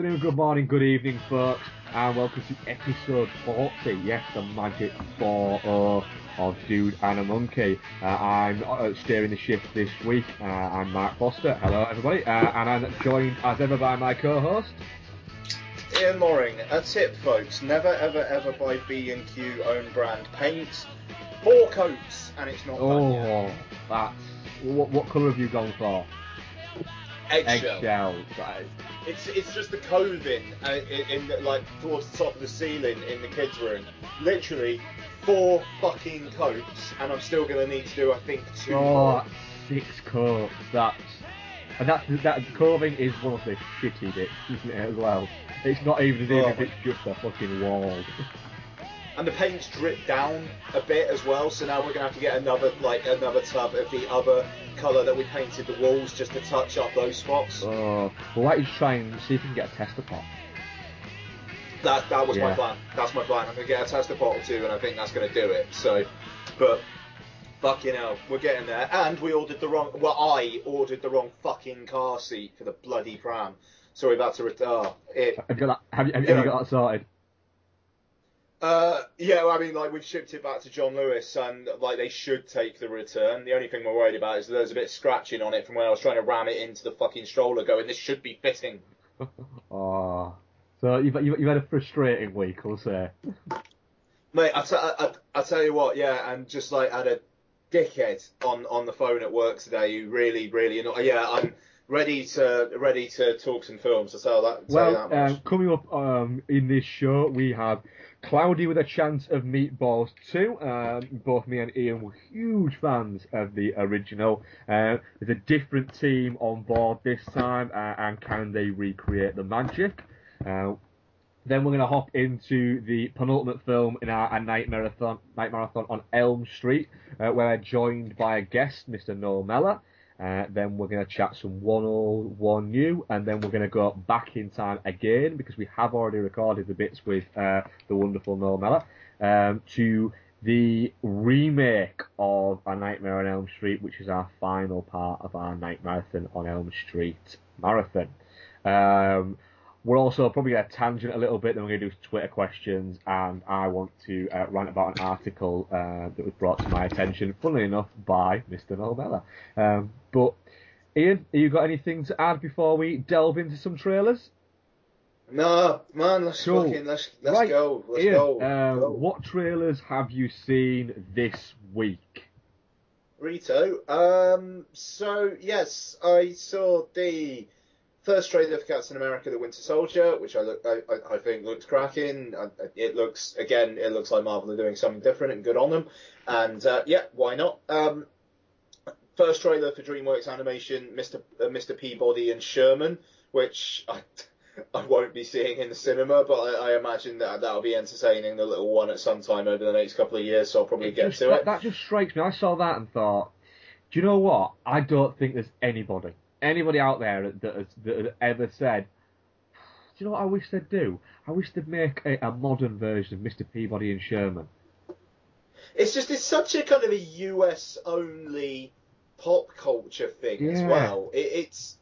Afternoon, good morning, good evening, folks, and welcome to episode 40. Yes, the magic 4 of Dude and a Monkey. Uh, I'm uh, steering the ship this week. Uh, I'm Mark Foster. Hello, everybody, uh, and I'm joined as ever by my co-host. Ian Loring. That's it, folks. Never, ever, ever buy B&Q own brand paint. Four coats, and it's not Oh, that's what, what colour have you gone for? Eggshell. Eggshell. Right. It's it's just the clothing uh, in, in like towards the top of the ceiling in the kids' room. Literally four fucking coats, and I'm still gonna need to do I think two. Oh, more. six coats. That's and that that clothing is one of the shitty bits, isn't it? As well. It's not even as if Oh. it's just a fucking wall. And the paint's dripped down a bit as well, so now we're gonna have to get another like another tub of the other colour that we painted the walls just to touch up those spots. Oh, well, why don't you try and see if you can get a tester pot? That that was my plan. That's my plan. I'm gonna get a tester pot or two, and I think that's gonna do it. So, but fucking hell, we're getting there. And we ordered the wrong. Well, I ordered the wrong fucking car seat for the bloody pram. So we've had to oh, it. Have you got that, have you, have you Yeah. got that sorted? Uh, yeah, well, I mean, like we've shipped it back to John Lewis, and like they should take the return. The only thing we're worried about is there's a bit of scratching on it from when I was trying to ram it into the fucking stroller, going, this should be fitting. Oh, so you've, you've, you've had a frustrating week, I'll say. Mate, I, t- I, I, I tell you what, yeah, and just like had a dickhead on, on the phone at work today who really, really annoyed. Yeah, I'm ready to ready to talk some films. I'll tell that. Tell Well, that much. um, coming up um, in this show, we have Cloudy with a Chance of Meatballs 2. Um, both me and Ian were huge fans of the original. Uh, there's a different team on board this time, uh, and can they recreate the magic? Uh, then we're going to hop into the penultimate film in our, our night marathon, night marathon on Elm Street, uh, where we're joined by a guest, Mr. Noel Mellor. Uh, then we're going to chat some one old, one new, and then we're going to go back in time again because we have already recorded the bits with uh, the wonderful Noel Mellor um, to the remake of A Nightmare on Elm Street, which is our final part of our night marathon on Elm Street marathon. Um, we're also probably going to tangent a little bit, then we're going to do Twitter questions, and I want to uh, rant about an article uh, that was brought to my attention, funnily enough, by Mr. Noel Mellor. Um, but, Ian, have you got anything to add before we delve into some trailers? no, man, let's Cool. fucking let's let's right, go. Let's Ian, go. uh, Go. what trailers have you seen this week? Rito. Um, so yes, I saw the first trailer for Captain America: The Winter Soldier, which I look, I, I think looks cracking. It looks again, it looks like Marvel are doing something different and good on them. And uh, yeah, why not? Um, first trailer for DreamWorks Animation, Mr. Uh, Mr. Peabody and Sherman, which I, I won't be seeing in the cinema, but I, I, imagine that that'll be entertaining the little one at some time over the next couple of years. So I'll probably It get just- to that, it. That just strikes me. I saw that and thought, do you know what? I don't think there's anybody, anybody out there that has, that has ever said, do you know what I wish they'd do? I wish they'd make a, a modern version of Mr. Peabody and Sherman. It's just it's such a kind of a US only pop culture thing as well. It, it's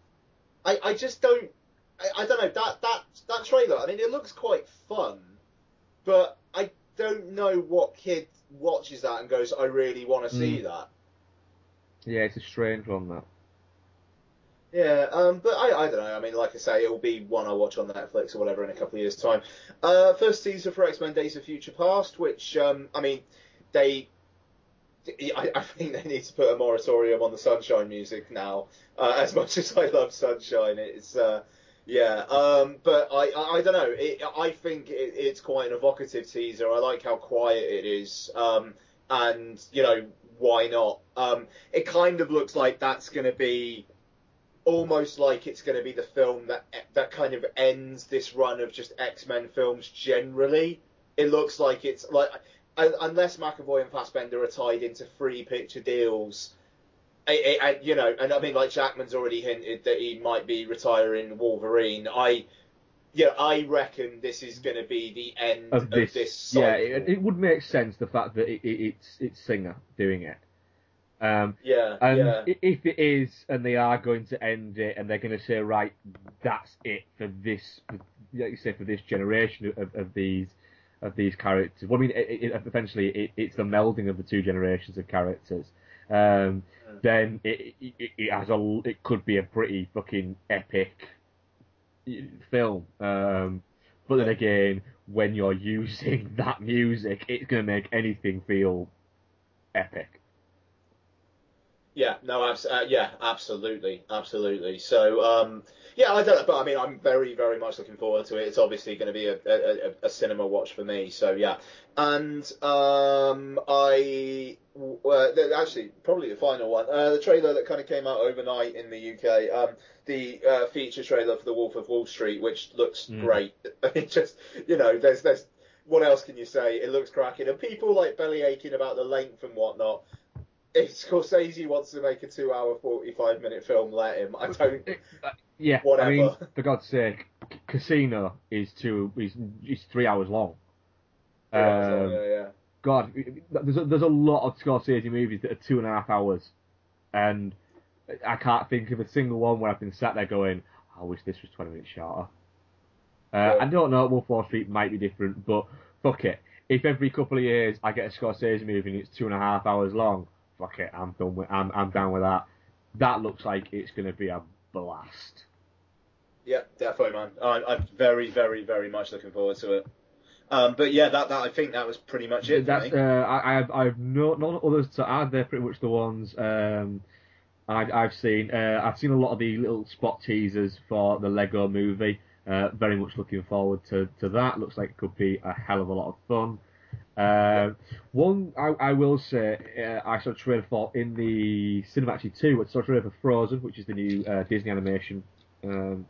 I, I just don't I, I don't know that that that trailer. I mean, it looks quite fun, but I don't know what kid watches that and goes, I really want to see Mm. that. Yeah, it's a strange one that. Yeah, um, but I, I don't know. I mean, like I say, it'll be one I watch on Netflix or whatever in a couple of years' time. Uh, first teaser for X Men: Days of Future Past, which um, I mean, they. I, I think they need to put a moratorium on the Sunshine music now. Uh, as much as I love Sunshine, it's uh, yeah. Um, but I, I, I don't know. It, I think it, it's quite an evocative teaser. I like how quiet it is. Um, and you know why not? Um, it kind of looks like that's going to be almost like it's going to be the film that that kind of ends this run of just X Men films generally. It looks like it's like unless McAvoy and Fassbender are tied into free picture deals. I, I, I- you know, and I mean, like Jackman's already hinted that he might be retiring Wolverine. I, yeah, I reckon this is going to be the end Of this, cycle. yeah, it, it would make sense the fact that it, it, it's it's Singer doing it. Um, yeah, And yeah. if it is, and they are going to end it, and they're going to say, right, that's it for this, like you say, for this generation of, of these of these characters. Well, I mean, it, it, eventually, it, it's the melding of the two generations of characters. Um, then it, it, it has a, it could be a pretty fucking epic film. Um, but then again, when you're using that music, it's going to make anything feel epic. Yeah, no, abs- uh, yeah, absolutely, absolutely. So, um, yeah, I don't know, but I mean, I'm very, very much looking forward to it. It's obviously going to be a, a, a, cinema watch for me. So, yeah, and um, I uh, actually probably the final one, uh, the trailer that kind of came out overnight in the UK, um, the uh, feature trailer for The Wolf of Wall Street, which looks Mm. great. mean, just, you know, there's there's what else can you say? It looks cracking, and people like belly aching about the length and whatnot if Scorsese wants to make a two-hour, forty-five-minute film, let him. I don't. Yeah, Whatever. I mean, for God's sake, Casino is two, is, is three hours long. Um, yeah, yeah. God, there's a, there's a lot of Scorsese movies that are two and a half hours, and I can't think of a single one where I've been sat there going, I wish this was 20 minutes shorter. Uh, Yeah. I don't know, Wolf Wall Street might be different, but fuck it. If every couple of years I get a Scorsese movie and it's two and a half hours long, fuck it, I'm done with, I'm, I'm down with that. That looks like it's going to be a blast. Yeah, definitely, man. I, I'm very, very, very much looking forward to it. Um, but yeah, that, that I think that was pretty much it. That's uh, I, I have I have no none others to add. They're pretty much the ones um, I, I've seen. Uh, I've seen a lot of the little spot teasers for the Lego Movie. Uh, very much looking forward to, to that. Looks like it could be a hell of a lot of fun. Uh, one I, I will say uh, I saw a trailer for in the cinema actually too. I saw a trailer for Frozen, which is the new uh, Disney animation. Um,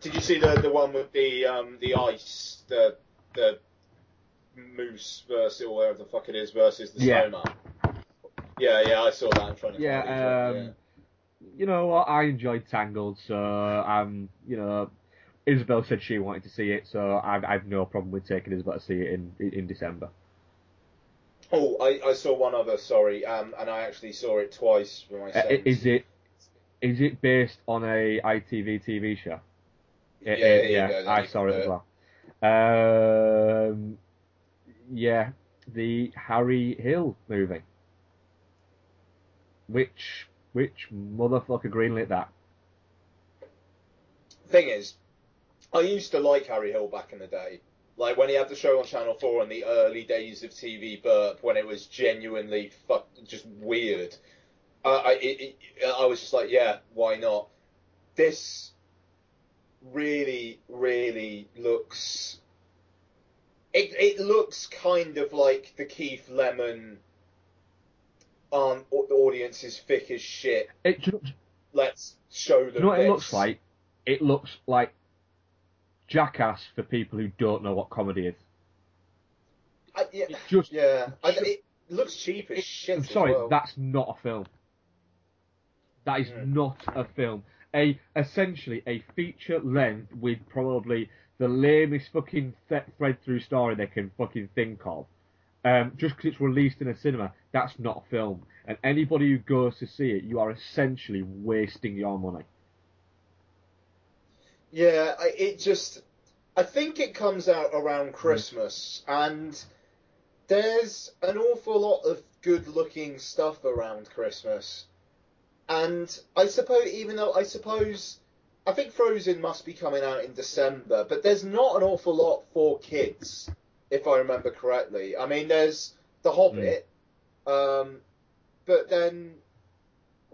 Did you see the the one with the um the ice, the the moose versus or whatever the fuck it is versus the Yeah. snowman? Yeah, yeah, I saw that. I'm trying to Yeah, find it, um, you know what? I enjoyed Tangled, so um, you know, Isabel said she wanted to see it, so I've, I've no problem with taking Isabel to see it in in December. Oh, I, I saw one other. Sorry, um, and I actually saw it twice for my Uh, is it is it based on a ITV TV show? Yeah, Uh, uh, yeah, go, I saw it as well. Um, yeah, the Harry Hill movie. Which which motherfucker greenlit that? Thing is, I used to like Harry Hill back in the day. Like when he had the show on Channel Four in the early days of TV Burp, when it was genuinely fuck, just weird. Uh, I it, it, I was just like, yeah, why not? This really, really looks. It it looks kind of like the Keith Lemon. The audience is thick as shit. It, do, you know, Let's show them. you know what this. it looks like? It looks like Jackass for people who don't know what comedy is. I, yeah, It just yeah. I, it looks cheap as shit. I'm sorry, well. that's not a film. That is Mm. not a film. A essentially a feature length with probably the lamest fucking thread through story they can fucking think of. Um, just because it's released in a cinema, that's not a film. And anybody who goes to see it, you are essentially wasting your money. Yeah, it just. I think it comes out around Christmas, and there's an awful lot of good-looking stuff around Christmas. And I suppose, even though I suppose, I think Frozen must be coming out in December, but there's not an awful lot for kids, if I remember correctly. I mean, there's The Hobbit, um, but then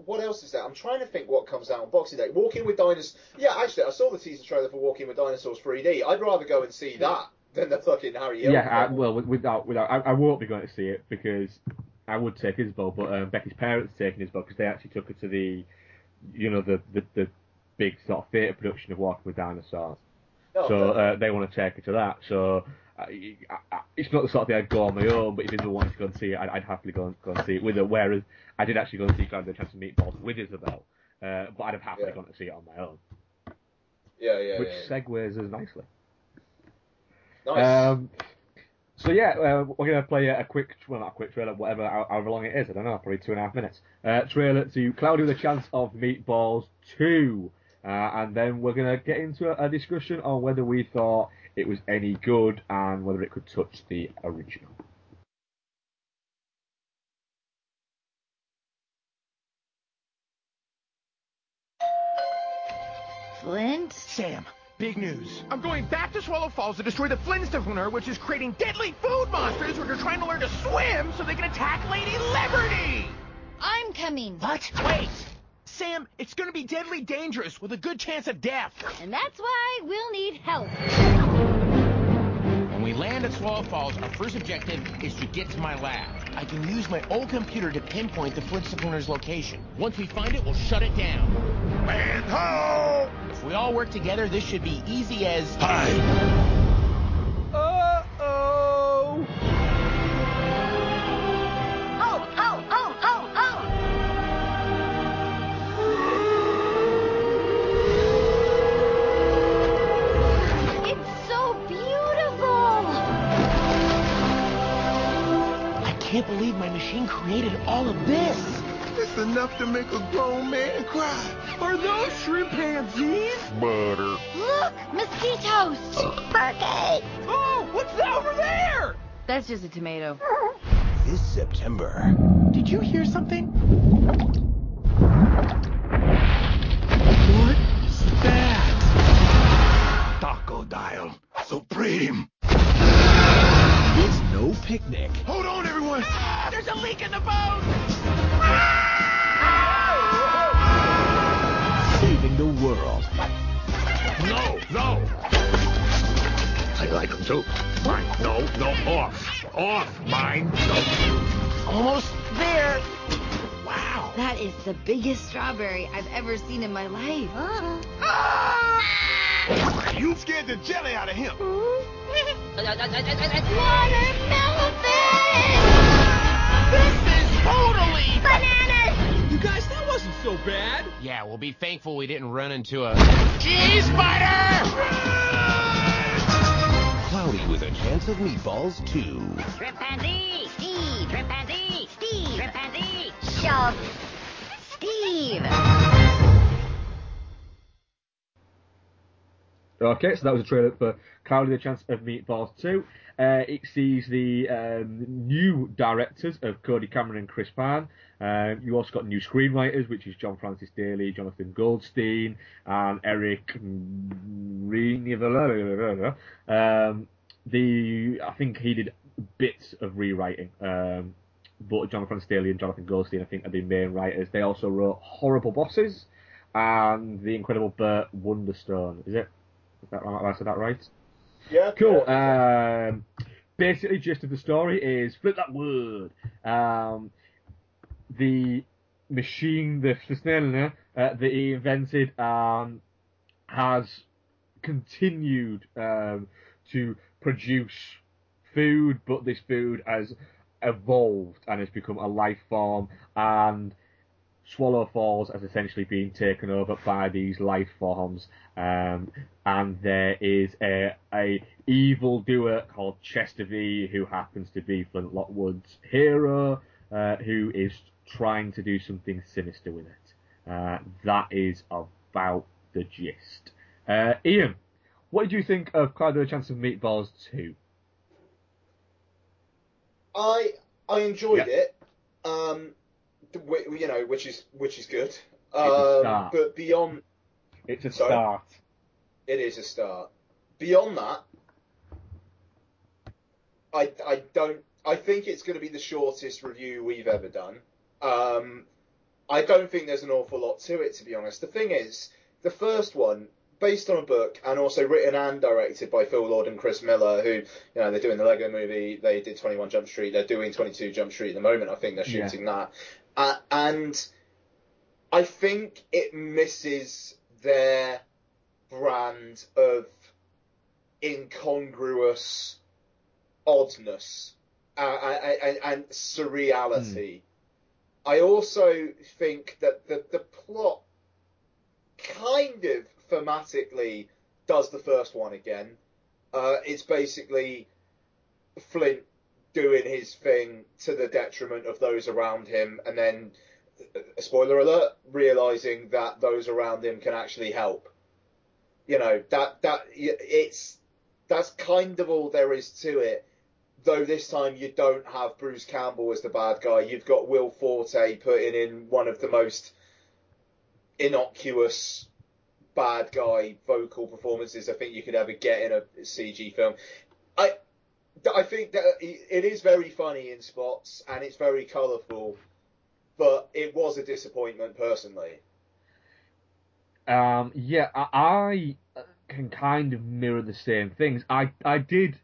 what else is there? I'm trying to think what comes out on Boxing Day. Walking with Dinosaurs. Yeah, actually, I saw the teaser trailer for Walking with Dinosaurs 3D. I'd rather go and see that than the fucking Harry Hill. Yeah, I, well, without, without, I, I won't be going to see it because I would take Isabel, but um, Becky's parents are taking Isabel because they actually took her to the, you know, the, the, the big sort of theatre production of Walking with Dinosaurs. No, so no. uh, they want to take her to that. So I, I, it's not the sort of thing I'd go on my own, but if Isabel wanted to go and see it, I'd, I'd happily go and, go and see it with her. Whereas I did actually go and see the Chance of Meatballs with Isabel, uh, but I'd have happily Yeah. gone to see it on my own, yeah, yeah, which yeah. segues us nicely. Nice. Um, so yeah, uh, we're gonna play a, a quick, well not a quick trailer, whatever, however long it is. I don't know, probably two and a half minutes. Uh, trailer to Cloudy with a Chance of Meatballs two, uh, and then we're gonna get into a, a discussion on whether we thought it was any good and whether it could touch the original. Flint? Sam, big news. I'm going back to Swallow Falls to destroy the Flintstoner, which is creating deadly food monsters which are trying to learn to swim so they can attack Lady Liberty! I'm coming. What? Wait! Sam, it's gonna be deadly dangerous with a good chance of death. And that's why we'll need help. When we land at Swallow Falls, our first objective is to get to my lab. I can use my old computer to pinpoint the Flint Flintstoner's location. Once we find it, we'll shut it down. And ho! If we all work together, this should be easy as... Hi! Can't believe my machine created all of this. It's enough to make a grown man cry. Are those shrimpanzees? Butter. Look, mosquitoes! Uh. Birthday! Oh, what's that over there? That's just a tomato. This September. Did you hear something? What's that? Tacodile. Supreme. It's no picnic. Hold on, everyone. Ah, there's a leak in the boat. Saving the world. No, no. I like them too. Mine. No, no, off. Off. Mine. No. Almost there. Wow. That is the biggest strawberry I've ever seen in my life. You scared the jelly out of him. Hmm? Watermelon This is totally. Bananas! You guys, that wasn't so bad. Yeah, we'll be thankful we didn't run into a cheese spider. Cloudy with a chance of meatballs too. Chimpanzee! Steve! Chimpanzee! Steve! Chimpanzee! Shove! Steve! Okay, so that was a trailer for Cloudy the Chance of Meatballs 2. Uh, it sees the um, new directors of Cody Cameron and Kris Pearn. Uh, you also got new screenwriters, which is John Francis Daly, Jonathan Goldstein, and Eric. Um, the I think he did bits of rewriting. Um, but Jonathan Staley and Jonathan Goldstein, I think, are the main writers. They also wrote Horrible Bosses and The Incredible Burt Wonderstone. Is it? Is that right? Have I said that right? Yeah. Cool. yeah. Um, basically, gist of the story is flip that word. Um, the machine, the Snellner, uh, that he invented, um, has continued um, to produce food, but this food has evolved and has become a life form, and Swallow Falls has essentially been taken over by these life forms, um, and there is a, a evil doer called Chester V who happens to be Flint Lockwood's hero, uh, who is trying to do something sinister with it. Uh, that is about the gist. Uh, Ian, what did you think of a Chance of Meatballs 2? I I enjoyed Yeah. it. Um, you know, which is which is good. Um, but beyond, It's a Sorry? start. it is a start. Beyond that, I I don't. I think it's going to be the shortest review we've ever done. Um, I don't think there's an awful lot to it, to be honest. The thing is, the first one, based on a book and also written and directed by Phil Lord and Chris Miller, who, you know, they're doing the Lego movie, they did 21 Jump Street, they're doing 22 Jump Street at the moment, I think they're Yeah. shooting that. Uh, and I think it misses their brand of incongruous oddness uh, and, and surreality. I also think that the, the plot kind of thematically does the first one again. Uh, it's basically Flint doing his thing to the detriment of those around him, and then, uh, spoiler alert, realizing that those around him can actually help. You know that that it's that's kind of all there is to it. Though this time you don't have Bruce Campbell as the bad guy, you've got Will Forte putting in one of the most innocuous bad guy vocal performances I think you could ever get in a CG film. I I think that it is very funny in spots and it's very colourful, but it was a disappointment personally. Um, yeah, I, I can kind of mirror the same things. I, I did,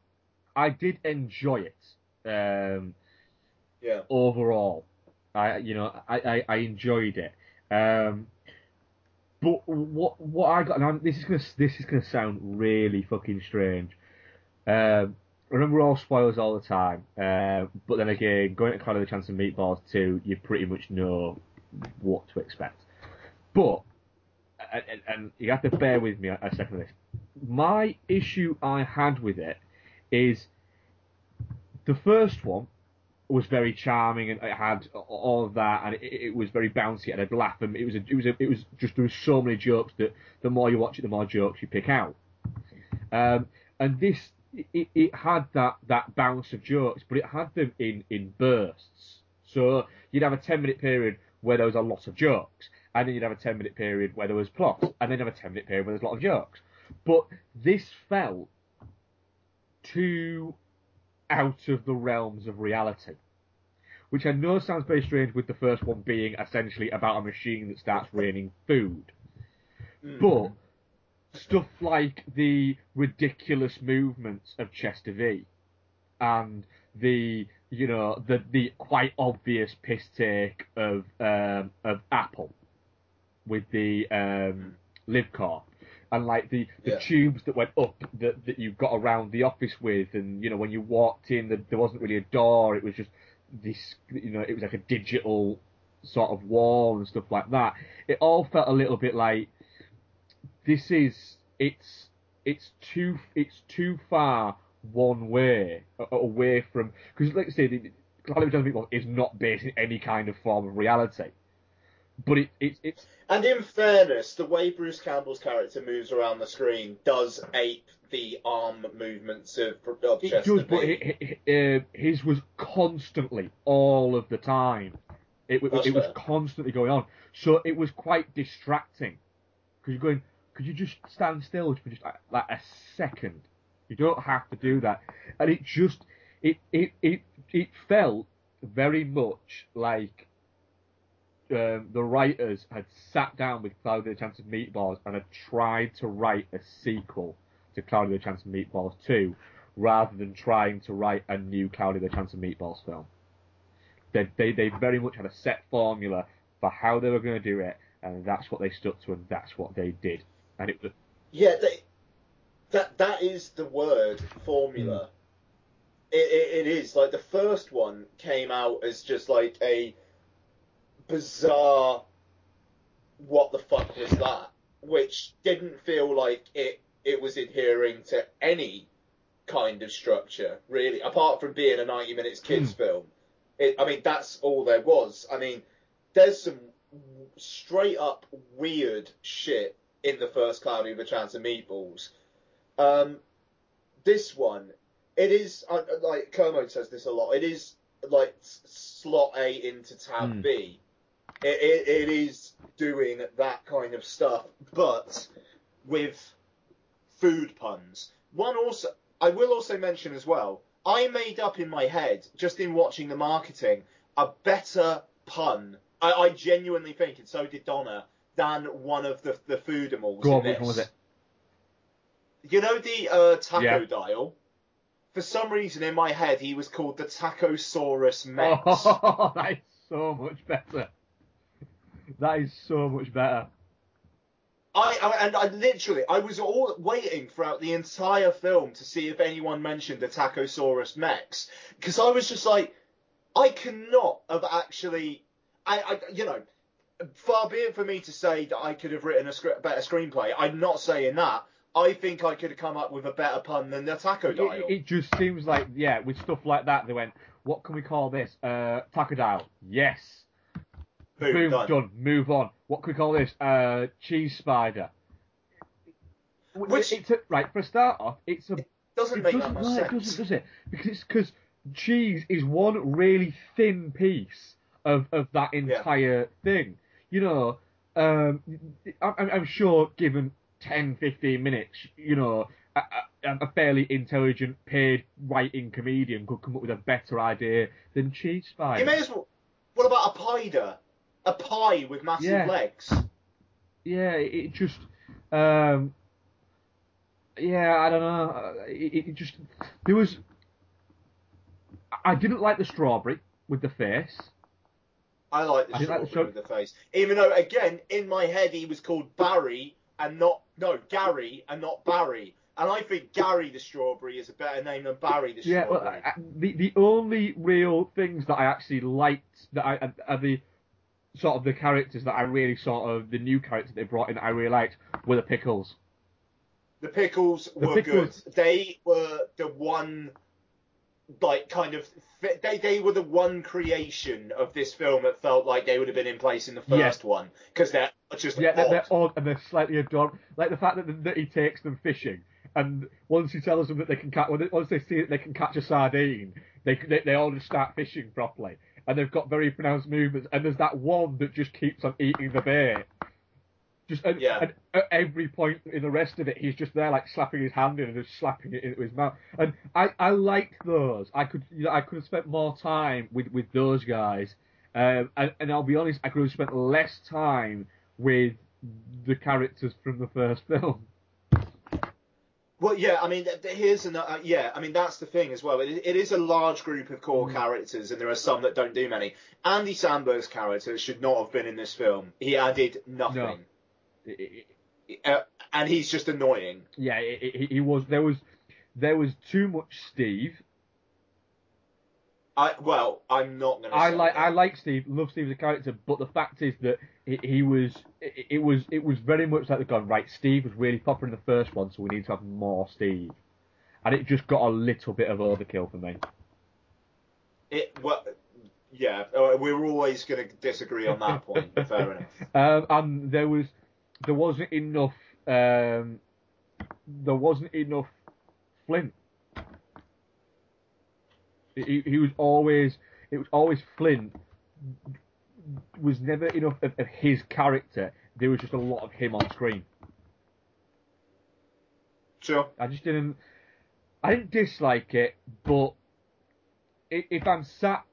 I did enjoy it. Um, Yeah. overall, I, you know, I, I, I enjoyed it. Um, but what, what I got, and I'm, this is gonna, this is gonna sound really fucking strange. Um, remember all spoilers all the time. Uh, but then again, going to Cloud of the Chance of Meatballs 2, you pretty much know what to expect. But and, and, you have to bear with me a, a second of this. My issue I had with it is the first one was very charming and it had all of that and it, it was very bouncy and I'd laugh and it was a, it was a, it was just there was so many jokes that the more you watch it the more jokes you pick out. Um, and this it, it had that that bounce of jokes, but it had them in in bursts. So you'd have a ten minute period where there was a lot of jokes, and then you'd have a 10 minute period where there was plot, and then you'd have a 10 minute period where there's a lot of jokes. But this felt too out of the realms of reality. Which I know sounds very strange with the first one being essentially about a machine that starts raining food. Mm-hmm. But stuff like the ridiculous movements of Chester V and the you know the the quite obvious piss take of um, of Apple with the um, Live Corp and like the, the Yeah. tubes that went up that, that you got around the office with and you know when you walked in the, there wasn't really a door it was just this you know it was like a digital sort of wall and stuff like that it all felt a little bit like this is it's it's too it's too far one way away from because like I say the of People is not based in any kind of form of reality but it, it it's And in fairness, the way Bruce Campbell's character moves around the screen does ape the arm movements of, of It Chester does, but V. hi- hi- uh, his was constantly, all of the time. It, it was constantly going on, so it was quite distracting. Because you're going, could you just stand still for just like, like a second? You don't have to do that. And it just it it it it felt very much like um, the writers had sat down with Cloudy the Chance of Meatballs and had tried to write a sequel to Cloudy the Chance of Meatballs 2 rather than trying to write a new Cloudy the Chance of Meatballs film. They, they, they very much had a set formula for how they were going to do it, and that's what they stuck to, and that's what they did. And it was Yeah, they, that that is the word formula. Hmm. It, it, it is like the first one came out as just like a bizarre. What the fuck was that? Which didn't feel like it. It was adhering to any kind of structure, really, apart from being a 90 minutes hmm. kids film. It, I mean, that's all there was. I mean, there's some straight up weird shit in the first Cloudy with a Chance of Meatballs. Um, this one, it is uh, like Kermode says this a lot. It is like slot A into tab Hmm. B. It, it, it is doing that kind of stuff, but with food puns. One also, I will also mention as well. I made up in my head, just in watching the marketing, a better pun. I, I genuinely think, and so did Donna, than one of the the foodimals Go on, which one was it? You know the uh, taco Yeah. dial? For some reason in my head he was called the Tacosaurus Mex. Oh, that is so much better. That is so much better. I, I and I literally I was all waiting throughout the entire film to see if anyone mentioned the Tacosaurus Mex because I was just like I cannot have actually I, I you know far be it for me to say that I could have written a script, better screenplay. I'm not saying that. I think I could have come up with a better pun than the tacodile. It, it just seems like, yeah, with stuff like that, they went, what can we call this? Uh, tacodile. Yes. Boom, Boom, done. done. Move on. What can we call this? Uh, cheese spider. Which- it's a, right for a start off, it's a Doesn't it make doesn't, that much it sense. doesn't, does it? Because it's because cheese is one really thin piece of, of that entire thing. You know, um, I, I'm I'm sure given 10, 15 minutes, you know, a, a, a fairly intelligent paid writing comedian could come up with a better idea than cheese spider. You may as well. What about a pider? A pie with massive Yeah. legs. yeah, it, just, um, yeah, I don't know. It, it just there was. I didn't like the strawberry with the face. I like the I the show- with the face. Even though, again, in my head he was called Barry and not no Gary and not Barry. And I think Gary the strawberry is a better name than Barry the Yeah, strawberry. I- the the only real things that I actually liked that I are the sort of the characters that I really sort of the new characters they brought in that I really liked were the pickles. the pickles The were pickles- good. They were the one, like, kind of. They they were the one creation of this film that felt like they would have been in place in the Yeah. first one because they're just Yeah, they're, odd. they're odd and they're slightly adorable. Like the fact that, that he takes them fishing, and once he tells them that they can catch, once they see that they can catch a sardine, they, they they all just start fishing properly, and they've got very pronounced movements. And there's that one that just keeps on eating the bait. Just and, Yeah. and at every point in the rest of it, he's just there like slapping his hand in and just slapping it into his mouth. And I I liked those. I could you know I could have spent more time with with those guys. Um, and, and I'll be honest, I could have spent less time with the characters from the first film. Well, yeah, I mean, here's an uh, yeah, I mean that's the thing as well. It, it is a large group of Mm. core characters, and there are some that don't do many. Andy Samberg's character should not have been in this film. He added nothing, uh, and he's just annoying. yeah, it, he was there was there was too much Steve. I well, I'm not gonna. I say like that. I like Steve, love Steve as a character, but the fact is that he, he was it, it was it was very much like they've gone right. Steve was really popular in the first one, so we need to have more Steve, and it just got a little bit of overkill for me. it. Well, yeah, uh, we're always gonna disagree on that point. Fair enough. Um, and there was there wasn't enough um, there wasn't enough Flint. He, he was always it was always Flint was never enough of, of his character. There was just a lot of him on screen. Sure. I just didn't. I didn't dislike it, but if I'm sat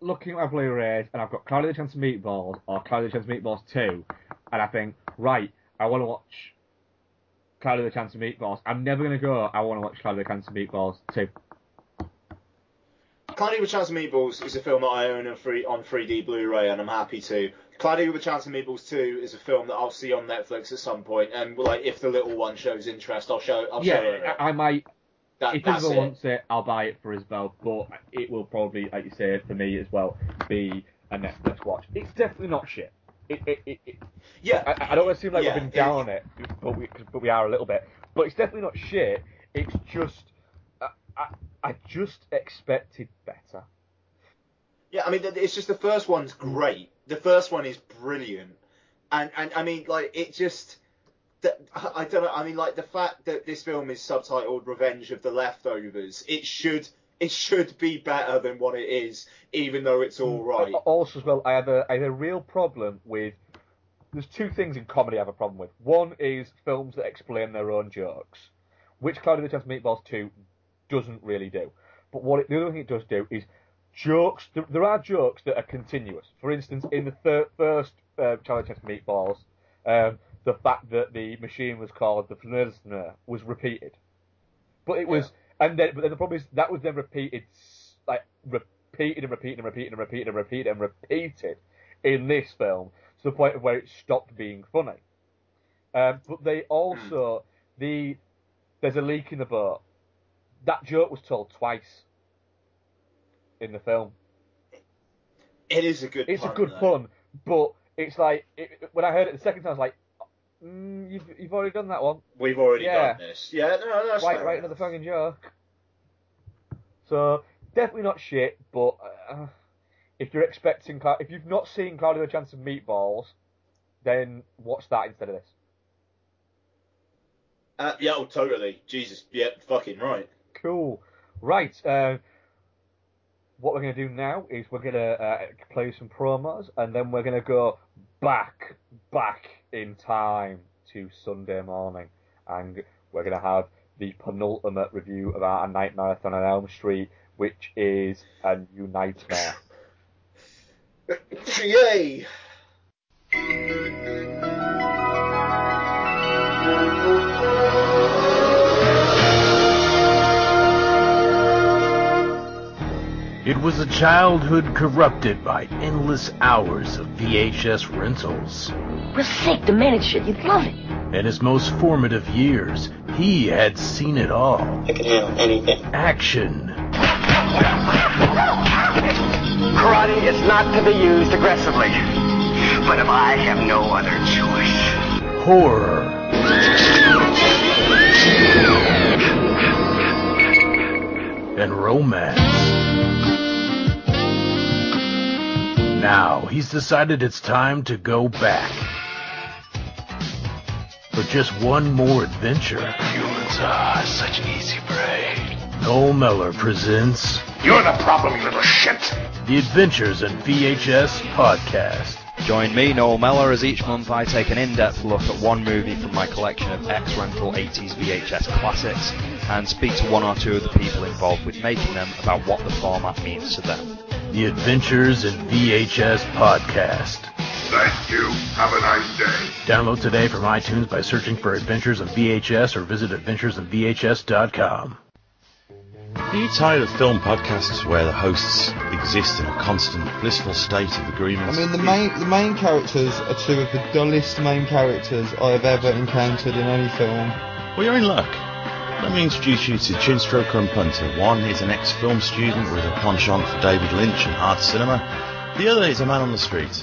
looking at my Blu-rays and I've got Cloudy a Chance of Meatballs or Cloudy a Chance of Meatballs 2, and I think, right, I want to watch Cloudy with a Chance of Meatballs, I'm never going to go, I want to watch Cloudy with a Chance of Meatballs too. Cloudy with Chance of Meatballs is a film that I own on, free, on 3D Blu-ray, and I'm happy to. Cloudy with a Chance of Meatballs 2 is a film that I'll see on Netflix at some point, and like if the little one shows interest, I'll show. I'll show. Yeah, it. I, I might, That, if Isabel wants it, I'll buy it for Isabel, but it will probably, like you say, for me as well, be a Netflix watch. It's definitely not shit. It, it, it, it, Yeah, I, I don't want to seem like Yeah, we've been down on it, but we, but we are a little bit. But it's definitely not shit. It's just, I, I, I just expected better. Yeah, I mean, it's just the first one's great. The first one is brilliant, and and I mean, like it just. I don't know. I mean, like the fact that this film is subtitled "Revenge of the Leftovers," it should it should be better than what it is, even though it's all right. Also, as well, I have a I have a real problem with. There's two things in comedy I have a problem with. One is films that explain their own jokes, which Cloudy with a Chance of Meatballs 2 doesn't really do. But what it, the other thing it does do is jokes. There, there are jokes that are continuous. For instance, in the thir- first uh, Charlie Chance of Meatballs, um, the fact that the machine was called the Fnörsner was repeated. But it was, and then, but then the problem is that was then repeated, like repeated and repeated and repeated and repeated and repeated and repeated in this film to the point of where it stopped being funny. Um, but they also the there's a leak in the boat. That joke was told twice in the film. It is a good. It's pun, a good though. pun, but it's like it, when I heard it the second time, I was like, mm, "You've you've already done that one." We've already Yeah. done this. Yeah, no, that's Right, right, another fucking joke. So definitely not shit, but uh, if you're expecting, Clou- if you've not seen Cloudy with a Chance of Meatballs, then watch that instead of this. Uh, yeah, oh, totally. Jesus, yeah, fucking right. Cool. Right. Uh, what we're to do now is we're to uh, play some promos, and then we're to go back, back in time to Sunday morning, and we're going to have the penultimate review of our Night Marathon on Elm Street, which is a new nightmare. Yay! It was a childhood corrupted by endless hours of VHS rentals. We're sick, the minute shit. You'd love it. In his most formative years, he had seen it all. I can handle anything. Action, Karate is not to be used aggressively. But if I have no other choice. horror, and romance. Now, he's decided it's time to go back. For just one more adventure. Humans are such an easy prey. Noel Meller presents You're the problem, you little shit. The Adventures in VHS Podcast. Join me, Noel Meller, as each month I take an in-depth look at one movie from my collection of ex-rental 80s VHS classics and speak to one or two of the people involved with making them about what the format means to them. The Adventures in VHS Podcast. Thank you. Have a nice day. Download today from iTunes by searching for Adventures in VHS or visit adventuresinvhs.com. Are you tired of film podcasts where the hosts exist in a constant blissful state of agreement? I mean, the main the main characters are two of the dullest main characters I have ever encountered in any film. Well, you're in luck. Let me introduce you to Chinstroker and Punter. One is an ex-film student with a penchant for David Lynch and art cinema. The other is a man on the street.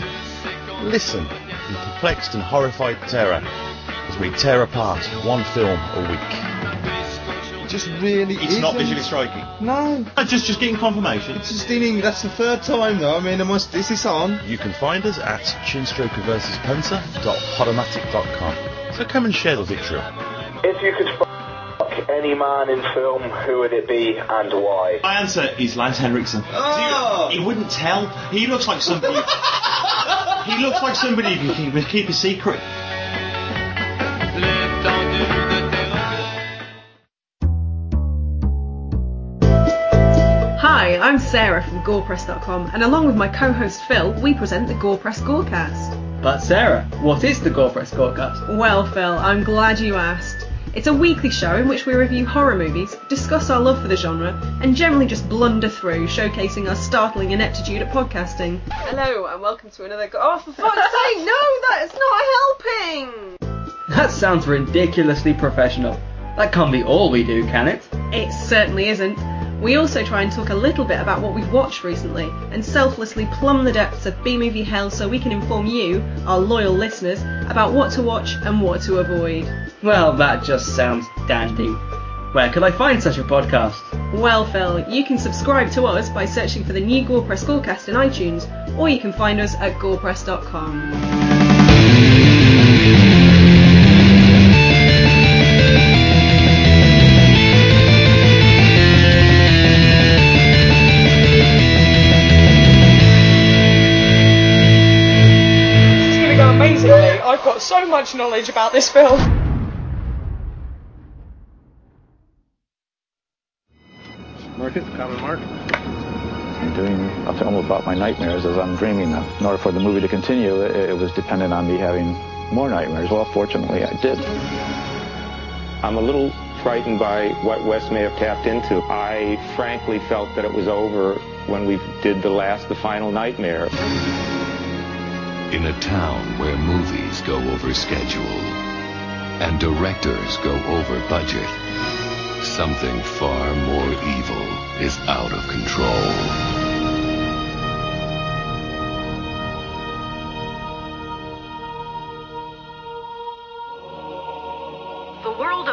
Listen in perplexed and horrified terror as we tear apart one film a week. It just really It's not isn't. visually striking. No, I Just, just getting confirmation. it's just in That's the third time though. I mean, I must. Is this on? You can find us at chinstrokerversuspunter.podomatic.com. So come and share the victory. If you could fuck any man in film, who would it be and why? My answer is Lance Henriksen. Oh! He wouldn't tell. He looks like somebody. he looks like somebody who can keep, keep a secret. Hi, I'm Sarah from GorePress.com, and along with my co-host Phil, we present the GorePress Gorecast. But Sarah, what is the GorePress Gorecast? Well, Phil, I'm glad you asked. It's a weekly show in which we review horror movies, discuss our love for the genre, and generally just blunder through, showcasing our startling ineptitude at podcasting. Hello, and welcome to another. Go- oh, for fuck's sake, no, that's not helping! That sounds ridiculously professional. That can't be all we do, can it? It certainly isn't. We also try and talk a little bit about what we've watched recently and selflessly plumb the depths of B movie hell so we can inform you, our loyal listeners, about what to watch and what to avoid. Well, that just sounds dandy. Where could I find such a podcast? Well, Phil, you can subscribe to us by searching for the new Gorepress Gorecast in iTunes, or you can find us at gorepress.com. got so much knowledge about this film. Market, common mark. I'm doing a film about my nightmares as I'm dreaming them. In order for the movie to continue, it, it was dependent on me having more nightmares. Well, fortunately, I did. I'm a little frightened by what Wes may have tapped into. I frankly felt that it was over when we did the last, the final nightmare. In a town where movies go over schedule and directors go over budget, something far more evil is out of control.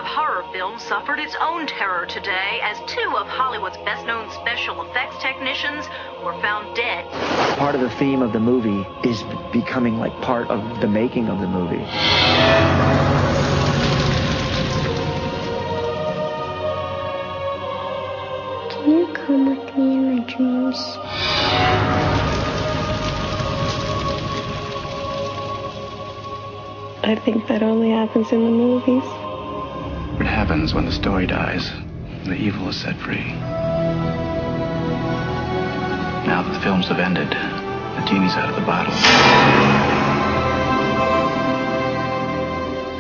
Horror film suffered its own terror today as two of Hollywood's best known special effects technicians were found dead. Part of the theme of the movie is becoming like part of the making of the movie. Can you come with me in my dreams? I think that only happens in the movies. What happens when the story dies? The evil is set free. Now that the films have ended, the genie's out of the bottle.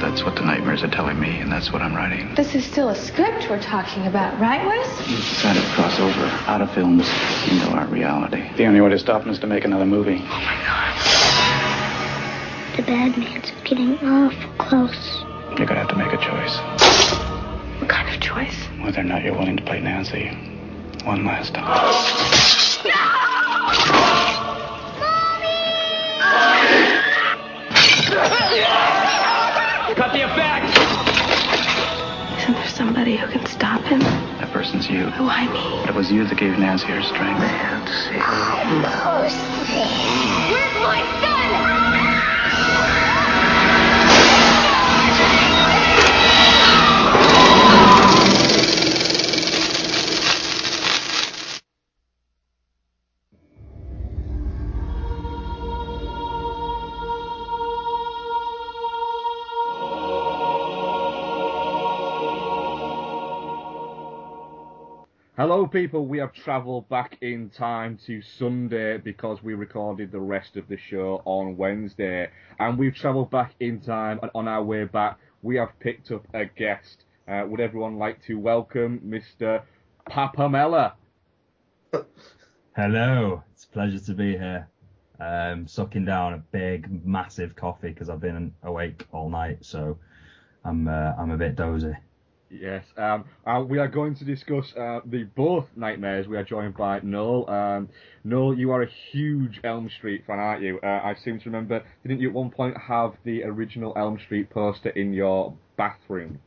That's what the nightmares are telling me, and that's what I'm writing. This is still a script we're talking about, right, Wes? We've decided to cross over out of films into our reality. The only way to stop them is to make another movie. Oh my god. The bad man's getting awful close. You're gonna have to make a choice. What kind of choice? Whether or not you're willing to play Nancy one last time. No! Cut the effect! Isn't there somebody who can stop him? That person's you. Who I mean? It was you that gave Nancy her strength. Oh, Where's my son? Hello, people. We have travelled back in time to Sunday because we recorded the rest of the show on Wednesday, and we've travelled back in time. And on our way back, we have picked up a guest. Uh, would everyone like to welcome Mr. Papamella? Hello, it's a pleasure to be here. Um, sucking down a big, massive coffee because I've been awake all night, so I'm uh, I'm a bit dozy. Yes, um, uh, we are going to discuss uh, the both nightmares. We are joined by Noel. Um, Noel, you are a huge Elm Street fan, aren't you? Uh, I seem to remember, didn't you at one point have the original Elm Street poster in your bathroom?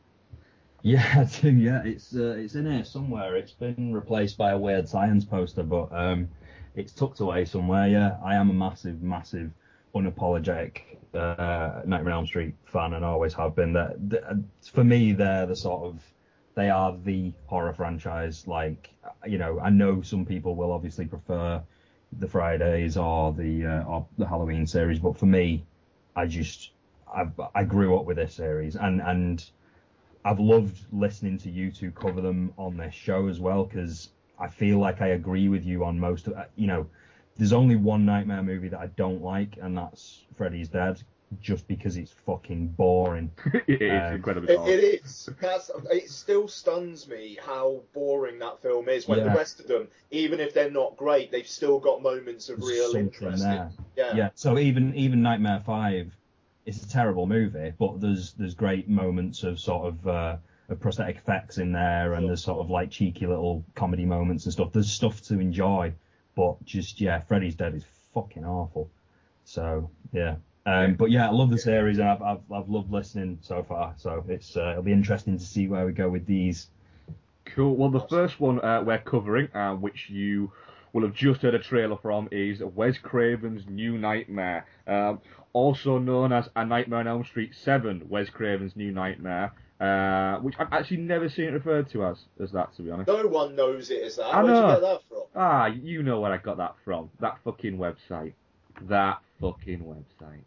Yeah, I do. Yeah, it's uh, it's in here somewhere. It's been replaced by a weird science poster, but um, it's tucked away somewhere. Yeah, I am a massive, massive, unapologetic uh, Nightmare on Elm Street fan, and always have been. That for me, they're the sort of they are the horror franchise. Like, you know, I know some people will obviously prefer the Fridays or the uh, or the Halloween series, but for me, I just I've, I grew up with this series, and and I've loved listening to you two cover them on this show as well because I feel like I agree with you on most of. You know, there's only one Nightmare movie that I don't like, and that's Freddy's Dead. Just because it's fucking boring. it is Um, incredibly It, it is. That's, it still stuns me how boring that film is. When the rest of them, even if they're not great, they've still got moments of There's real interest. there. Yeah. Yeah. So even even Nightmare Five, it's a terrible movie, but there's there's great moments of sort of uh, of prosthetic effects in there, and there's sort of like cheeky little comedy moments and stuff. There's stuff to enjoy, but just yeah, Freddy's Dead is fucking awful. So yeah. Um, but yeah, I love the series, and I've, I've I've loved listening so far. So it's uh, it'll be interesting to see where we go with these. Cool. Well, the first one uh, we're covering, uh, which you will have just heard a trailer from, is Wes Craven's New Nightmare, um, also known as A Nightmare on Elm Street 7, Wes Craven's New Nightmare, uh, which I've actually never seen it referred to as as that, to be honest. No one knows it as that. I Where'd you know. get that from? Ah, you know where I got that from. That fucking website. That fucking website.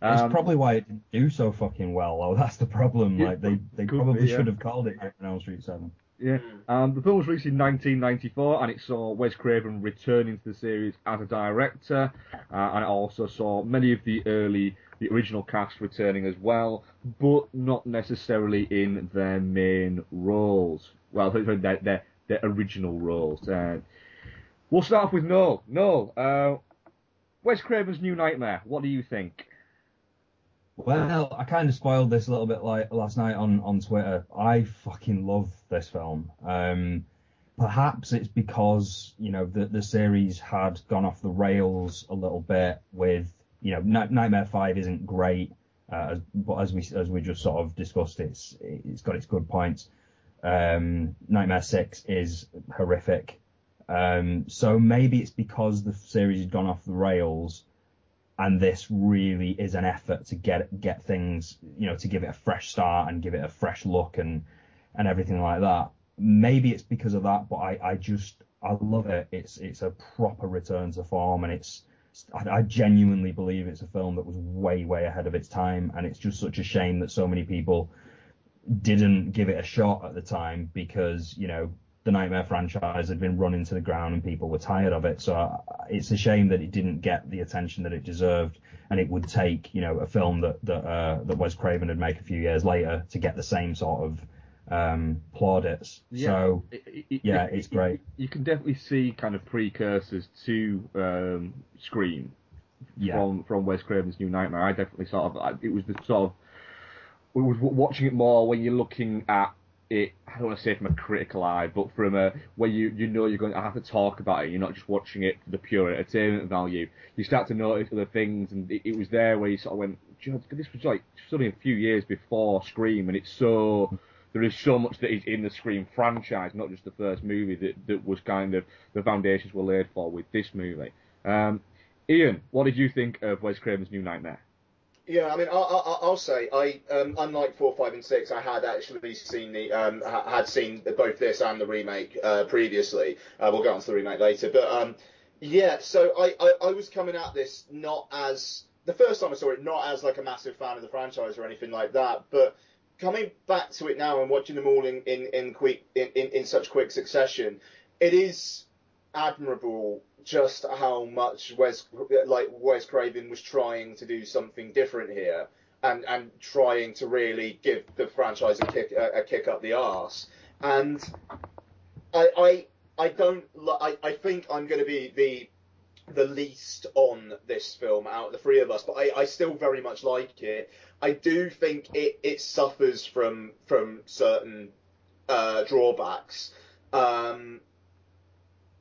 That's Um, probably why it didn't do so fucking well. Though that's the problem. Yeah, Like they they could probably be, yeah. should have called it Nightmare on Elm Street Seven. Yeah. Um, the film was released in 1994, and it saw Wes Craven returning to the series as a director, uh, and it also saw many of the early, the original cast returning as well, but not necessarily in their main roles. Well, their their, their original roles. Uh, we'll start off with Noel. Noel, uh, Wes Craven's New Nightmare. What do you think? Well, I kind of spoiled this a little bit like last night on, on Twitter. I fucking love this film. Um, perhaps it's because you know the the series had gone off the rails a little bit with you know Nightmare Five isn't great, uh, but as we as we just sort of discussed, it's it's got its good points. Um, Nightmare Six is horrific. Um, so maybe it's because the series had gone off the rails and this really is an effort to get get things, you know, to give it a fresh start and give it a fresh look and and everything like that. Maybe it's because of that, but I, I just I love it. It's it's a proper return to form, and it's I, I genuinely believe it's a film that was way way ahead of its time, and it's just such a shame that so many people didn't give it a shot at the time because you know the Nightmare franchise had been run into the ground and people were tired of it. So uh, it's a shame that it didn't get the attention that it deserved, and it would take you know a film that that uh, that Wes Craven would make a few years later to get the same sort of um, plaudits. So It- it- yeah, it- it's it- great. You can definitely see kind of precursors to um, Scream Yeah. from from Wes Craven's New Nightmare. I definitely sort of it was the sort of it was watching it more when you're looking at it. I don't want to say from a critical eye, but from a where you you know you're going to have to talk about it. You're not just watching it for the pure entertainment value. You start to notice other things, and it, it was there where you sort of went, this was like only a few years before Scream, and it's so." There is so much that is in the Scream franchise, not just the first movie, that, that was kind of the foundations were laid for with this movie. Um, Ian, what did you think of Wes Craven's New Nightmare? Yeah, I mean, I, I, I'll say I, um, unlike four, five, and six, I had actually seen the, um, had seen both this and the remake uh, previously. Uh, we'll get on to the remake later, but um, yeah. So I, I, I was coming at this not as the first time I saw it, not as like a massive fan of the franchise or anything like that, but coming back to it now and watching them all in in in quick in, in, in such quick succession, it is admirable just how much Wes like Wes Craven was trying to do something different here and and trying to really give the franchise a kick a, a kick up the arse. And I I I don't I I think I'm going to be the the least on this film out of the three of us, but I, I still very much like it. I do think it, it suffers from from certain uh, drawbacks. Um,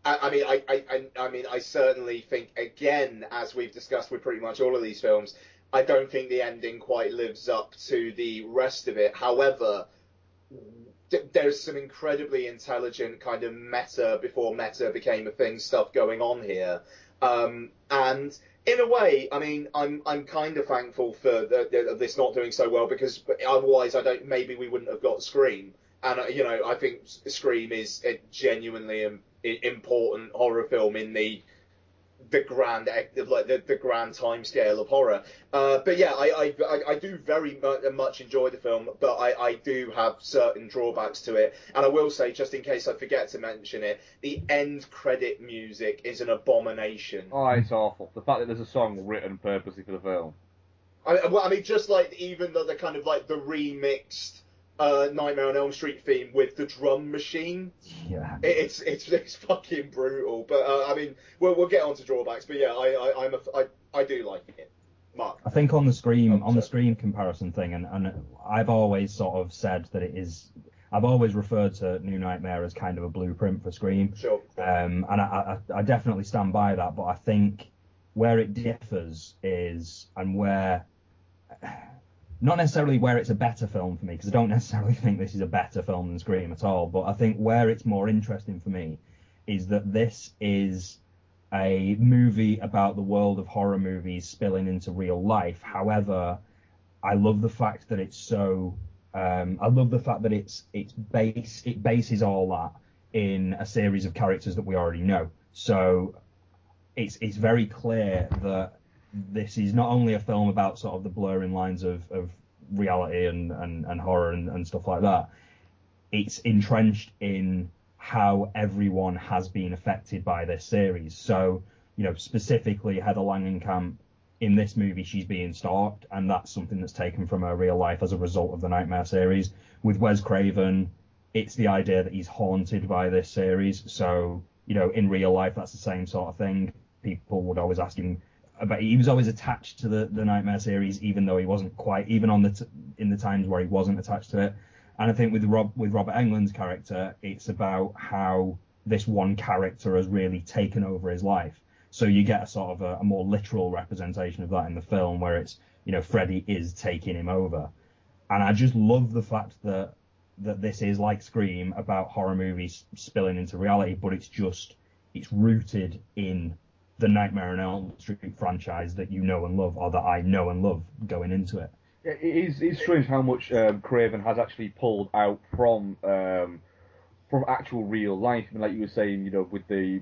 I, I mean, I, I, I, mean, I certainly think again, as we've discussed with pretty much all of these films, I don't think the ending quite lives up to the rest of it. However, th- there's some incredibly intelligent kind of meta before meta became a thing stuff going on here. Um, and in a way, I mean, I'm I'm kind of thankful for the, the, this not doing so well because otherwise, I don't maybe we wouldn't have got Scream. And uh, you know, I think Scream is a genuinely important horror film in the the grand like the, the grand time scale of horror. Uh, but yeah, I, I I do very much enjoy the film, but I, I do have certain drawbacks to it. And I will say, just in case I forget to mention it, the end credit music is an abomination. Oh, it's awful. The fact that there's a song written purposely for the film. I, well, I mean, just like even the, the kind of like the remixed uh, Nightmare on Elm Street theme with the drum machine. Yeah. It's it's it's fucking brutal. But uh, I mean, we'll we'll get on to drawbacks. But yeah, I I I'm a, I, I do like it. Mark. I think on the Scream on the Scream comparison thing, and, and I've always sort of said that it is. I've always referred to New Nightmare as kind of a blueprint for Scream. Sure. Um, and I, I, I definitely stand by that. But I think where it differs is, and where not necessarily where it's a better film for me, because I don't necessarily think this is a better film than Scream at all, but I think where it's more interesting for me is that this is a movie about the world of horror movies spilling into real life. However, I love the fact that it's so. Um, I love the fact that it's it's base it bases all that in a series of characters that we already know. So it's it's very clear that this is not only a film about sort of the blurring lines of, of reality and, and, and horror and, and stuff like that. It's entrenched in how everyone has been affected by this series. So, you know, specifically Heather Langenkamp in this movie, she's being stalked, and that's something that's taken from her real life as a result of the Nightmare series. With Wes Craven, it's the idea that he's haunted by this series. So, you know, in real life, that's the same sort of thing. People would always ask him, but he was always attached to the, the Nightmare series, even though he wasn't quite, even on the t- in the times where he wasn't attached to it. And I think with Rob with Robert Englund's character, it's about how this one character has really taken over his life. So you get a sort of a, a more literal representation of that in the film, where it's you know Freddy is taking him over, and I just love the fact that that this is like Scream about horror movies spilling into reality, but it's just it's rooted in the Nightmare on Elm Street franchise that you know and love, or that I know and love going into it. Yeah, it is it's strange how much um, Craven has actually pulled out from um, from actual real life. I mean, like you were saying, you know, with the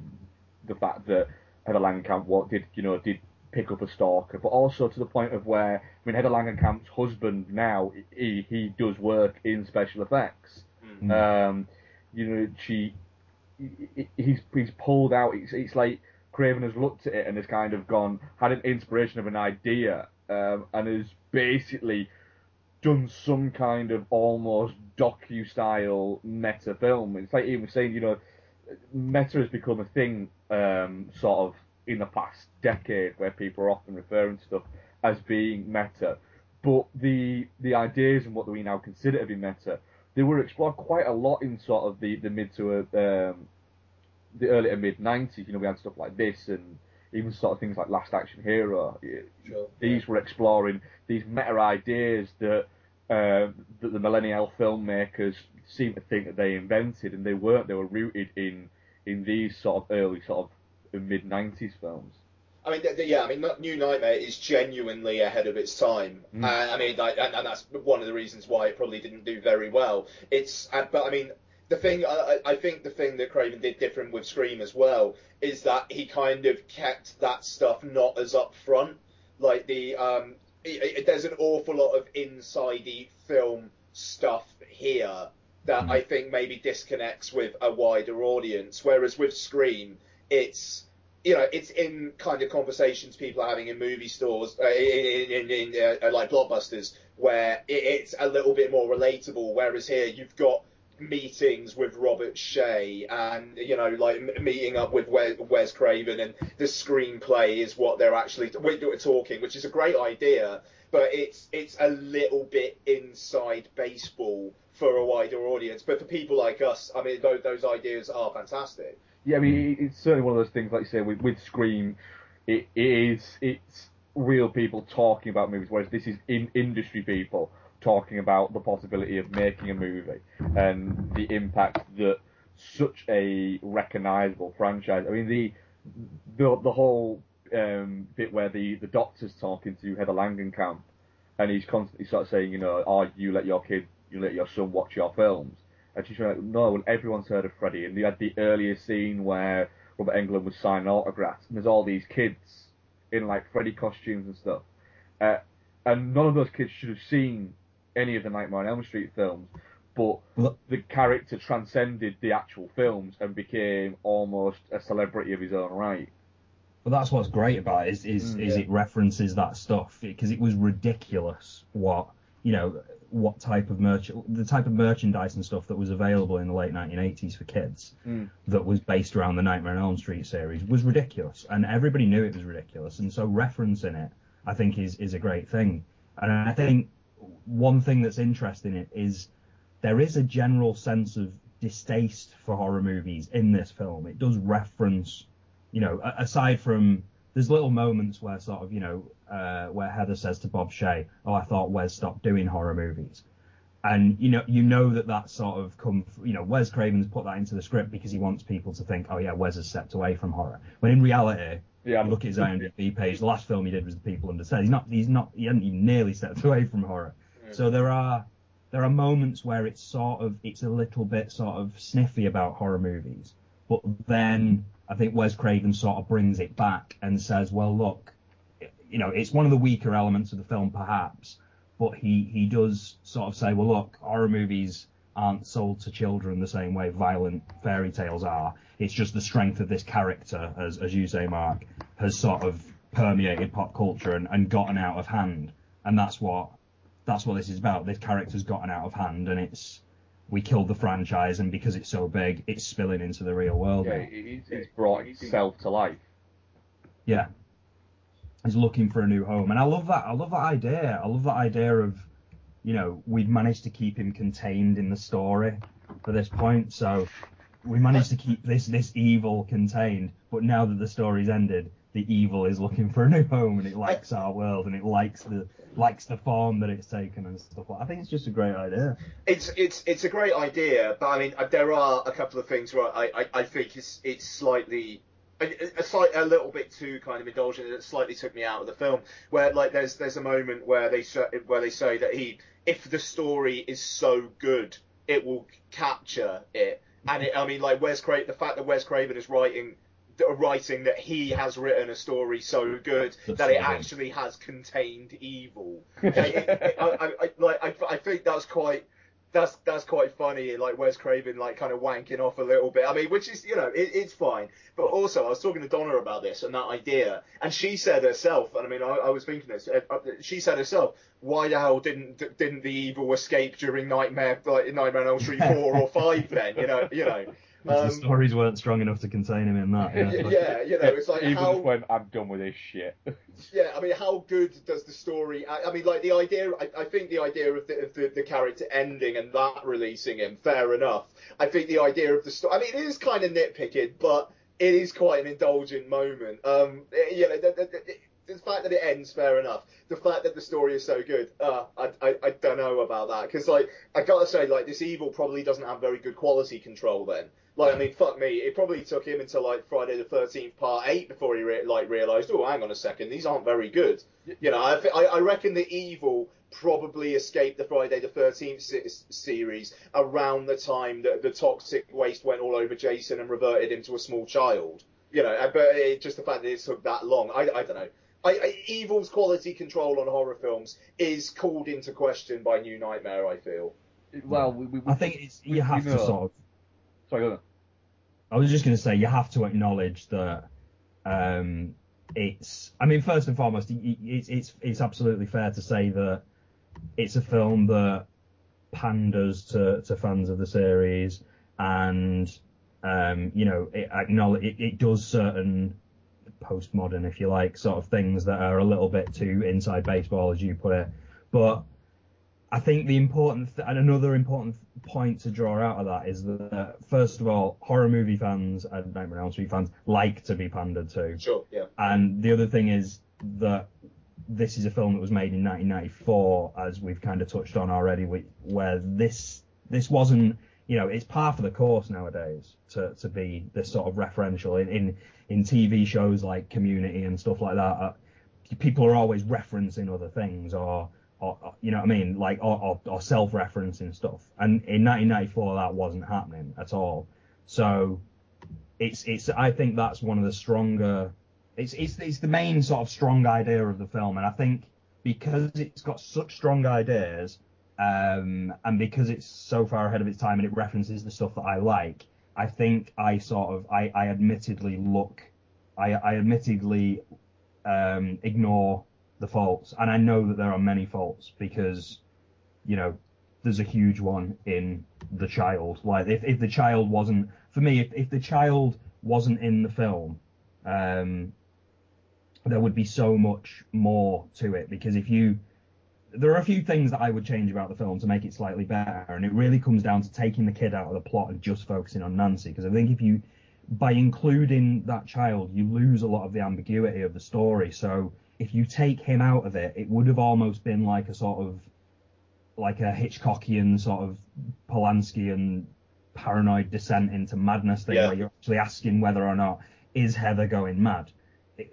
the fact that Heather Langenkamp what did you know did pick up a stalker, but also to the point of where I mean Heather Langenkamp's husband now he he does work in special effects. Mm. Um, you know, she he's he's pulled out. It's it's like Craven has looked at it and has kind of gone, had an inspiration of an idea, um, and has basically done some kind of almost docu-style meta film. It's like even saying, you know, meta has become a thing, um, sort of in the past decade, where people are often referring to stuff as being meta. But the the ideas and what we now consider to be meta, they were explored quite a lot in sort of the, the mid to um, the early to mid '90s. You know, we had stuff like this and even sort of things like Last Action Hero. Sure. These were exploring these meta ideas that uh, that the millennial filmmakers seem to think that they invented, and they weren't. They were rooted in in these sort of early sort of mid '90s films. I mean, yeah, I mean, New Nightmare is genuinely ahead of its time. Mm. Uh, I mean, like, and, and that's one of the reasons why it probably didn't do very well. It's, uh, but I mean, the thing I, I think the thing that Craven did different with Scream as well is that he kind of kept that stuff not as upfront. Like the um, it, it, there's an awful lot of insidey film stuff here that Mm. I think maybe disconnects with a wider audience. Whereas with Scream, it's you know, it's in kind of conversations people are having in movie stores, uh, in, in, in uh, like blockbusters, where it, it's a little bit more relatable. Whereas here, you've got meetings with Robert Shaye and you know like meeting up with Wes, Craven and the screenplay is what they're actually we're talking, which is a great idea, but it's it's a little bit inside baseball for a wider audience. But for people like us, I mean, those, those ideas are fantastic. Yeah, I mean, it's certainly one of those things, like you say, with, with Scream, it, it is, it's real people talking about movies, whereas this is in industry people talking about the possibility of making a movie and the impact that such a recognizable franchise. I mean, the the, the whole um, bit where the, the doctor's talking to Heather Langenkamp and he's constantly sort of saying, you know, oh, you let your kid, you let your son watch your films. And she's like, no, well, everyone's heard of Freddy. And you had the earlier scene where Robert Englund was signing autographs, and there's all these kids in like Freddy costumes and stuff, uh, and none of those kids should have seen any of the Nightmare on Elm Street films, but the character transcended the actual films and became almost a celebrity of his own right. But that's what's great about it is is, Mm, is yeah. it references that stuff because it was ridiculous what you know what type of merch the type of merchandise and stuff that was available in the late 1980s for kids Mm. that was based around the Nightmare on Elm Street series was ridiculous and everybody knew it was ridiculous and so referencing it I think is is a great thing and I think one thing that's interesting it is there is a general sense of distaste for horror movies in this film it does reference you know, aside from there's little moments where sort of, you know, uh, where Heather says to Bob Shaye, "Oh, I thought Wes stopped doing horror movies," and you know, you know that that sort of come, you know, Wes Craven's put that into the script because he wants people to think, "Oh yeah, Wes has stepped away from horror," when in reality. Yeah. look at his IMDb page. The last film he did was The People Under Stairs. He's not. He's not. He hadn't even nearly stepped away from horror. So there are there are moments where it's sort of it's a little bit sort of sniffy about horror movies, but then I think Wes Craven sort of brings it back and says, well, look, you know, it's one of the weaker elements of the film perhaps, but he he does sort of say, well, look, horror movies aren't sold to children the same way violent fairy tales are. It's just the strength of this character, as as you say, Mark, has sort of permeated pop culture and, and gotten out of hand, and that's what that's what this is about. This character's gotten out of hand, and it's we killed the franchise, and because it's so big, it's spilling into the real world. Yeah, it- it's, it's brought itself to life. Yeah. Is looking for a new home. And I love that. I love that idea. I love that idea of, you know, we've managed to keep him contained in the story for this point. So we managed to keep this this evil contained, but now that the story's ended, the evil is looking for a new home and it likes our world and it likes the likes the form that it's taken and stuff I think it's just a great idea. It's it's it's a great idea, but I mean there are a couple of things where I, I, I think it's it's slightly a, a slight a little bit too kind of indulgent. It slightly took me out of the film. Where like there's there's a moment where they say, where they say that he if the story is so good it will capture it. And it, I mean like Wes Craven the fact that Wes Craven is writing writing that he has written a story so good That's that it actually has contained evil. Like, it- I, I, like I, I think that's quite that's that's quite funny. Like Wes Craven, like kind of wanking off a little bit. I mean, which is you know it, it's fine. But also, I was talking to Donna about this and that idea, and she said herself, and I mean, I, I was thinking this. uh, uh, She said herself, why the hell didn't didn't the evil escape during Nightmare like Nightmare on Elm Street four or five? Then you know you know. The Um, stories weren't strong enough to contain him in that. Yeah. y- yeah, you know, it's like Even how when I'm done with this shit. yeah, I mean, how good does the story? I, I mean, like the idea. I, I think the idea of, the, of the, the character ending and that releasing him, fair enough. I think the idea of the story. I mean, it is kind of nitpicking, but it is quite an indulgent moment. Um, you know, the, the, the, fact that it ends, fair enough. The fact that the story is so good, uh, I, I, I don't know about that because, like, I gotta say, like, this evil probably doesn't have very good quality control. Then, like, I mean, fuck me, it probably took him until like Friday the Thirteenth Part Eight before he re- like realized, oh, hang on a second, these aren't very good. You know, I, I, I reckon the evil probably escaped the Friday the Thirteenth se- series around the time that the toxic waste went all over Jason and reverted him to a small child. You know, uh, but it, just the fact that it took that long, I, I don't know. I, I, Evil's quality control on horror films is called into question by New Nightmare. I feel. Well, we, we, I think it's we- you have to sort of Sorry, go on. I was just going to say you have to acknowledge that um, it's. I mean, first and foremost, y- y- it's it's it's absolutely fair to say that it's a film that panders to, to fans of the series, and um, you know, it acknowledge it, it does certain postmodern, if you like, sort of things that are a little bit too inside baseball, as you put it. But I think the important th- and another important point to draw out of that is that first of all, horror movie fans and Nightmare on Elm Street fans like to be pandered to. Sure. Yeah. And the other thing is that this is a film that was made in 1994, as we've kind of touched on already, wh- where this this wasn't, you know, it's par for the course nowadays to, to be this sort of referential in, in in TV shows like Community and stuff like that. Uh, people are always referencing other things or. Or, or- you know what I mean, like or, or, or self-referencing stuff, and in 1994 that wasn't happening at all. So it's it's I think that's one of the stronger. It's it's it's the main sort of strong idea of the film, and I think because it's got such strong ideas, um, and because it's so far ahead of its time and it references the stuff that I like, I think I sort of I, I admittedly look, I, I admittedly um, ignore the faults, and I know that there are many faults because, you know, there's a huge one in the child. Like if, if the child wasn't, for me, if, if the child wasn't in the film, um, there would be so much more to it because if you there are a few things that I would change about the film to make it slightly better, and it really comes down to taking the kid out of the plot and just focusing on Nancy. Because I think if you, by including that child, you lose a lot of the ambiguity of the story. So if you take him out of it, it would have almost been like a sort of, like a Hitchcockian sort of Polanski and paranoid descent into madness thing, Yeah. where you're actually asking whether or not is Heather going mad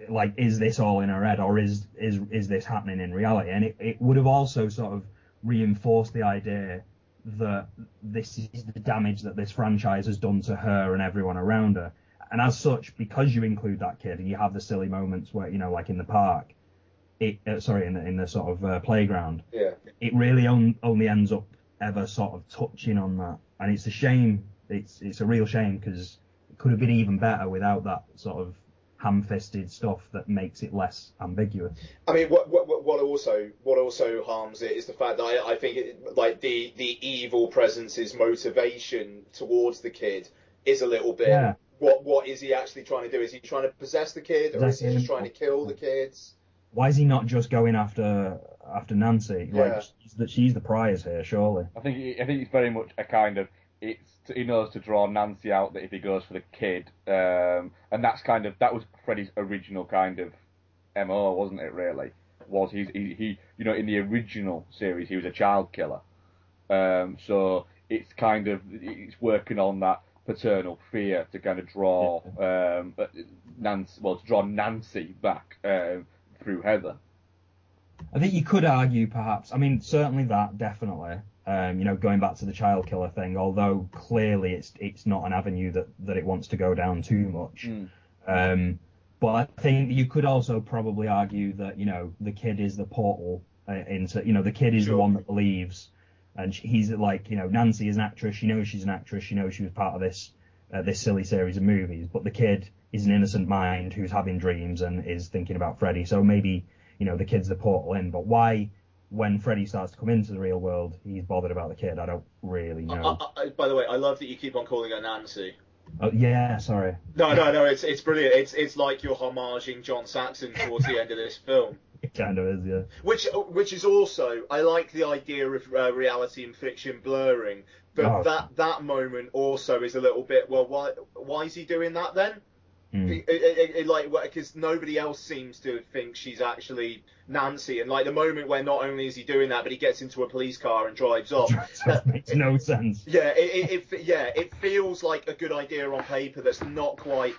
like is this all in her head or is is is this happening in reality? And it, it would have also sort of reinforced the idea that this is the damage that this franchise has done to her and everyone around her. And as such because you include that kid and you have the silly moments where you know like in the park it uh, sorry in the, in the sort of uh, playground Yeah. it really on, only ends up ever sort of touching on that. And it's a shame. It's it's a real shame because it could have been even better without that sort of ham-fisted stuff that makes it less ambiguous. I mean, what, what what- what also what also harms it is the fact that I, I think it, like the the evil presence's motivation towards the kid is a little bit. Yeah. What what is he actually trying to do? Is he trying to possess the kid, or is he just trying to kill the kids? Why is he not just going after after Nancy? Yeah. Like she's the, she's the prize here, surely. I think I think it's very much a kind of it's he knows to draw Nancy out that if he goes for the kid, um, and that's kind of that was Freddy's original kind of mo, wasn't it? Really, was he he, he you know in the original series he was a child killer, um, so it's kind of it's working on that paternal fear to kind of draw um, Nancy well to draw Nancy back um, through Heather. I think you could argue, perhaps. I mean, certainly that, definitely. Um, you know, going back to the child killer thing, although clearly it's it's not an avenue that, that it wants to go down too much. Um, but I think you could also probably argue that you know the kid is the portal uh, into you know the kid is the one that believes, and she, he's like you know Nancy is an actress. She knows she's an actress. She knows she was part of this uh, this silly series of movies. But the kid is an innocent mind who's having dreams and is thinking about Freddy. So maybe you know the kid's the portal in. But why? When Freddy starts to come into the real world, he's bothered about the kid. I don't really know. I, I, by the way, I love that you keep on calling her Nancy. oh yeah, sorry. No, no, no. It's it's brilliant. It's it's like you're homaging John Saxon towards the end of this film. It kind of is, yeah. Which which is also I like the idea of uh, reality and fiction blurring, but Oh. that that moment also is a little bit well why why is he doing that then? Mm. It, it, it, like because nobody else seems to think she's actually Nancy, and like the moment where not only is he doing that, but he gets into a police car and drives off. That makes no sense. Yeah, it, it yeah, it feels like a good idea on paper that's not quite.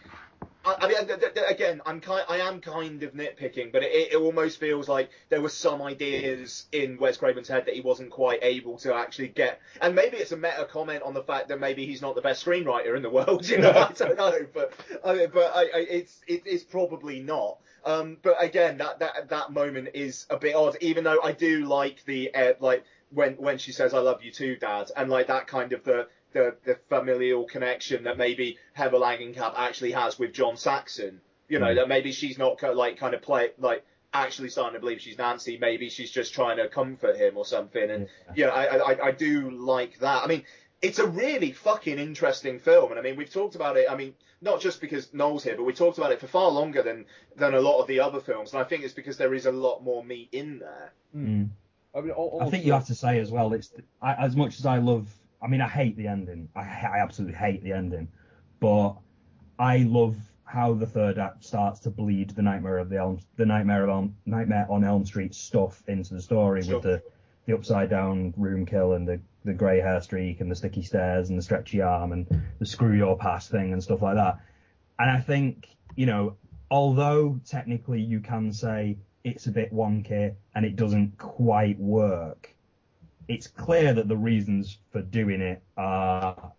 I, I mean, again, I'm kind, I am kind of nitpicking, but it, it almost feels like there were some ideas in Wes Craven's head that he wasn't quite able to actually get. And maybe it's a meta comment on the fact that maybe he's not the best screenwriter in the world. You know, I don't know, but I mean, but I, I, it's it, it's probably not. Um, but again, that, that that moment is a bit odd, even though I do like the uh, like when when she says "I love you too, Dad," and like that kind of the the, the familial connection that maybe Heather Langenkamp actually has with John Saxon. You know, Mm. that maybe she's not like kind of play like actually starting to believe she's Nancy. Maybe she's just trying to comfort him or something. And you know, I, I I do like that. I mean, it's a really fucking interesting film, and I mean, we've talked about it. I mean, not just because Noel's here, but we talked about it for far longer than than a lot of the other films, and I think it's because there is a lot more meat in there. Mm. I mean, al- I think you have to say as well. It's I, as much as I love. I mean, I hate the ending. I, I absolutely hate the ending, but I love how the third act starts to bleed the nightmare of the Elm, the nightmare of Elm, nightmare on Elm Street stuff into the story Sure. with the the upside down room kill and the the grey hair streak and the sticky stairs and the stretchy arm and the screw your past thing and stuff like that. And I think you know, although technically you can say it's a bit wonky and it doesn't quite work, it's clear that the reasons for doing it are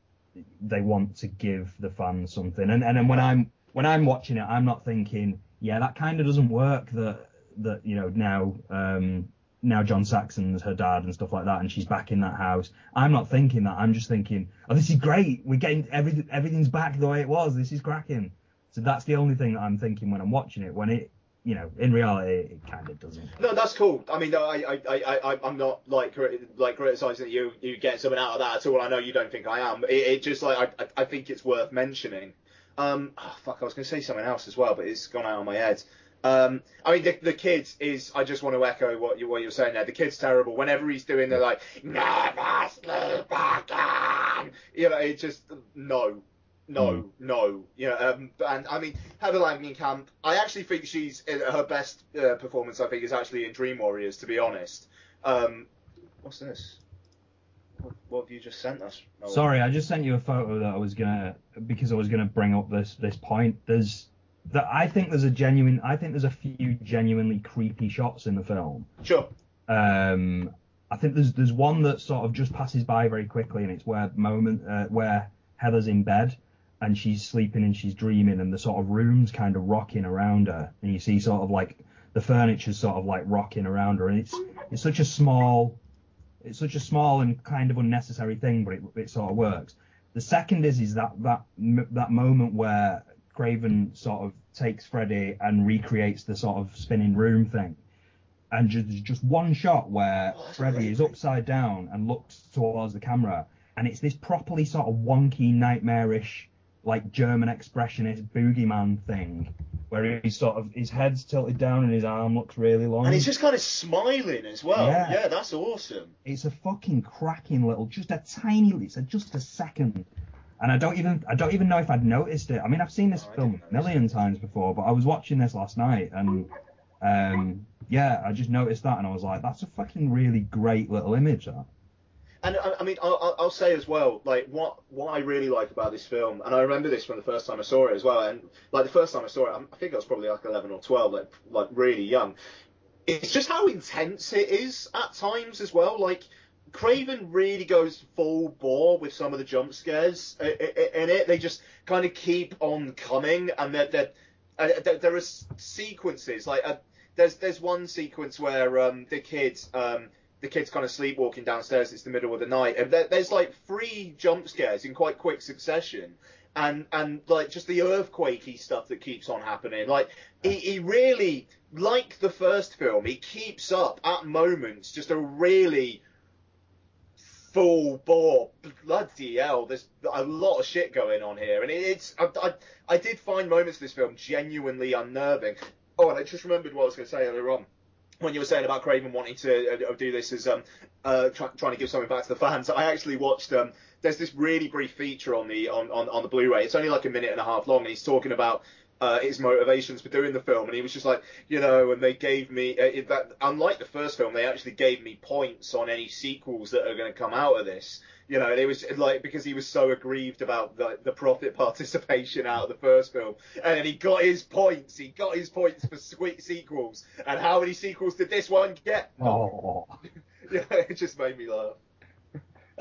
they want to give the fans something. And and when I'm when I'm watching it, I'm not thinking, yeah, that kind of doesn't work. That that you know now um, now John Saxon's her dad and stuff like that, and she's back in that house. I'm not thinking that. I'm just thinking, oh, this is great. We're getting everything. Everything's back the way it was. This is cracking. So that's the only thing that I'm thinking when I'm watching it. When it, you know, in reality, it kind of doesn't. No, that's cool. I mean, I, I, I, I, I'm not like like criticizing you you get something out of that at all. I know you don't think I am. It, it just like I, I think it's worth mentioning. Um, oh, fuck, I was going to say something else as well, but it's gone out of my head. Um, I mean, the, the kid is. I just want to echo what you what you're saying there. The kid's terrible. Whenever he's doing they're like never sleep again, you know, it just no, no, no. You know, um, and I mean, Heather Langenkamp. I actually think she's her best uh, performance. I think is actually in Dream Warriors. To be honest. Um, what's this? What, what have you just sent us? Oh. Sorry, I just sent you a photo that I was gonna because I was gonna bring up this this point. There's that I think there's a genuine I think there's a few genuinely creepy shots in the film. Sure. Um, I think there's there's one that sort of just passes by very quickly, and it's where moment uh, where Heather's in bed and she's sleeping and she's dreaming, and the sort of room's kind of rocking around her, and you see sort of like the furniture's sort of like rocking around her, and it's it's such a small it's such a small and kind of unnecessary thing, but it, it sort of works. The second is is that that that moment where Craven sort of takes Freddy and recreates the sort of spinning room thing. And just, just one shot where Oh, Freddy is upside down and looks towards the camera, and it's this properly sort of wonky, nightmarish, like German expressionist boogeyman thing, where he's sort of his head's tilted down and his arm looks really long. And he's just kind of smiling as well. Yeah. yeah that's awesome. It's a fucking cracking little, just a tiny, it's a, just a second. And I don't even, I don't even know if I'd noticed it. I mean, I've seen this film a million times before, but I was watching this last night and, um, yeah, I just noticed that and I was like, that's a fucking really great little image. That. And I, I mean, I'll, I'll say as well, like what what I really like about this film, and I remember this from the first time I saw it as well, and like the first time I saw it, I think I was probably like 11 or 12, like like really young. It's just how intense it is at times as well. Like Craven really goes full bore with some of the jump scares i- i- in it. They just kind of keep on coming, and that that uh, there, are sequences like uh, there's there's one sequence where um, the kid um, the kid's kind of sleepwalking downstairs. It's the middle of the night, and there, there's like three jump scares in quite quick succession. And and like just the earthquakey stuff that keeps on happening. Like he, he really, like the first film, he keeps up at moments just a really full bore bloody hell there's a lot of shit going on here and it, it's I, I, I did find moments of this film genuinely unnerving oh and i just remembered what i was going to say earlier on when you were saying about Craven wanting to uh, do this as um, uh, try, trying to give something back to the fans, I actually watched. Um, there's this really brief feature on the on, on, on the Blu-ray. It's only like a minute and a half long, and he's talking about uh, his motivations for doing the film, and he was just like, you know, and they gave me uh, it- that. Unlike the first film, they actually gave me points on any sequels that are going to come out of this. You know, and it was like because he was so aggrieved about the, the profit participation out of the first film, and then he got his points. He got his points for sweet sequels. And how many sequels did this one get? Oh. Yeah, it just made me laugh.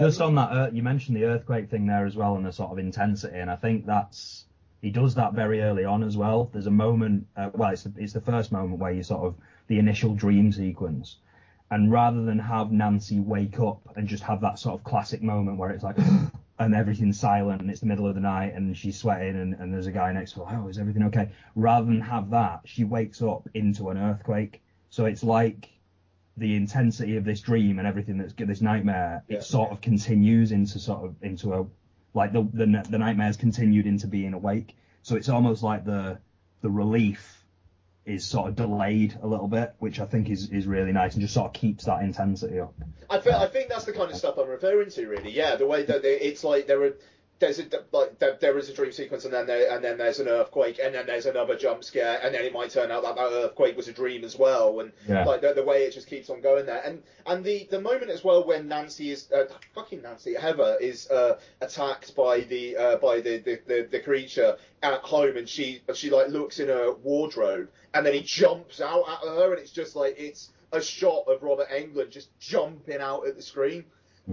Just on that, uh, you mentioned the earthquake thing there as well, and the sort of intensity, and I think that's he does that very early on as well. There's a moment, uh, well, it's the, it's the first moment where you sort of the initial dream sequence, and rather than have Nancy wake up and just have that sort of classic moment where it's like, and everything's silent and it's the middle of the night and she's sweating and, and there's a guy next to her, oh, is everything okay? Rather than have that, she wakes up into an earthquake. So it's like the intensity of this dream and everything that's this nightmare, it sort of continues into sort of into a like the the the nightmare's continued into being awake. So it's almost like the the relief is sort of delayed a little bit, which I think is is really nice and just sort of keeps that intensity up. I, fe- I think that's the kind of stuff I'm referring to, really. Yeah, the way that they, it's like there are there's a like there, there is a dream sequence and then there, and then there's an earthquake and then there's another jump scare and then it might turn out that that earthquake was a dream as well. And Yeah. like the, the way it just keeps on going there. And and the the moment as well when Nancy is uh, fucking Nancy Heather is uh, attacked by the uh, by the, the, the, the creature at home and she she like looks in her wardrobe and then he jumps out at her and it's just like it's a shot of Robert Englund just jumping out at the screen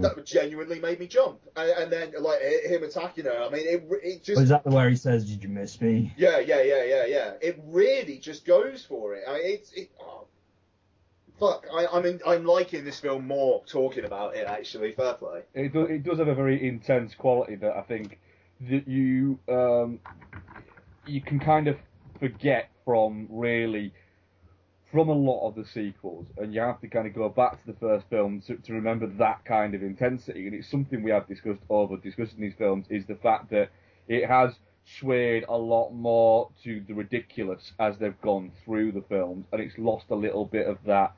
that genuinely made me jump. And, and then like him attacking her, I mean, it it just Oh, is that the where he says, "Did you miss me"? yeah, yeah, yeah, yeah, yeah. It really just goes for it. I mean, it's it. Oh, fuck, I, I mean, I'm liking this film more talking about it. Actually, fair play. It does, it does have a very intense quality that I think that you um, you can kind of forget from really from a lot of the sequels, and you have to kind of go back to the first film to, to remember that kind of intensity. And it's something we have discussed over discussing these films is the fact that it has swayed a lot more to the ridiculous as they've gone through the films, and it's lost a little bit of that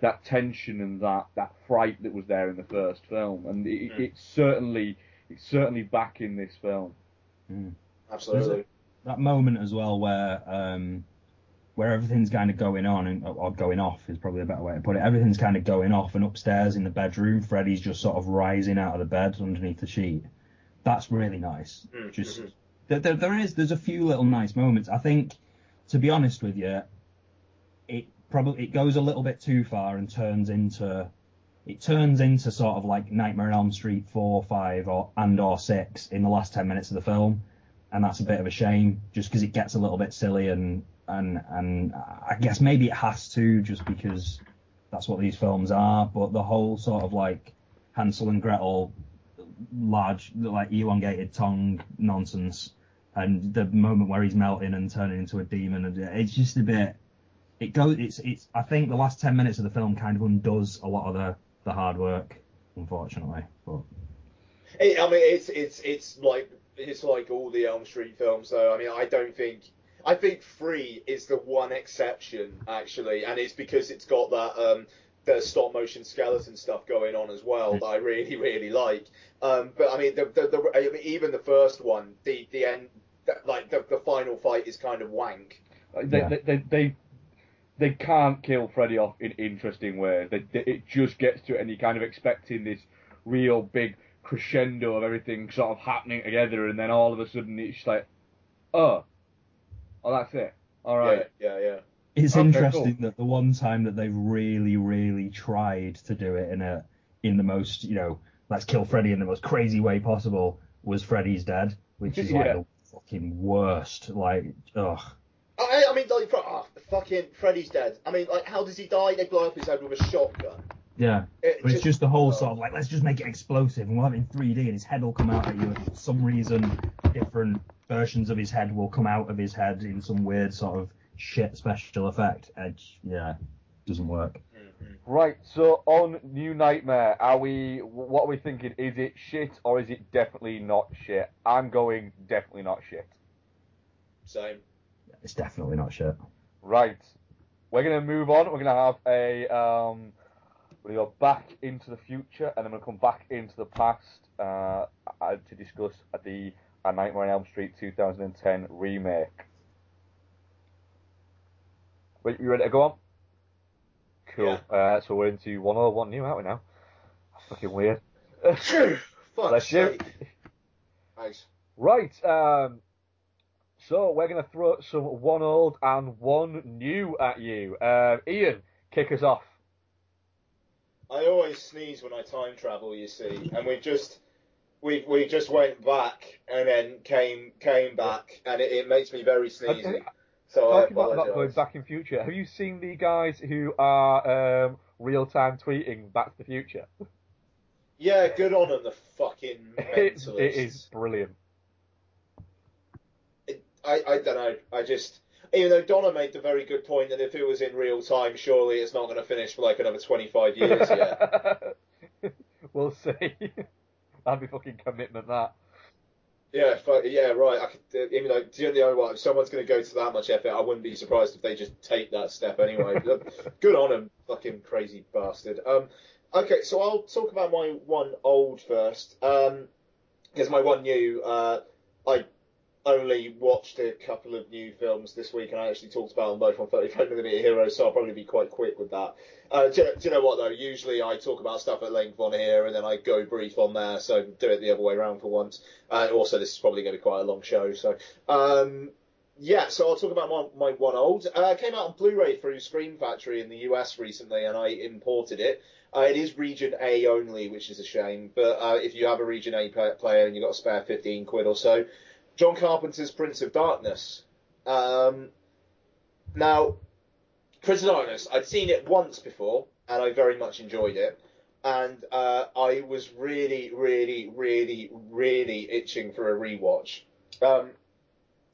that tension and that that fright that was there in the first film, and it, it's certainly it's certainly back in this film. Absolutely. That moment as well where um, where everything's kind of going on and or going off is probably a better way to put it. Everything's kind of going off, and upstairs in the bedroom, Freddy's just sort of rising out of the bed underneath the sheet. That's really nice. Mm, Just mhm. there, there, there is there's a few little nice moments. I think, to be honest with you, it probably it goes a little bit too far and turns into it turns into sort of like Nightmare on Elm Street four, five, or and or six in the last ten minutes of the film, and that's a bit of a shame just because it gets a little bit silly and and and I guess maybe it has to just because that's what these films are. But the whole sort of like Hansel and Gretel large like elongated tongue nonsense and the moment where he's melting and turning into a demon and it's just a bit it goes it's it's I think the last 10 minutes of the film kind of undoes a lot of the the hard work unfortunately but It, I mean, it's it's it's like it's like all the Elm Street films, though. I mean, I don't think I think Free is the one exception actually, and it's because it's got that um, the stop motion skeleton stuff going on as well that I really really like. Um, but I mean, the, the, the I mean, even the first one, the the end, like the, the final fight is kind of wank. They, Yeah. they, they, they, they can't kill Freddy off in interesting ways. They, they, it just gets to it, and you're kind of expecting this real big crescendo of everything sort of happening together, and then all of a sudden it's like, oh, oh, that's it. All right. Yeah, yeah, yeah. It's Okay, interesting cool. that the one time that they've really, really tried to do it in a in the most, you know, let's kill Freddy in the most crazy way possible was Freddy's Dead, which is like Yeah. the fucking worst. Like, ugh. I, I mean, like, oh, fucking Freddy's dead. I mean, like, how does he die? They blow up his head with a shotgun. Yeah. It but it's just- just the whole sort of like, let's just make it explosive and we'll have it in 3D and his head will come out at you. And for some reason, different versions of his head will come out of his head in some weird sort of shit special effect. Edge, yeah, doesn't work. Right, so on New Nightmare, are we? What are we thinking? Is it shit or is it definitely not shit? I'm going definitely not shit. Same. It's definitely not shit. Right, we're gonna move on. We're gonna have a um, we're gonna go back into the future and then we'll come back into the past uh, uh, to discuss the A Nightmare on Elm Street 2010 remake. Wait, you ready to go on? Cool. Uh, so we're into one old, one new, aren't we now? That's fucking weird. Fuck Bless you. Thanks. Right, um, so we're going to throw some one old and one new at you. Uh, Ian, kick us off. I always sneeze when I time travel, you see, and we just we we just went back and then came came back, and it, it makes me very sneezy. So I Talking about not going back in future, have you seen the guys who are um, real time tweeting Back to the Future? Yeah, good on them, the fucking mentalists. it is brilliant. I, I don't know. I just, even though Donna made the very good point that if it was in real time, surely it's not going to finish for like another 25 years yet. we'll see. That'd be fucking commitment, that. yeah, fuck, yeah, right. I could, uh, even though, do you know what? If someone's going to go to that much effort, I wouldn't be surprised if they just take that step anyway. Good on them, fucking crazy bastard. Um, okay, so I'll talk about my one old first. Um, because my one new, uh, I only watched a couple of new films this week, and I actually talked about them both on 35 mm Heroes, so I'll probably be quite quick with that. Uh, do, you- do you know what though? Usually I talk about stuff at length on here, and then I go brief on there, so do it the other way around for once. Uh, also, this is probably going to be quite a long show, so um, yeah. So I'll talk about my, my one old. Uh, came out on Blu-ray through Scream Factory in the US recently, and I imported it. Uh, it is Region A only, which is a shame. But uh, if you have a Region A player and you've got a spare 15 quid or so, John Carpenter's Prince of Darkness. Um, now, Prince of Darkness, I'd seen it once before, and I very much enjoyed it. And uh, I was really, really, really, really itching for a rewatch. Um,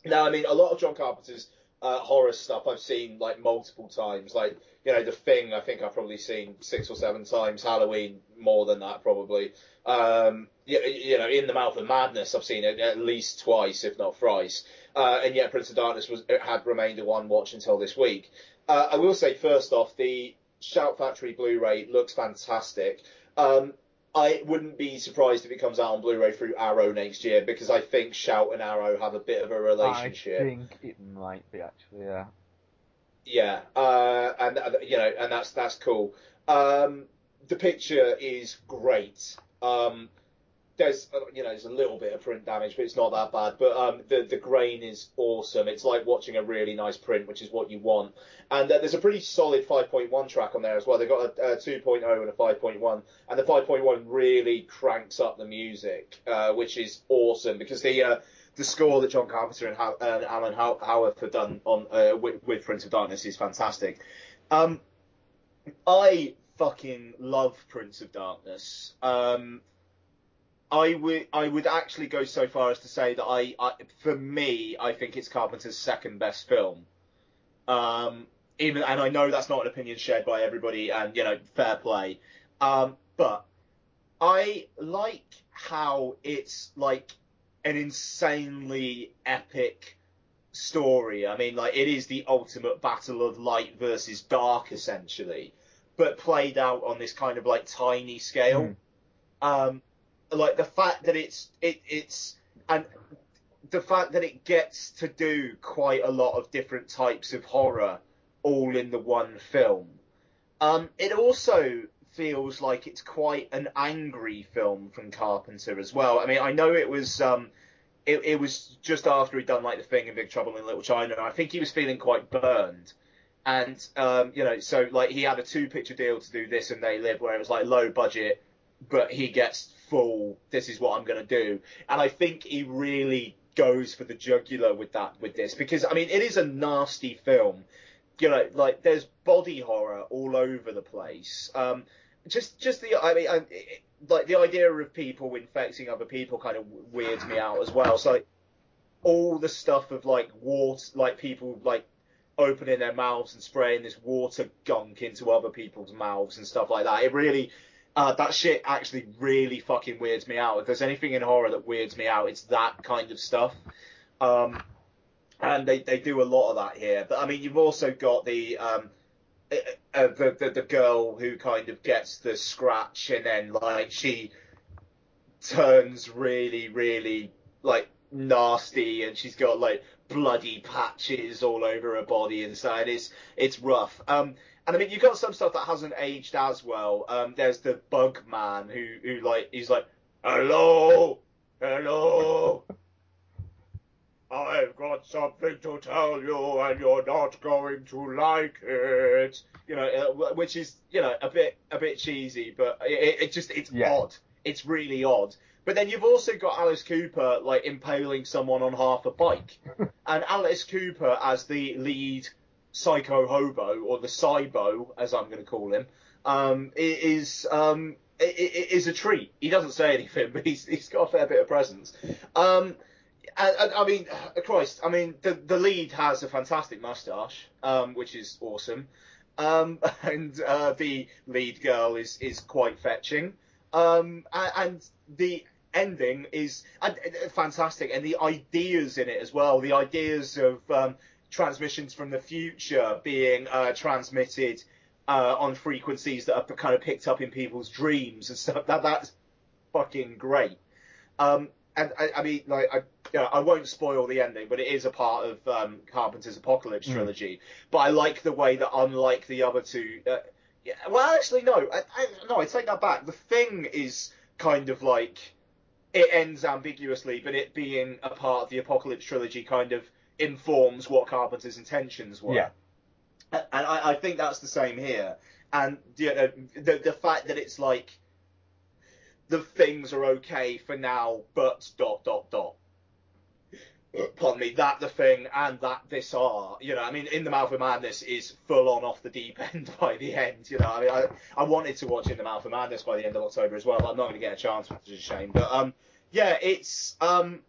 now, I mean, a lot of John Carpenter's uh, horror stuff I've seen like multiple times. Like, you know, The Thing, I think I've probably seen six or seven times. Halloween, more than that, probably. Um, you, know, In the Mouth of Madness, I've seen it at least twice, if not thrice. Uh, and yet, Prince of Darkness was had remained a one watch until this week. Uh, I will say, first off, the Shout Factory Blu-ray looks fantastic. Um, I wouldn't be surprised if it comes out on Blu-ray through Arrow next year because I think Shout and Arrow have a bit of a relationship. I think it might be actually, yeah. Yeah, uh, and uh, you know, and that's that's cool. Um, the picture is great. Um, there's uh, you know there's a little bit of print damage, but it's not that bad. But um, the the grain is awesome. It's like watching a really nice print, which is what you want. And uh, there's a pretty solid 5.1 track on there as well. They've got a, a 2.0 and a 5.1, and the 5.1 really cranks up the music, uh, which is awesome because the uh, the score that John Carpenter and, How- uh, Alan How- Howarth have done on uh, with, with Prince of Darkness is fantastic. Um, I fucking love Prince of Darkness. Um, I would I would actually go so far as to say that I, I for me I think it's Carpenter's second best film. Um, even and I know that's not an opinion shared by everybody, and you know fair play. Um, but I like how it's like an insanely epic story. I mean, like it is the ultimate battle of light versus dark, essentially, but played out on this kind of like tiny scale. Um, like the fact that it's it it's and the fact that it gets to do quite a lot of different types of horror all in the one film. Um, it also feels like it's quite an angry film from Carpenter as well. I mean, I know it was um, it, it was just after he'd done like the thing in Big Trouble in Little China. I think he was feeling quite burned. And um, you know, so like he had a two picture deal to do this and They Live, where it was like low budget, but he gets full. This is what I'm going to do, and I think he really goes for the jugular with that with this because I mean it is a nasty film. You know, like there's body horror all over the place. Um, just just the I mean I, it, like the idea of people infecting other people kind of weirds me out as well. So like, all the stuff of like water, like people like opening their mouths and spraying this water gunk into other people's mouths and stuff like that. It really, uh, that shit actually really fucking weirds me out. If there's anything in horror that weirds me out, it's that kind of stuff. Um, and they, they do a lot of that here. But I mean, you've also got the, um, uh, uh, the, the the girl who kind of gets the scratch and then like she turns really really like nasty and she's got like bloody patches all over her body and so it's it's rough. Um, and I mean you've got some stuff that hasn't aged as well. Um, there's the bug man who who like he's like hello hello. I've got something to tell you, and you're not going to like it. You know, uh, which is you know a bit a bit cheesy, but it, it just it's odd. It's really odd. But then you've also got Alice Cooper like impaling someone on half a bike, and Alice Cooper as the lead psycho hobo or the cybo, as I'm going to call him, um, is um, i- i- is a treat. He doesn't say anything, but he's he's got a fair bit of presence. Um, and, I mean, Christ, I mean, the the lead has a fantastic mustache, um, which is awesome, um, and uh, the lead girl is is quite fetching, um, and the ending is fantastic, and the ideas in it as well, the ideas of um, transmissions from the future being uh, transmitted uh, on frequencies that are kind of picked up in people's dreams and stuff. That that's fucking great. Um, and I, I mean, like, I, you know, I won't spoil the ending, but it is a part of um, Carpenter's Apocalypse Mm. trilogy. But I like the way that, unlike the other two, uh, yeah, well, actually, no, I, I, no, I take that back. The thing is kind of like it ends ambiguously, but it being a part of the Apocalypse trilogy kind of informs what Carpenter's intentions were. Yeah. And I, I think that's the same here. and you know, the the fact that it's like the things are okay for now, but dot dot dot. Pardon me, that the thing and that this are, you know, I mean, in the Mouth of Madness is full on off the deep end by the end, you know. I mean, I, I wanted to watch In the Mouth of Madness by the end of October as well, but I'm not going to get a chance, which is a shame. But um, yeah, it's um,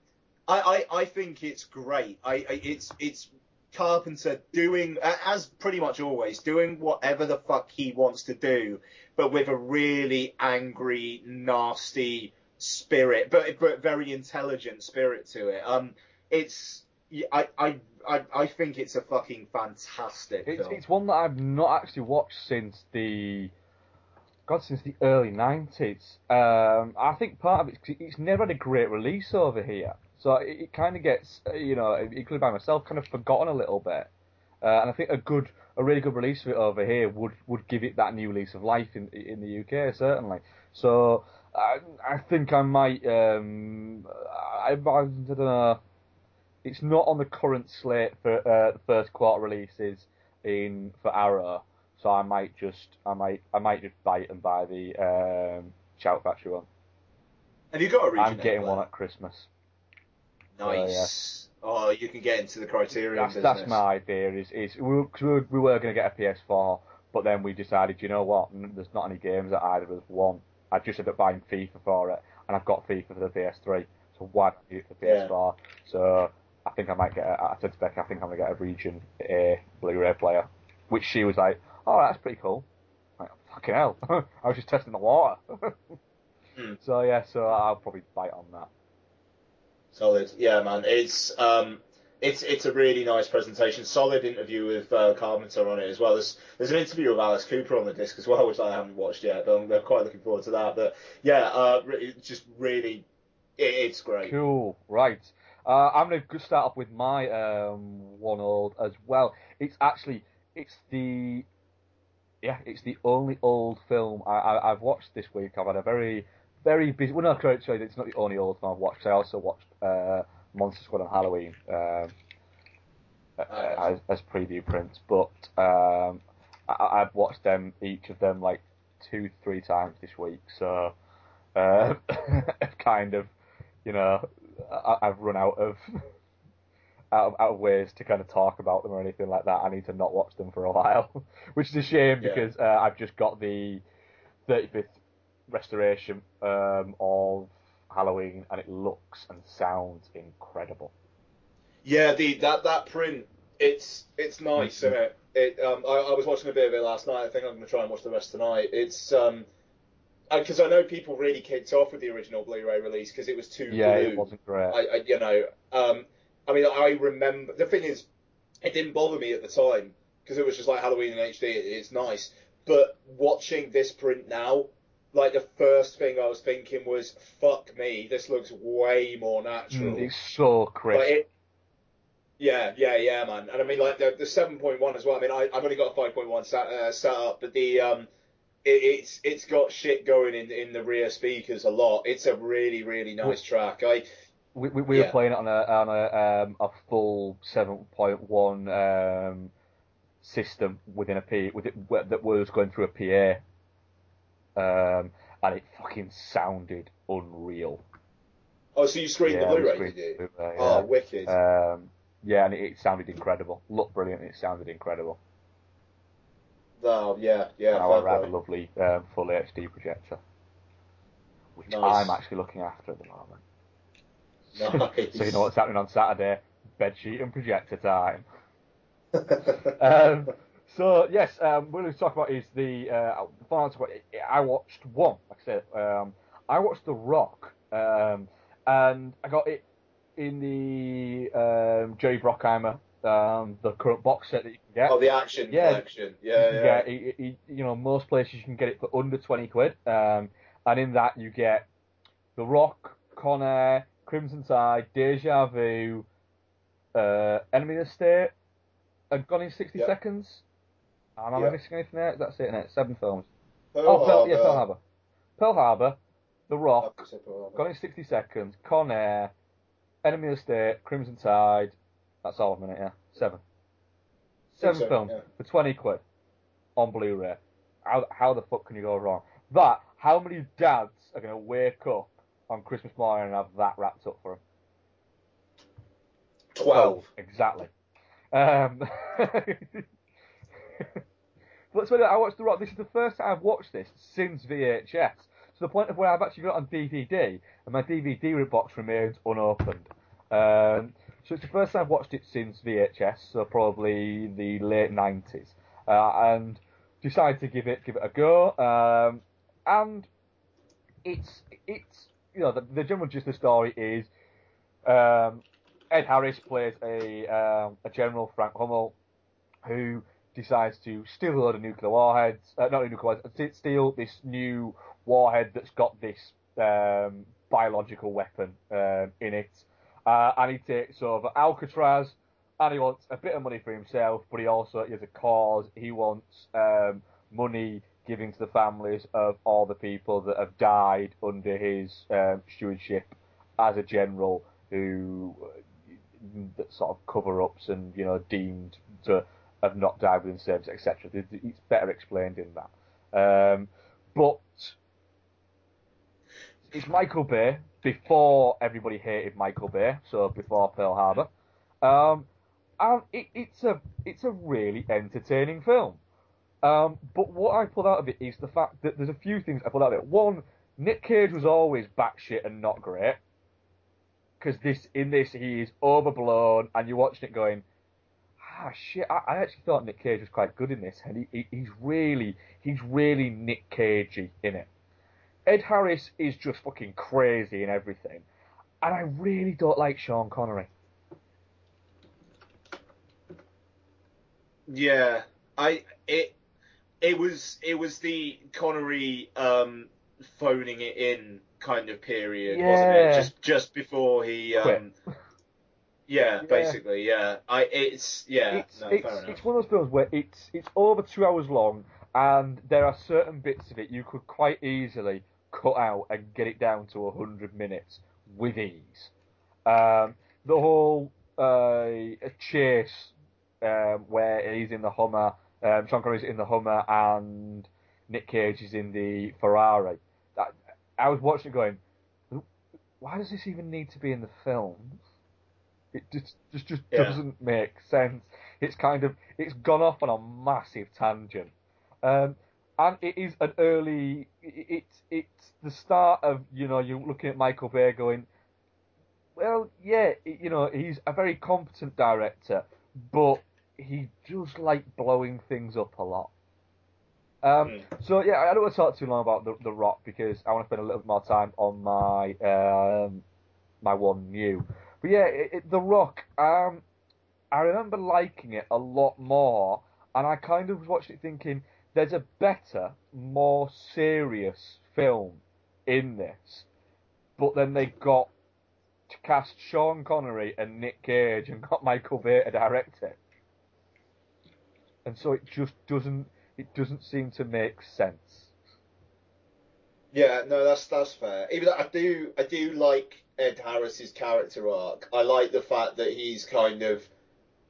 I, I, I think it's great. I, I it's it's Carpenter doing as pretty much always doing whatever the fuck he wants to do, but with a really angry, nasty spirit, but but very intelligent spirit to it. Um, it's I I I, I think it's a fucking fantastic It's, film. it's one that I've not actually watched since the God since the early nineties. Um, I think part of it it's never had a great release over here, so it, it kind of gets uh, you know, including by myself, kind of forgotten a little bit. Uh, and I think a good, a really good release of it over here would, would give it that new lease of life in in the UK certainly. So I, I think I might, um, I, I don't know. It's not on the current slate for uh, the first quarter releases in for Arrow, so I might just, I might, I might just bite and buy the um, Shout Factory one. Have you got a region? I'm getting one at Christmas. Nice. Oh, you can get into the Criterion That's, business. that's my idea. Is is we were, we were, we were going to get a PS4, but then we decided, you know what? There's not any games that either of us want. I just ended up buying FIFA for it, and I've got FIFA for the PS3. So why not do it for. PS4? So I think I might get. A, I said to Becky, I think I'm going to get a Region A Blu-ray player, which she was like, "Oh, that's pretty cool." I'm like, fucking hell! I was just testing the water. Hmm. So yeah, so I'll probably bite on that. Solid. Yeah, man. It's um, it's it's a really nice presentation. Solid interview with uh, Carpenter on it as well. There's there's an interview with Alice Cooper on the disc as well, which I haven't watched yet, but I'm, I'm quite looking forward to that. But yeah, uh, re- just really, it, it's great. Cool. Right. Uh, I'm going to start off with my um, one old as well. It's actually it's the yeah it's the only old film I, I, I've watched this week. I've had a very very busy. Well, no, correct. Sorry, it's not the only old film I've watched. I also watched uh, Monster Squad on Halloween um, uh, as, as preview prints, but um, I, I've watched them each of them like two three times this week. So uh, kind of you know I, I've run out of out of, out of ways to kind of talk about them or anything like that. I need to not watch them for a while, which is a shame Yeah. because uh, I've just got the 35th restoration um, of Halloween, and it looks and sounds incredible. Yeah, the that that print, it's it's nice, isn't it? It um, I, I was watching a bit of it last night. I think I'm going to try and watch the rest tonight. It's um, because I know people really kicked off with the original Blu-ray release because it was too Yeah, blue. it wasn't great. I, I you know um, I mean I remember the thing is, it didn't bother me at the time because it was just like Halloween in HD. It, it's nice, but watching this print now. Like the first thing I was thinking was, "Fuck me, this looks way more natural." Mm, it's so crisp. Like it, yeah, yeah, yeah, man. And I mean, like the the seven point one as well. I mean, I, I've only got a five point one set, uh, set up, but the um, it, it's it's got shit going in in the rear speakers a lot. It's a really really nice track. I we, we, we Yeah. were playing it on a on a um, a full seven point one um, system within a P with it that was going through a PA, um, and it fucking sounded unreal. oh, so you screened Yeah, the Blu-ray, screened did you? Blu-ray, Oh, yeah. wicked. Um, yeah, and it, it sounded incredible. Looked brilliant. and It sounded incredible. oh, yeah, yeah. I have a lovely um, full HD projector, which Nice. I'm actually looking after at the moment. Nice. so you know what's happening on Saturday? Bedsheet and projector time. um, so yes, um, what we're going to talk about is the uh, final talk about, I watched one. Like I said, um, I watched The Rock, um, and I got it in the um, Jerry Bruckheimer, um, the current box set that you can get. Oh, the action Yeah, collection. Yeah, you yeah. get it- it- you know, most places you can get it for under 20 quid. Um, and in that you get The Rock, Con Crimson Tide, Deja Vu, uh, Enemy of the State, and Gone in 60 Yep. Seconds. Am I Yep. missing anything there? That's it, innit? Seven films. Pearl oh, Pearl, yeah, Harbor. Pearl Harbor. Pearl Harbor, The Rock, I've said Pearl Harbor. Gone in 60 Seconds, Con Air, Enemy of the State, Crimson Tide. That's all of them, innit? Yeah. Seven. Seven so, films yeah. for 20 quid on Blu-ray. how how the fuck can you go wrong? That how many dads are going to wake up on Christmas morning and have that wrapped up for them? Twelve. Exactly. Um, but so I watched The Rock. This is the first time I've watched this since VHS. To the point of where I've actually got it on DVD, and my DVD box remains unopened. Um, so it's the first time I've watched it since VHS, so probably the late nineties, uh, and decided to give it give it a go. Um, and it's it's you know the, the general gist of the story is um, Ed Harris plays a um, a general Frank Hummel who decides to steal a load of nuclear warheads, uh, not nuclear warheads, steal this new warhead that's got this um, biological weapon um, in it, uh, and he takes over Alcatraz, and he wants a bit of money for himself, but he also he has a cause. He wants um, money given to the families of all the people that have died under his um, stewardship as a general who that sort of cover ups and you know deemed to have not died within service, etc. It's better explained in that. Um, but it's Michael Bay before everybody hated Michael Bay, so before Pearl Harbor, um, and it, it's a it's a really entertaining film. Um, but what I pulled out of it is the fact that there's a few things I pulled out of it. One, Nick Cage was always batshit and not great because this in this he is overblown, and you're watching it going, ah shit. I, I actually thought Nick Cage was quite good in this, and he, he, he's really he's really Nick Cagey in it. Ed Harris is just fucking crazy in everything, and I really don't like Sean Connery. Yeah, I it it was it was the Connery um, phoning it in kind of period, wasn't it? Just just before he um, yeah, basically, yeah. I it's yeah, it's, no, it's, it's one of those films where it's it's over two hours long, and there are certain bits of it you could quite easily cut out and get it down to hundred minutes with ease. Um, the whole uh, chase um, where he's in the Hummer, um, Sean Connery's in the Hummer, and Nick Cage is in the Ferrari. That, I was watching it going, why does this even need to be in the film? It just just just Yeah. doesn't make sense. It's kind of it's gone off on a massive tangent, um, and it is an early. it- It's it's the start of you know you're looking at Michael Bay going, well yeah you know he's a very competent director, but he just like blowing things up a lot. Um, So yeah, I don't want to talk too long about the the Rock because I want to spend a little bit more time on my um, my one new. But yeah, it, it, the Rock. Um, I remember liking it a lot more, and I kind of watching it thinking, there's a better, more serious film in this. But then they got to cast Sean Connery and Nick Cage and got Michael Bay to direct it. And so it just doesn't it doesn't seem to make sense. Yeah, no, that's that's fair. Even though I do I do like Ed Harris's character arc. I like the fact that he's kind of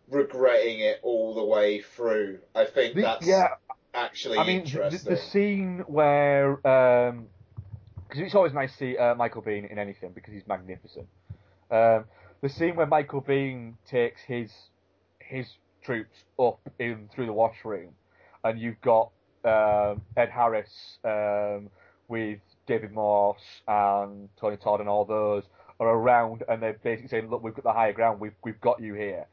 regretting it all the way through. I think The- that's yeah, actually I mean, the, interesting. the scene where, because it's always nice to see uh, Michael Biehn in anything because he's magnificent. Um, the scene where Michael Biehn takes his his troops up in through the washroom, and you've got um, Ed Harris um, with David Morse and Tony Todd and all those are around, and they're basically saying, "Look, we've got the higher ground. We've we've got you here."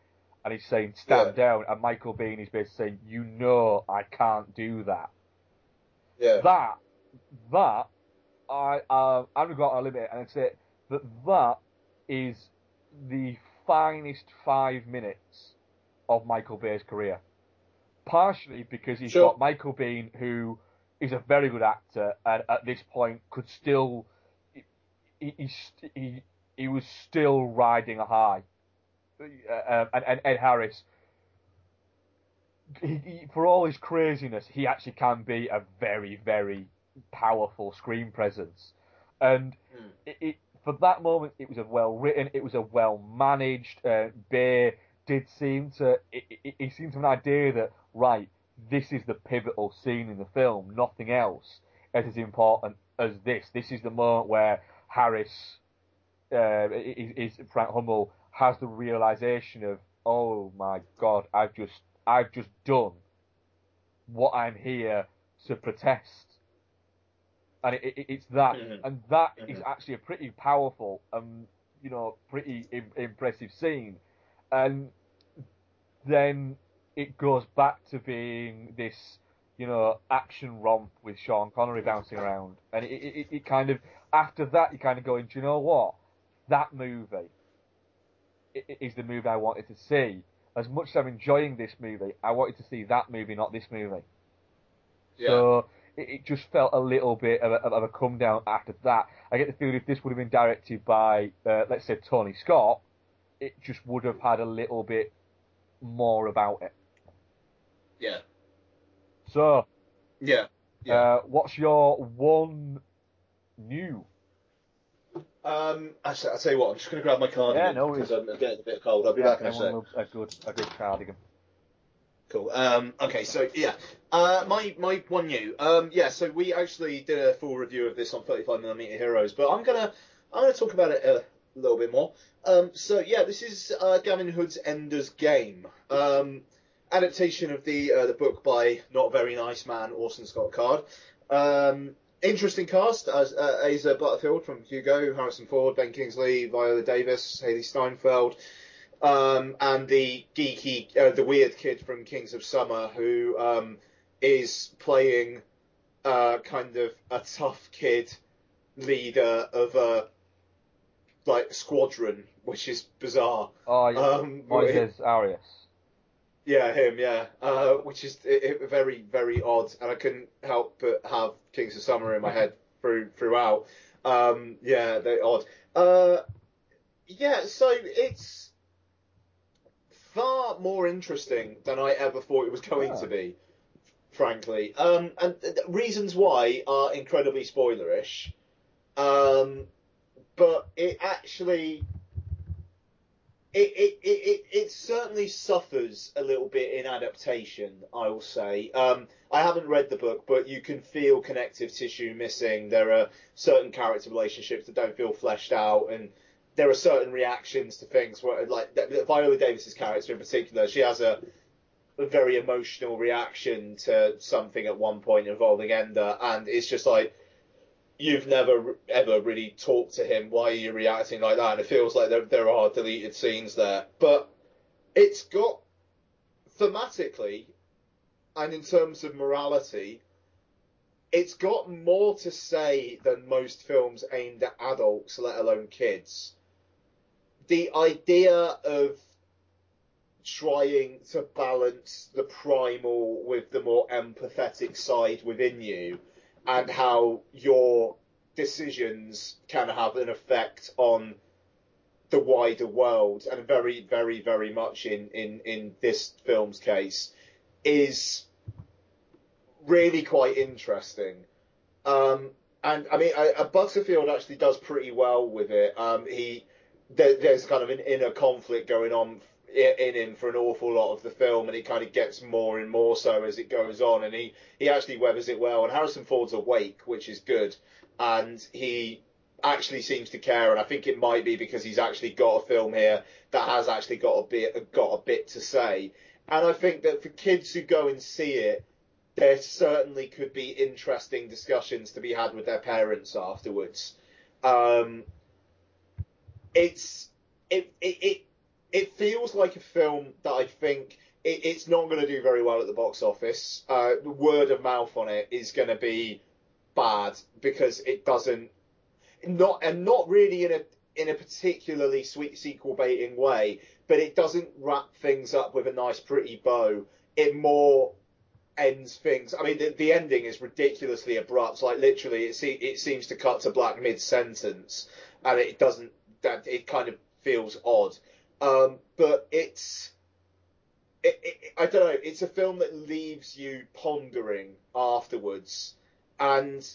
And he's saying, "Stand down." And Michael Biehn is basically saying, "You know, I can't do that." Yeah. That that I um, I've got a limit, and I'd say that that is the finest five minutes of Michael Bay's career. Partially because he's Sure. got Michael Biehn, who is a very good actor, and at this point could still he he, he, he was still riding a high. Uh, and, and Ed Harris, he, he, for all his craziness, he actually can be a very, very powerful screen presence. And it, it, for that moment, it was a well written, it was a well managed. Uh, Bay did seem to, he seemed to have an idea that right, this is the pivotal scene in the film. Nothing else is as important as this. This is the moment where Harris, uh, is, is Frank Hummel, has the realization of, oh my God, I've just, I've just done what I'm here to protest. And it, it, it's that, Mhm. and that is Mhm. actually a pretty powerful, um, you know, pretty Im- impressive scene. And then it goes back to being this, you know, action romp with Sean Connery bouncing around. And it, it, it kind of, after that, you kind of going, do you know what? That movie is the movie I wanted to see. As much as I'm enjoying this movie, I wanted to see that movie, not this movie. So it, it just felt a little bit of a, of a come down after that. I get the feeling if this would have been directed by, uh, let's say, Tony Scott, it just would have had a little bit more about it. Yeah. So, Yeah. Uh, what's your one new? Um, actually, I'll tell you what, I'm just going to grab my cardigan Yeah, no because I'm getting a bit cold. I'll be Yeah, back in a sec. a good, a good cardigan. Cool. Um, okay, so yeah, uh, my my one new. Um, yeah, so we actually did a full review of this on 35mm Heroes, but I'm gonna I'm gonna talk about it a little bit more. Um, so yeah, this is uh, Gavin Hood's Ender's Game, um, adaptation of the uh, the book by not very nice man Orson Scott Card. Um, interesting cast as uh, Asa Butterfield from Hugo, Harrison Ford, Ben Kingsley, Viola Davis, Hailee Steinfeld um, and the geeky, uh, the weird kid from Kings of Summer who um, is playing uh, kind of a tough kid leader of a like squadron, which is bizarre. Oh, yeah. Um, Arias. Yeah, him, yeah. Uh, which is i i very, very odd, and I couldn't help but have Kings of Summer in my head through throughout. Um, yeah, they're odd. Uh, yeah, so it's far more interesting than I ever thought it was going Ah. to be, frankly. Um, and reasons why are incredibly spoilerish. Um, but it actually it, it, it, it, certainly suffers a little bit in adaptation, I will say. Um, I haven't read the book, but you can feel connective tissue missing. There are certain character relationships that don't feel fleshed out, and there are certain reactions to things where, like, Viola Davis's character in particular, she has a, a very emotional reaction to something at one point involving Ender, and it's just like, you've never ever really talked to him. Why are you reacting like that? And it feels like there, there are deleted scenes there. But it's got thematically and in terms of morality, it's got more to say than most films aimed at adults, let alone kids. The idea of trying to balance the primal with the more empathetic side within you and how your decisions can have an effect on the wider world and very very very much in in in this film's case is really quite interesting. Um and i mean uh, butterfield actually does pretty well with it. Um he there, there's kind of an inner conflict going on in him for an awful lot of the film, and he kind of gets more and more so as it goes on. And he, he actually weathers it well. And Harrison Ford's awake, which is good, and he actually seems to care. And I think it might be because he's actually got a film here that has actually got a bit got a bit to say. And I think that for kids who go and see it, there certainly could be interesting discussions to be had with their parents afterwards. Um, it's it it it, it feels like a film that I think it, it's not going to do very well at the box office. Uh, the word of mouth on it is going to be bad because it doesn't not and not really in a in a particularly sweet sequel baiting way, but it doesn't wrap things up with a nice pretty bow. It more ends things. I mean, the, the ending is ridiculously abrupt. Like literally, it se- it seems to cut to black mid sentence, and it doesn't. That it kind of feels odd. Um, but it's. It, it, I don't know. It's a film that leaves you pondering afterwards, and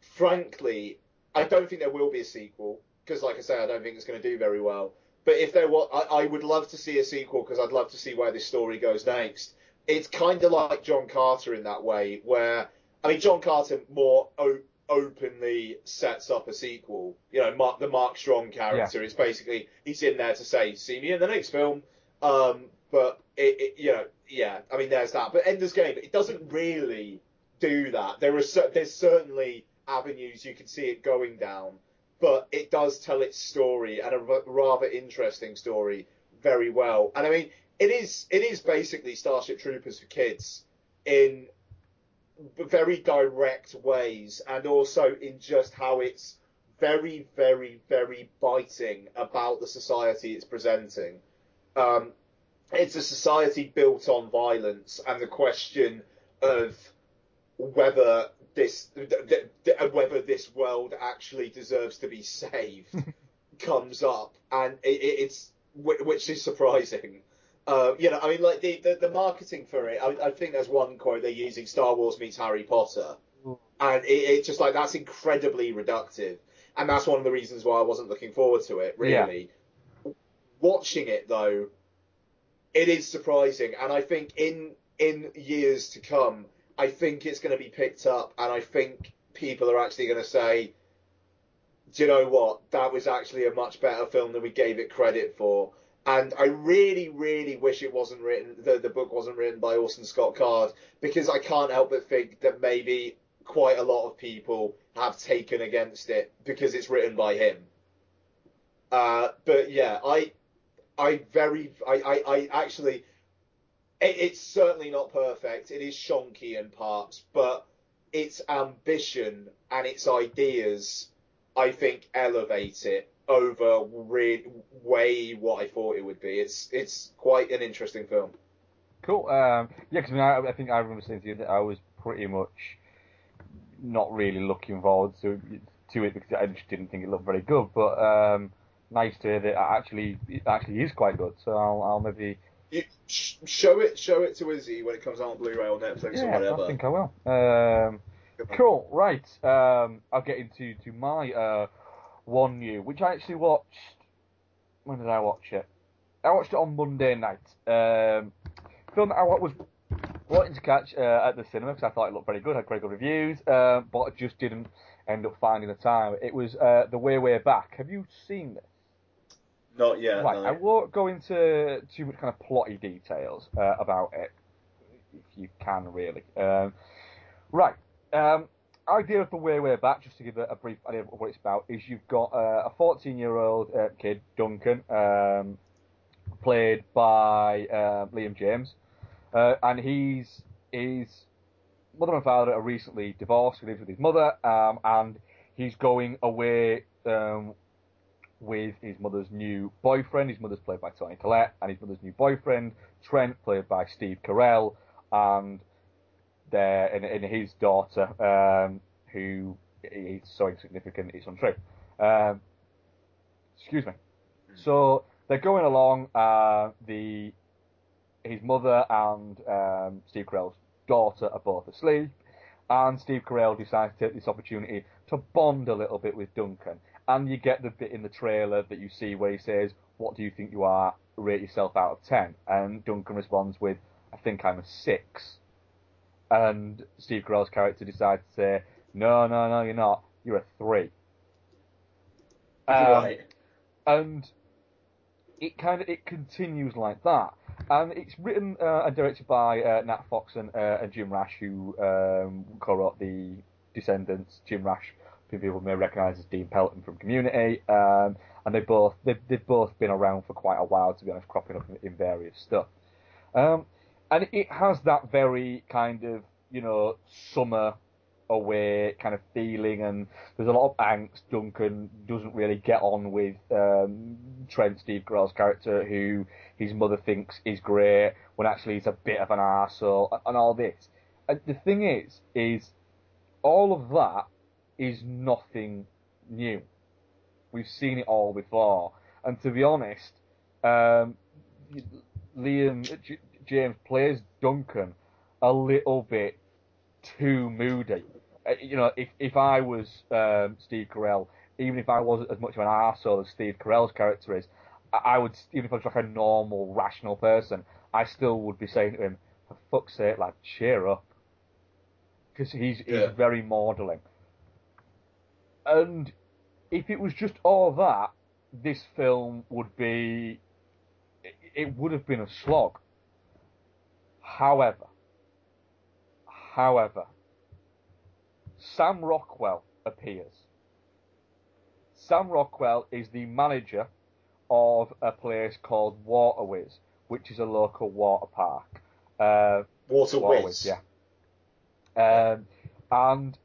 frankly, I don't think there will be a sequel because, like I say, I don't think it's going to do very well. But if there was, I, I would love to see a sequel because I'd love to see where this story goes next. it's kind of like John Carter in that way, where I mean, John Carter more openly sets up a sequel. You know, Mark, the Mark Strong character is basically he's in there to say, "See me in the next film." Um, but it, it, you know, yeah, I mean, there's that. But Ender's Game, it doesn't really do that. There are cer- there's certainly avenues you can see it going down, but it does tell its story and a r- rather interesting story very well. And I mean, it is it is basically Starship Troopers for kids in very direct ways, and also in just how it's very, very, very biting about the society it's presenting. Um, it's a society built on violence, and the question of whether this th- th- th- whether this world actually deserves to be saved comes up, and it, it, it's which is surprising. Uh, you know, I mean, like the, the, the marketing for it. I, I think there's one quote they're using: "Star Wars meets Harry Potter," and it, it's just like that's incredibly reductive, and that's one of the reasons why I wasn't looking forward to it. Really, watching it though, it is surprising, and I think in in years to come, I think it's going to be picked up, and I think people are actually going to say, "Do you know what? That was actually a much better film than we gave it credit for." And I really, really wish it wasn't written. The, the book wasn't written by Orson Scott Card because I can't help but think that maybe quite a lot of people have taken against it because it's written by him. Uh, but yeah, I, I very, I, I, I actually, it, it's certainly not perfect. It is shonky in parts, but its ambition and its ideas, I think, elevate it over re- way what I thought it would be. It's it's quite an interesting film. Cool. Um, yeah, because I, mean, I, I think I remember saying to you that I was pretty much not really looking forward to to it because I just didn't think it looked very good. But um, nice to hear that it actually it actually is quite good. So I'll, I'll maybe You sh- show it show it to Izzy when it comes out on Blu-ray or Netflix or yeah, whatever. I think I will. Um, cool. Right. Um, I'll get into to my uh, one new, which I actually watched. When did I watch it? I watched it on Monday night. Um, film that I was wanting to catch uh, at the cinema because I thought it looked very good, had very good reviews, uh, but I just didn't end up finding the time. It was uh, The Way Way Back. Have you seen this? Not yet. Right, no. I won't go into too much kind of plotty details uh, about it, if you can really. Um, right, um, idea of the way way back, just to give a, a brief idea of what it's about, is you've got uh, a 14-year-old uh, kid, Duncan, um, played by uh, Liam James, uh, and he's his mother and father are recently divorced. He lives with his mother, um, and he's going away um, with his mother's new boyfriend. His mother's played by Toni Collette, and his mother's new boyfriend, Trent, played by Steve Carell, and their and, and his daughter, um, who is so insignificant it's untrue. Um, excuse me. So they're going along. Uh, the his mother and um, Steve Carell's daughter are both asleep, and Steve Carell decides to take this opportunity to bond a little bit with Duncan. And you get the bit in the trailer that you see where he says, "What do you think you are? Rate yourself out of 10. And Duncan responds with, "I think I'm a six. And Steve Carell's character decides to say, "No, no, no, you're not. You're a three. Um, Right. And it kind of it continues like that, and it's written uh, and directed by uh, Nat Faxon and, uh, and Jim Rash, who um, co-wrote the Descendants. Jim Rash, people may recognise as Dean Pelton from Community, um, and they both they've, they've both been around for quite a while, to be honest, cropping up in, in various stuff. Um, and it has that very kind of you know summer away kind of feeling, and there's a lot of angst. Duncan doesn't really get on with um, Trent, Steve Carell's character, who his mother thinks is great, when actually he's a bit of an arsehole, and all this. And the thing is, is all of that is nothing new. We've seen it all before, and to be honest, um, Liam James plays Duncan a little bit too moody. Uh, You know, if if I was um, Steve Carell, even if I wasn't as much of an arsehole as Steve Carell's character is, I, I would even if I was like a normal, rational person, I still would be saying to him, "For fuck's sake, lad, cheer up. Because he's, Yeah. he's very maudling. And if it was just all that, this film would be. It would have been a slog. However, however, Sam Rockwell appears. Sam Rockwell is the manager of a place called Waterways, which is a local water park. Uh, Waterways, yeah. Um, and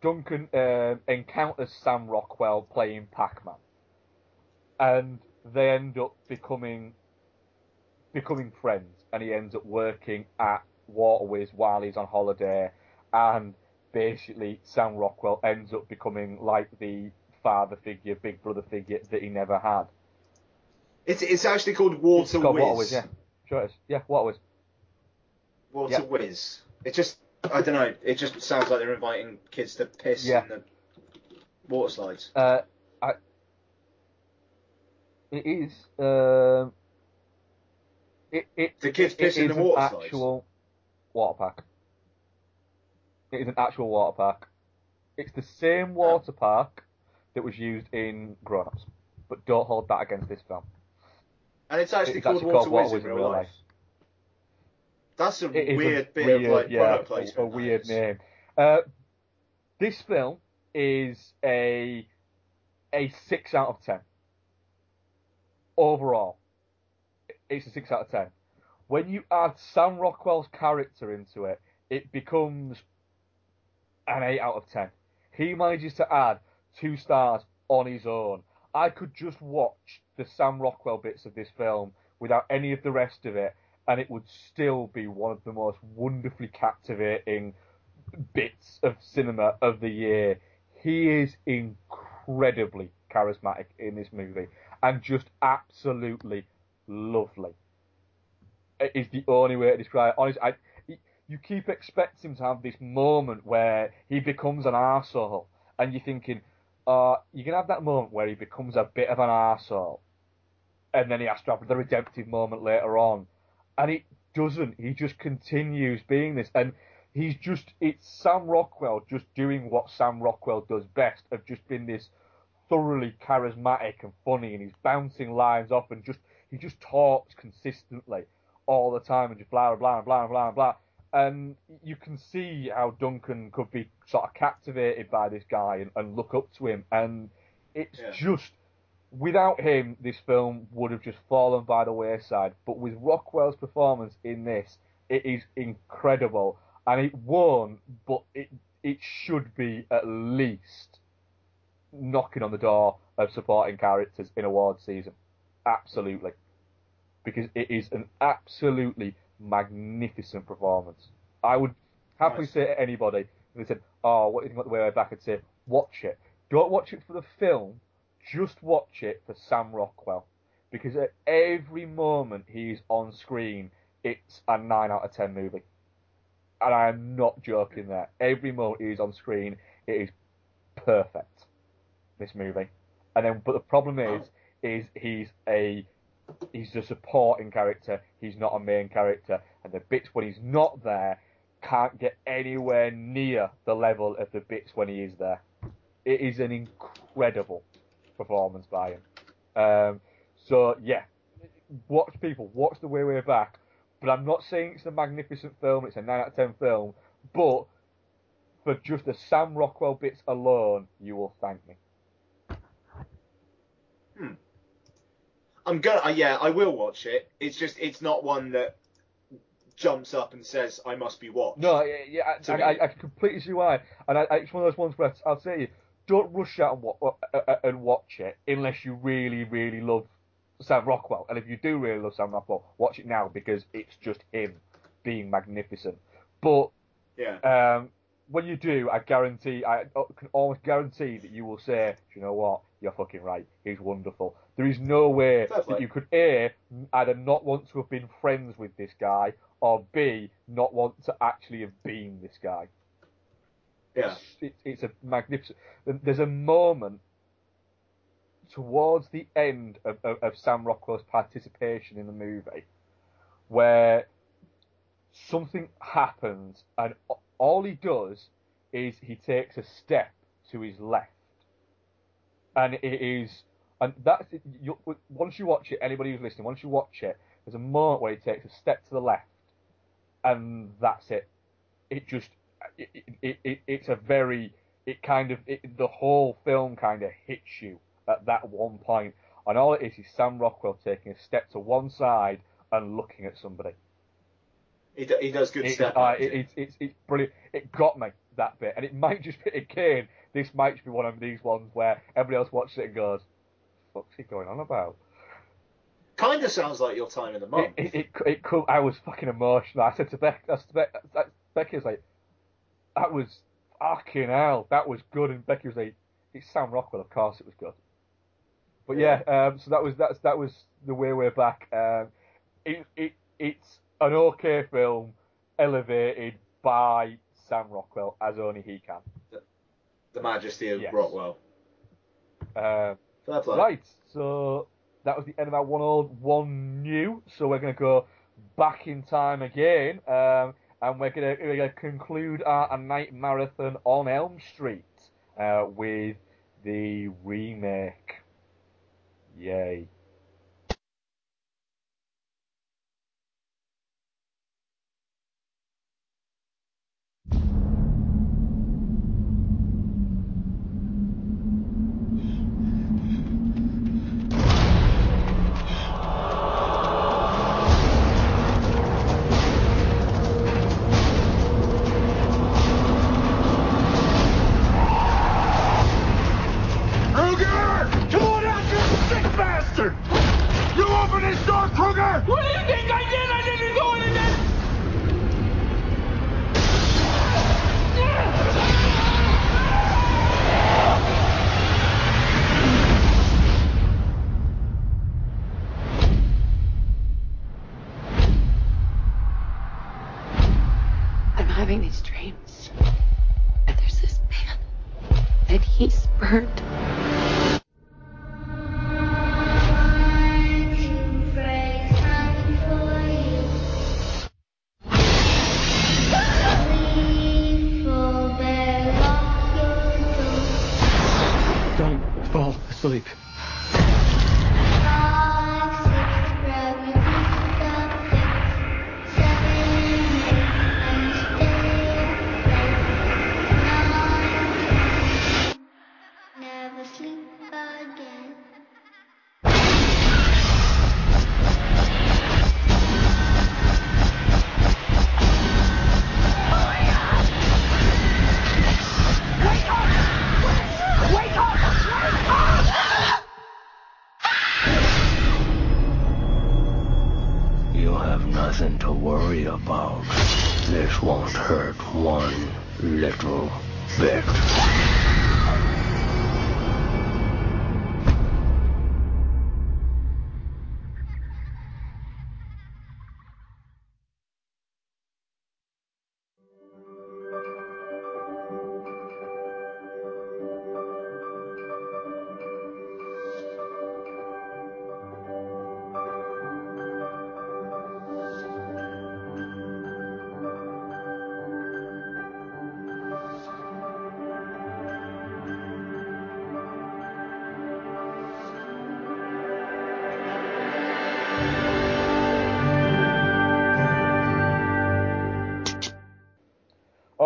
Duncan um, encounters Sam Rockwell playing Pac-Man, and they end up becoming becoming friends, and he ends up working at Waterways while he's on holiday, and basically Sam Rockwell ends up becoming like the father figure, big brother figure that he never had. It's it's actually called Water It's called Wizz. Waterways, yeah, sure it is. Yeah, Waterways. Water Yeah. Whiz. It just I don't know. It just sounds like they're inviting kids to piss Yeah. in the water slides. Uh, I, it is. Um, it, it, The kids it piss in the an water actual water park. It is an actual water park. It's the same water park that was used in Grown Ups, but don't hold that against this film. And it's actually It's called actually Water Wizz in real life. life. That's a It weird a bit weird, of like yeah, product a- placement. A, that weird name. Uh, this film is a a six out of ten. Overall, it's a six out of ten. When you add Sam Rockwell's character into it, it becomes an eight out of ten. He manages to add two stars on his own. I could just watch the Sam Rockwell bits of this film without any of the rest of it, and it would still be one of the most wonderfully captivating bits of cinema of the year. He is incredibly charismatic in this movie and just absolutely lovely. It is the only way to describe it. Honestly, I, you keep expecting to have this moment where he becomes an arsehole, and you're thinking, uh, you're going to have that moment where he becomes a bit of an arsehole, and then he has to have the redemptive moment later on. And it doesn't. He just continues being this. And he's just, it's Sam Rockwell just doing what Sam Rockwell does best, of just being this thoroughly charismatic and funny, and he's bouncing lines off and just, he just talks consistently all the time and just blah, blah, blah, blah, blah. blah, And you can see how Duncan could be sort of captivated by this guy and, and look up to him. And it's Yeah. just, without him, this film would have just fallen by the wayside. But with Rockwell's performance in this, it is incredible. And it won't, but it it should be at least knocking on the door of supporting characters in award season. Absolutely. Because it is an absolutely magnificent performance. I would happily Nice. say to anybody, if they said, Oh, what do you think about the way back? I'd say, watch it. Don't watch it for the film, just watch it for Sam Rockwell. Because at every moment he's on screen, it's a 9 out of 10 movie. And I am not joking there. Every moment he's on screen, it is perfect. This movie. And then, but the problem is, oh. is he's a he's a supporting character. He's not a main character, and the bits when he's not there can't get anywhere near the level of the bits when he is there. It is an incredible performance by him. Um, so yeah, watch people, watch The Way Way Back. But I'm not saying it's a magnificent film. It's a nine out of ten film. But for just the Sam Rockwell bits alone, you will thank me. I'm gonna. Uh, yeah, I will watch it. It's just it's not one that jumps up and says I must be watched. No, yeah, yeah I, I. I, I completely see why, and I, it's one of those ones where I'll say you, don't rush out and, wa- uh, and watch it unless you really, really love Sam Rockwell. And if you do really love Sam Rockwell, watch it now because it's just him being magnificent. But Yeah. um, when you do, I guarantee, I uh, can almost guarantee that you will say, "Do you know what? You're fucking right. He's wonderful. There is no way play. that you could A, either not want to have been friends with this guy, or B, not want to actually have been this guy. Yeah. It's, it's, a magnificent. There's a moment towards the end of, of, of Sam Rockwell's participation in the movie where something happens, and all he does is he takes a step to his left, and it is, and that's you, once you watch it. Anybody who's listening, once you watch it, there's a moment where he takes a step to the left, and that's it. It just, it, it, it it's a very, it kind of, it, the whole film kind of hits you at that one point, and all it is is Sam Rockwell taking a step to one side and looking at somebody. He, do, he does good It- step. uh, it- it's, it's, brilliant. It got me, that bit. And it might just be, again, this might just be one of these ones where everybody else watches it and goes, what's he going on about? Kind of sounds like your time in the month. It, it, it, it I was fucking emotional. I said to Beck, I said to Beck, that- Becky was like, that was fucking hell, that was good. And Becky was like, it's Sam Rockwell, of course it was good. But yeah, um, so that was that's that was the Way Way Back. Um, it, it it's an okay film, elevated by Sam Rockwell as only he can. the majesty of Yes. Rockwell. Play. right, so that was the end of our one old, one new. So we're going to go back in time again, um, and we're going to we're going to conclude our a night marathon on Elm Street uh, with the remake. Yay!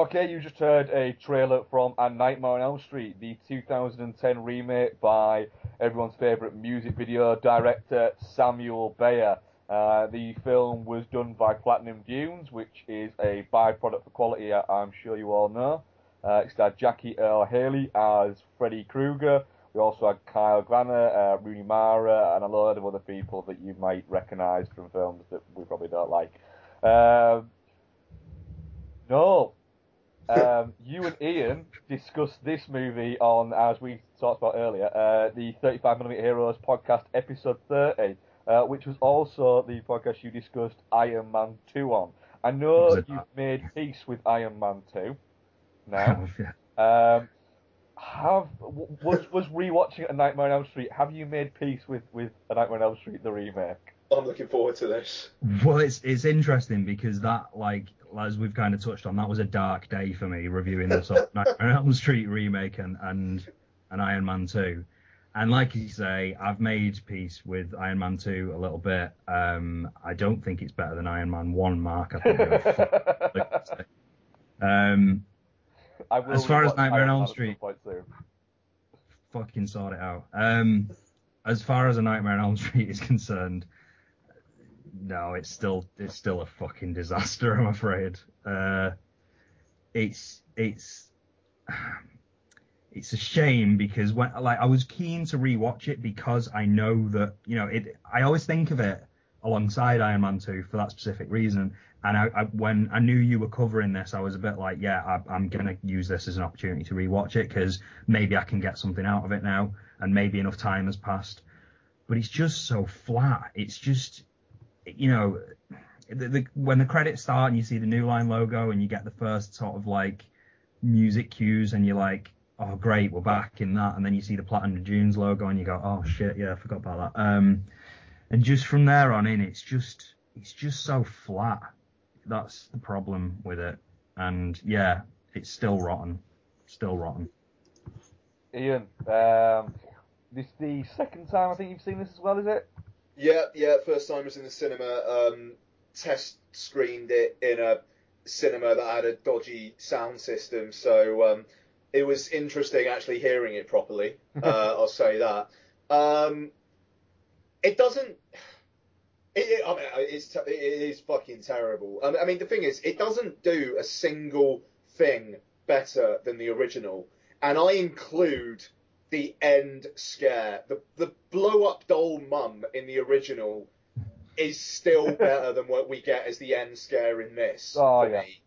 Okay, you just heard a trailer from A Nightmare on Elm Street, the 2010 remake by everyone's favourite music video director Samuel Bayer. Uh, the film was done by Platinum Dunes, which is a byproduct for quality, I'm sure you all know. Uh, it starred Jackie Earle Haley as Freddy Krueger. We also had Kyle Gallner, uh, Rooney Mara, and a load of other people that you might recognise from films that we probably don't like. Um, no, um, you and Ian discussed this movie on, as we talked about earlier, uh, the 35mm Heroes podcast episode 30, uh, which was also the podcast you discussed Iron Man 2 on. I know you've not? made peace with Iron Man 2 now. um, have was was rewatching A Nightmare on Elm Street? Have you made peace with with A Nightmare on Elm Street the remake? I'm looking forward to this. Well, it's it's interesting because that, like, as we've kind of touched on, that was a dark day for me reviewing the sort of Nightmare on Elm Street remake and and and Iron Man 2. And like you say, I've made peace with Iron Man 2 a little bit. Um, I don't think it's better than Iron Man 1, Mark. I think um, I will as far as Nightmare on Elm Street, fucking sort it out. Um, as far as a Nightmare on Elm Street is concerned, no, it's still it's still a fucking disaster. I'm afraid. Uh, it's it's it's a shame because when like I was keen to rewatch it because I know that you know it. I always think of it alongside Iron Man 2 for that specific reason. And I, I when I knew you were covering this, I was a bit like, yeah, I, I'm gonna use this as an opportunity to rewatch it because maybe I can get something out of it now, and maybe enough time has passed. But it's just so flat. It's just, you know, the, the, when the credits start and you see the New Line logo and you get the first sort of like music cues and you're like, oh great, we're back in that, and then you see the Platinum Dunes logo and you go, oh shit, yeah, I forgot about that. Um, and just from there on in, it's just it's just so flat. That's the problem with it. And yeah, it's still rotten, still rotten. Ian, um, this the second time I think you've seen this as well, is it? Yeah, yeah. First time was in the cinema. Um, test screened it in a cinema that had a dodgy sound system, so um, it was interesting actually hearing it properly. Uh, I'll say that. Um, it doesn't. It, I mean, it's it is fucking terrible. I mean, the thing is, it doesn't do a single thing better than the original, and I include the end scare. The the blow up doll mum in the original is still better than what we get as the end scare in this. Oh, yeah. me.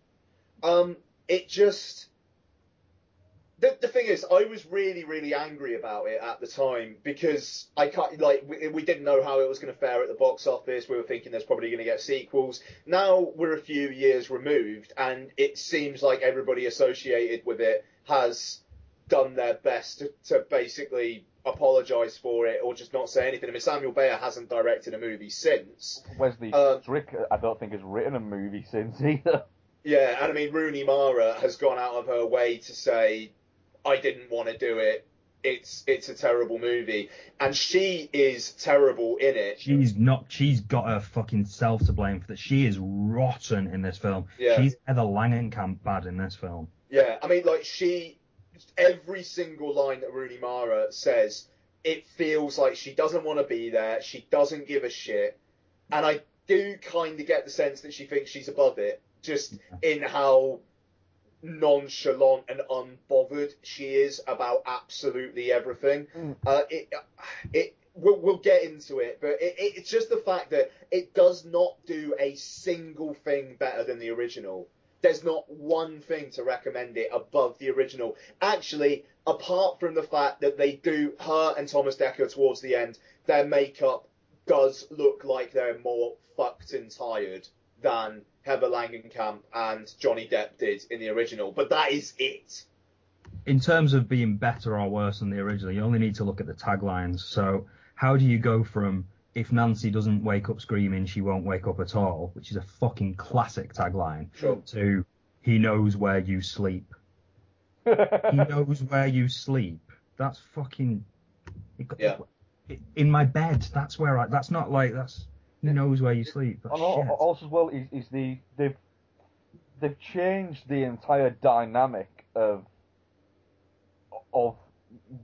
Um, it just. The, the thing is, I was really, really angry about it at the time because I can't, like, we, we didn't know how it was going to fare at the box office. We were thinking there's probably going to get sequels. Now we're a few years removed, and it seems like everybody associated with it has done their best to, to basically apologise for it or just not say anything. I mean, Samuel Bayer hasn't directed a movie since. Wesley Um, Strick, I don't think has written a movie since either. Yeah, and I mean, Rooney Mara has gone out of her way to say, I didn't want to do it. It's it's a terrible movie, and she is terrible in it. She's not. She's got her fucking self to blame for that. She is rotten in this film. Yeah. She's Heather Langenkamp bad in this film. Yeah, I mean, like she, every single line that Rooney Mara says, it feels like she doesn't want to be there. She doesn't give a shit, and I do kind of get the sense that she thinks she's above it, just in how nonchalant and unbothered she is about absolutely everything. Uh, it, it, we'll, we'll get into it, but it, it's just the fact that it does not do a single thing better than the original. There's not one thing to recommend it above the original. Actually, apart from the fact that they do, her and Thomas Decker towards the end, their makeup does look like they're more fucked and tired than Heather Langenkamp and Johnny Depp did in the original. But that is it. In terms of being better or worse than the original, you only need to look at the taglines. So how do you go from if Nancy doesn't wake up screaming, she won't wake up at all, which is a fucking classic tagline, Sure. to he knows where you sleep. he knows where you sleep. That's fucking. Yeah. In my bed. That's where I. That's not like that's. He knows where you sleep. That's also as well is, is the they've they've changed the entire dynamic of of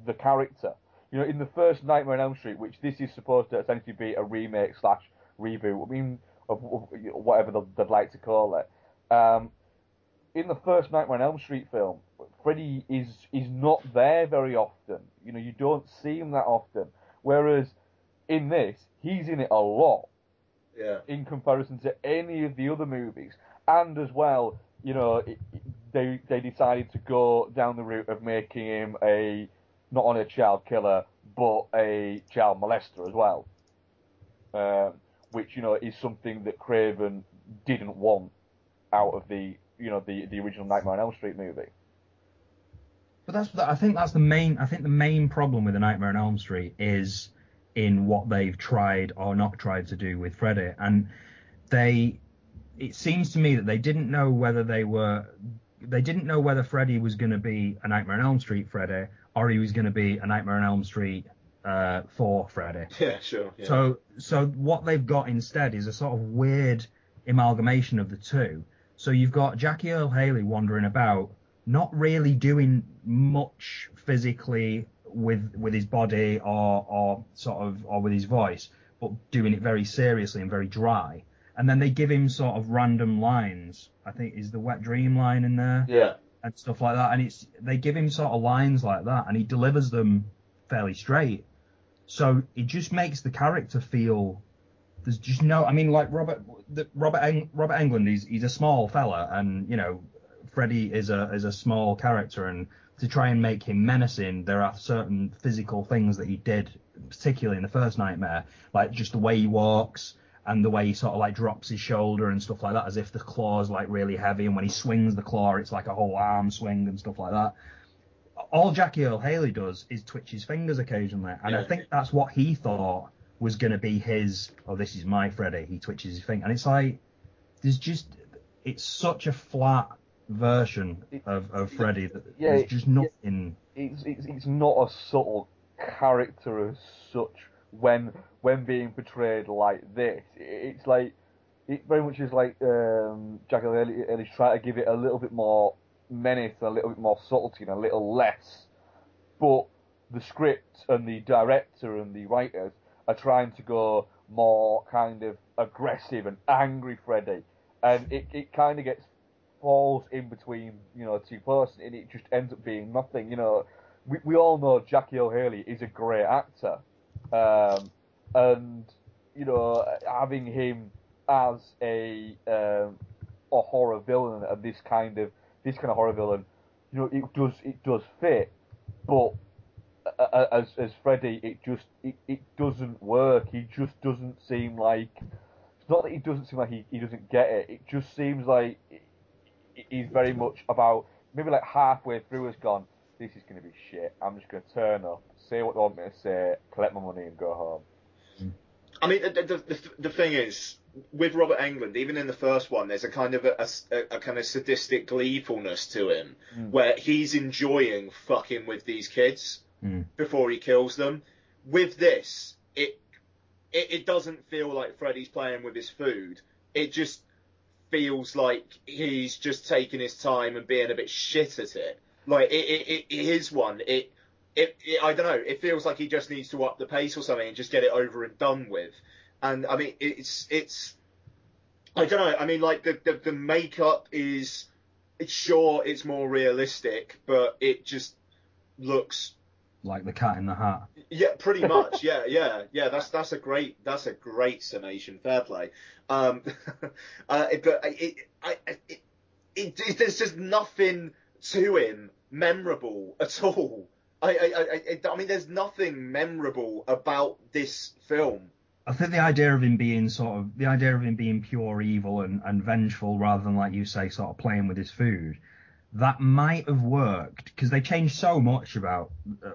the character. You know, in the first Nightmare on Elm Street, which this is supposed to essentially be a remake slash reboot, I mean, of, of whatever they'd, they'd like to call it. Um, in the first Nightmare on Elm Street film, Freddy is is not there very often. You know, you don't see him that often. Whereas in this, he's in it a lot Yeah. in comparison to any of the other movies. And as well, you know, it- they they decided to go down the route of making him a not only a child killer but a child molester as well, um, which you know is something that Craven didn't want out of the you know the the original Nightmare on Elm Street movie. But that's I think that's the main I think the main problem with the Nightmare on Elm Street is in what they've tried or not tried to do with Freddy, and they. It seems to me that they didn't know whether they were. They didn't know whether Freddy was going to be a Nightmare on Elm Street Freddy or he was going to be a Nightmare on Elm Street uh, for Freddy. Yeah, sure. Yeah. So so what they've got instead is a sort of weird amalgamation of the two. So you've got Jackie Earle Haley wandering about, not really doing much physically with with his body or or sort of or with his voice, but doing it very seriously and very dry. And then they give him sort of random lines. I think is the wet dream line in there yeah. And stuff like that. And it's they give him sort of lines like that, and he delivers them fairly straight. So it just makes the character feel there's just no. I mean, like Robert the, Robert Eng, Robert Englund, he's he's a small fella, and you know, Freddy is a is a small character, and to try and make him menacing, there are certain physical things that he did, particularly in the first Nightmare, like just the way he walks and the way he sort of like drops his shoulder and stuff like that, as if the claw's like really heavy, and when he swings the claw, it's like a whole arm swing and stuff like that. All Jackie Earle Haley does is twitch his fingers occasionally, and I think that's what he thought was going to be his. Oh, this is my Freddy. He twitches his finger, and it's like there's just it's such a flat version of, of Freddy that Yeah, there's just nothing. it's, it's it's not a subtle character as such when when being portrayed like this. It's like it very much is like um, Jack Ellis trying to give it a little bit more menace, a little bit more subtlety, and a little less. But the script and the director and the writers are trying to go more kind of aggressive and angry Freddy, and it, it kind of gets falls in between you know two persons, and it just ends up being nothing. You know, we we all know Jackie O'Haley is a great actor, um, and you know having him as a um, a horror villain and this kind of this kind of horror villain, you know, it does it does fit, but as as Freddy, it just it, it doesn't work. He just doesn't seem like it's not that he doesn't seem like he, he doesn't get it. It just seems like he's very much about maybe like halfway through has gone. This is going to be shit. I'm just going to turn up, say what they want me to say, collect my money, and go home. I mean, the, the, the, the thing is, with Robert Englund, even in the first one, there's a kind of a, a, a kind of sadistic gleefulness to him, Mm. where he's enjoying fucking with these kids Mm. before he kills them. With this, it, it it doesn't feel like Freddy's playing with his food. It just feels like he's just taking his time and being a bit shit at it. Like it, it, it, it is one. It, it, it, I don't know. It feels like he just needs to up the pace or something and just get it over and done with. And I mean, it's it's. I don't know. I mean, like the the, the makeup is, it's sure it's more realistic, but it just looks Like the cat in the hat. yeah, pretty much. Yeah, yeah, yeah. That's that's a great that's a great summation. Fair play. Um, uh, but it, I, it, it, it, there's just nothing to him memorable at all. I, I, I, I, I mean, there's nothing memorable about this film. I think the idea of him being sort of the idea of him being pure evil and, and vengeful rather than like you say sort of playing with his food that might have worked because they changed so much about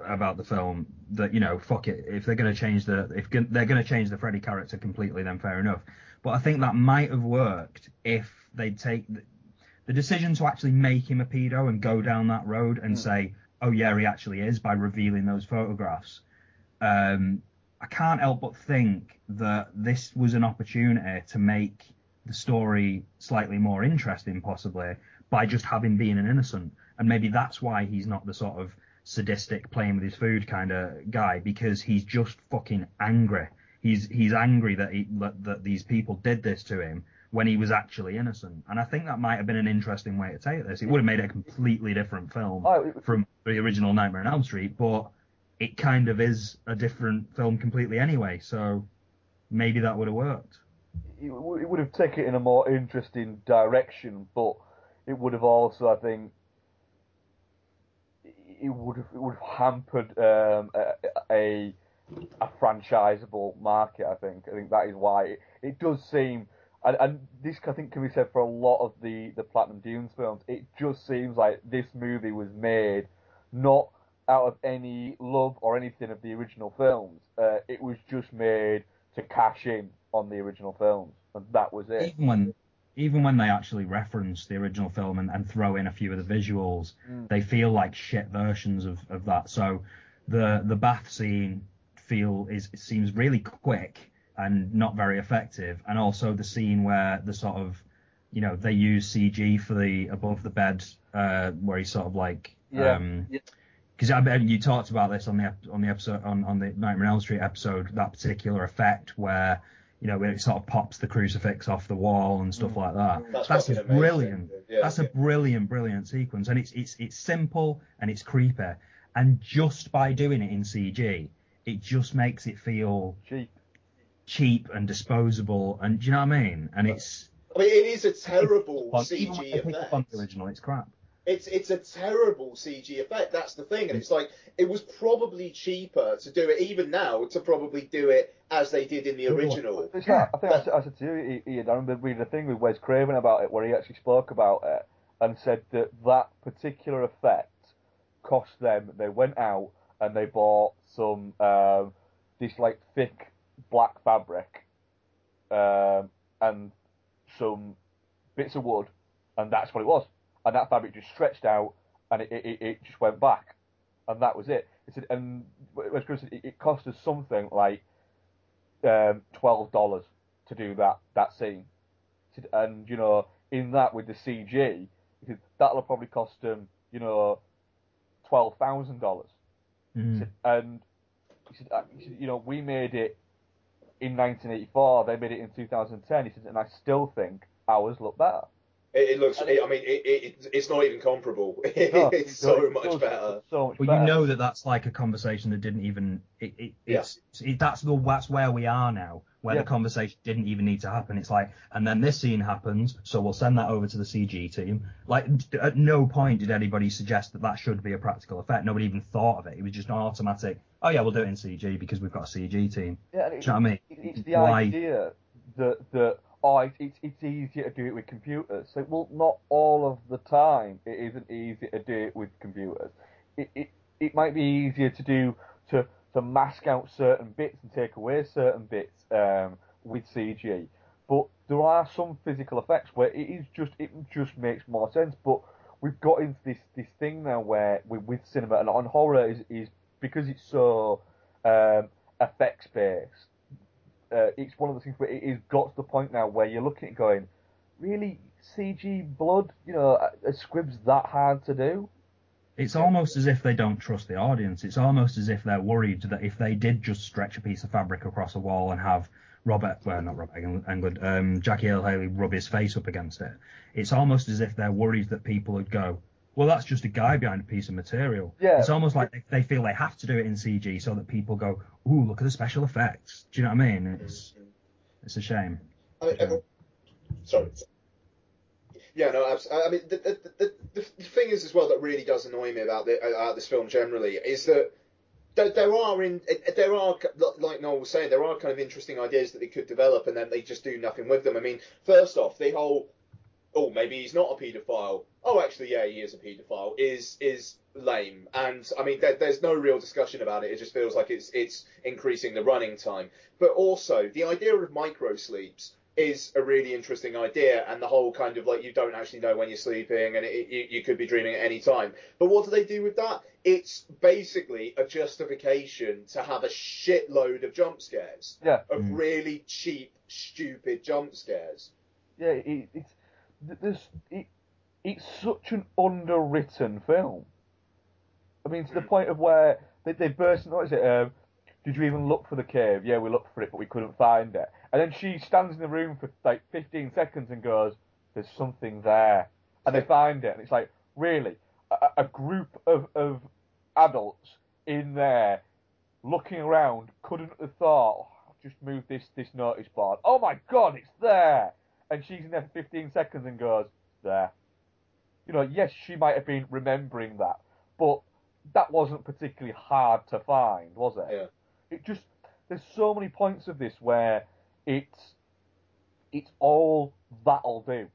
about the film that you know fuck it if they're going to change the if they're going to change the Freddy character completely then fair enough but I think that might have worked if they'd take the, the decision to actually make him a pedo and go down that road and hmm. say oh yeah he actually is by revealing those photographs. Um, I can't help but think that this was an opportunity to make the story slightly more interesting, possibly by just having been an innocent, and maybe that's why he's not the sort of sadistic playing with his food kind of guy because he's just fucking angry. He's he's angry that he that, that these people did this to him when he was actually innocent, and I think that might have been an interesting way to take this. It would have made it a completely different film Oh, from the original Nightmare on Elm Street, but it kind of is a different film completely anyway. So maybe that would have worked. it, would have taken it in a more interesting direction, but it would have also, I think, it would have it would have hampered um, a, a a franchisable market. I think I think that is why it, it does seem, and, and this I think can be said for a lot of the the Platinum Dunes films. It just seems like this movie was made not out of any love or anything of the original films. Uh, it was just made to cash in on the original films, and that was it. even when even when they actually reference the original film and, and throw in a few of the visuals, Mm. they feel like shit versions of, of that. So the the bath scene feel is it seems really quick and not very effective, and also the scene where the sort of you know they use CG for the above the bed uh, where he's sort of like Yeah. um, because I bet you talked about this on the on the episode on, on the Nightmare on Elm Street episode that particular effect where you know it sort of pops the crucifix off the wall and stuff like that. That's That's, a brilliant. Yeah. That's a brilliant, brilliant sequence, and it's it's it's simple and it's creepy, and just by doing it in CG, it just makes it feel cheap, cheap and disposable, and do you know what I mean? And it's I mean, it is a terrible even when CG they pick effect. on the original, it's crap. It's it's a terrible CG effect. That's the thing, and it's like it was probably cheaper to do it even now to probably do it as they did in the original. It's like- I think I said, I said to you, Ian, I remember reading a thing with Wes Craven about it, where he actually spoke about it and said that that particular effect cost them. They went out and they bought some um, this like thick black fabric um, and some bits of wood, and that's what it was. And that fabric just stretched out, and it, it, it just went back, and that was it. He said, and Wes Craven said it, it cost us something like um, twelve dollars to do that that scene, said, and you know in that with the CG, said, that'll probably cost them you know twelve thousand dollars. Mm. And he said, uh, he said, you know, we made it in 1984. They made it in 2010. He said, and I still think ours look better. It, it looks. It, I mean, it, it, it's not even comparable. No, it's it so much does better. So much But better. you know that that's like a conversation that didn't even. It, it, it's it, that's the that's where we are now, where Yeah. the conversation didn't even need to happen. It's like, and then this scene happens, so we'll send that over to the CG team. Like, d- at no point did anybody suggest that that should be a practical effect. Nobody even thought of it. It was just an automatic. Oh yeah, we'll do it in CG because we've got a CG team. Yeah, and do you know what I mean? It's the Why? idea that that oh, it's, it's it's easier to do it with computers. So, well, not all of the time. It isn't easy to do it with computers. It it, it might be easier to do to to mask out certain bits and take away certain bits um, with CG. But there are some physical effects where it is just it just makes more sense. But we've got into this this thing now where we with cinema and on horror is is because it's so um, effects based. Uh, it's one of the things where it has got to the point now where you're looking at going, really CG blood, you know, a, squib's that hard to do. It's almost as if they don't trust the audience. It's almost as if they're worried that if they did just stretch a piece of fabric across a wall and have Robert, well, not Robert Eng- Englund, um, Jackie Earle Haley rub his face up against it, it's almost as if they're worried that people would go, well, that's just a guy behind a piece of material. Yeah. It's almost like they, they feel they have to do it in CG so that people go, ooh, look at the special effects. Do you know what I mean? It's it's a shame. I mean, sorry. Yeah, no, abs- I mean, the, the, the, the, thing is as well that really does annoy me about, the, uh, about this film generally is that there, there are in uh, there are like Noel was saying there are kind of interesting ideas that they could develop and then they just do nothing with them. I mean, first off, the whole oh maybe he's not a paedophile. Oh, actually, yeah, he is a paedophile. Is is lame, and I mean there, there's no real discussion about it. It just feels like it's it's increasing the running time. But also the idea of micro sleeps is a really interesting idea, and the whole kind of like you don't actually know when you're sleeping, and it, you, you could be dreaming at any time. But what do they do with that? It's basically a justification to have a shitload of jump scares. Yeah. Of mm. really cheap, stupid jump scares. Yeah, it, it's th- there's it, it's such an underwritten film. I mean, to the point of where they, they burst. What is it? Um, did you even look for the cave? Yeah, we looked for it, but we couldn't find it. And then she stands in the room for like 15 seconds and goes, "There's something there," and they find it, and it's like, really, a, a group of of adults in there looking around couldn't have thought, oh, I'll just move this this notice board. Oh my god, it's there! And she's in there for 15 seconds and goes, there. You know, yes, she might have been remembering that, but that wasn't particularly hard to find, was it? Yeah. It just there's so many points of this where it's it's all that'll do.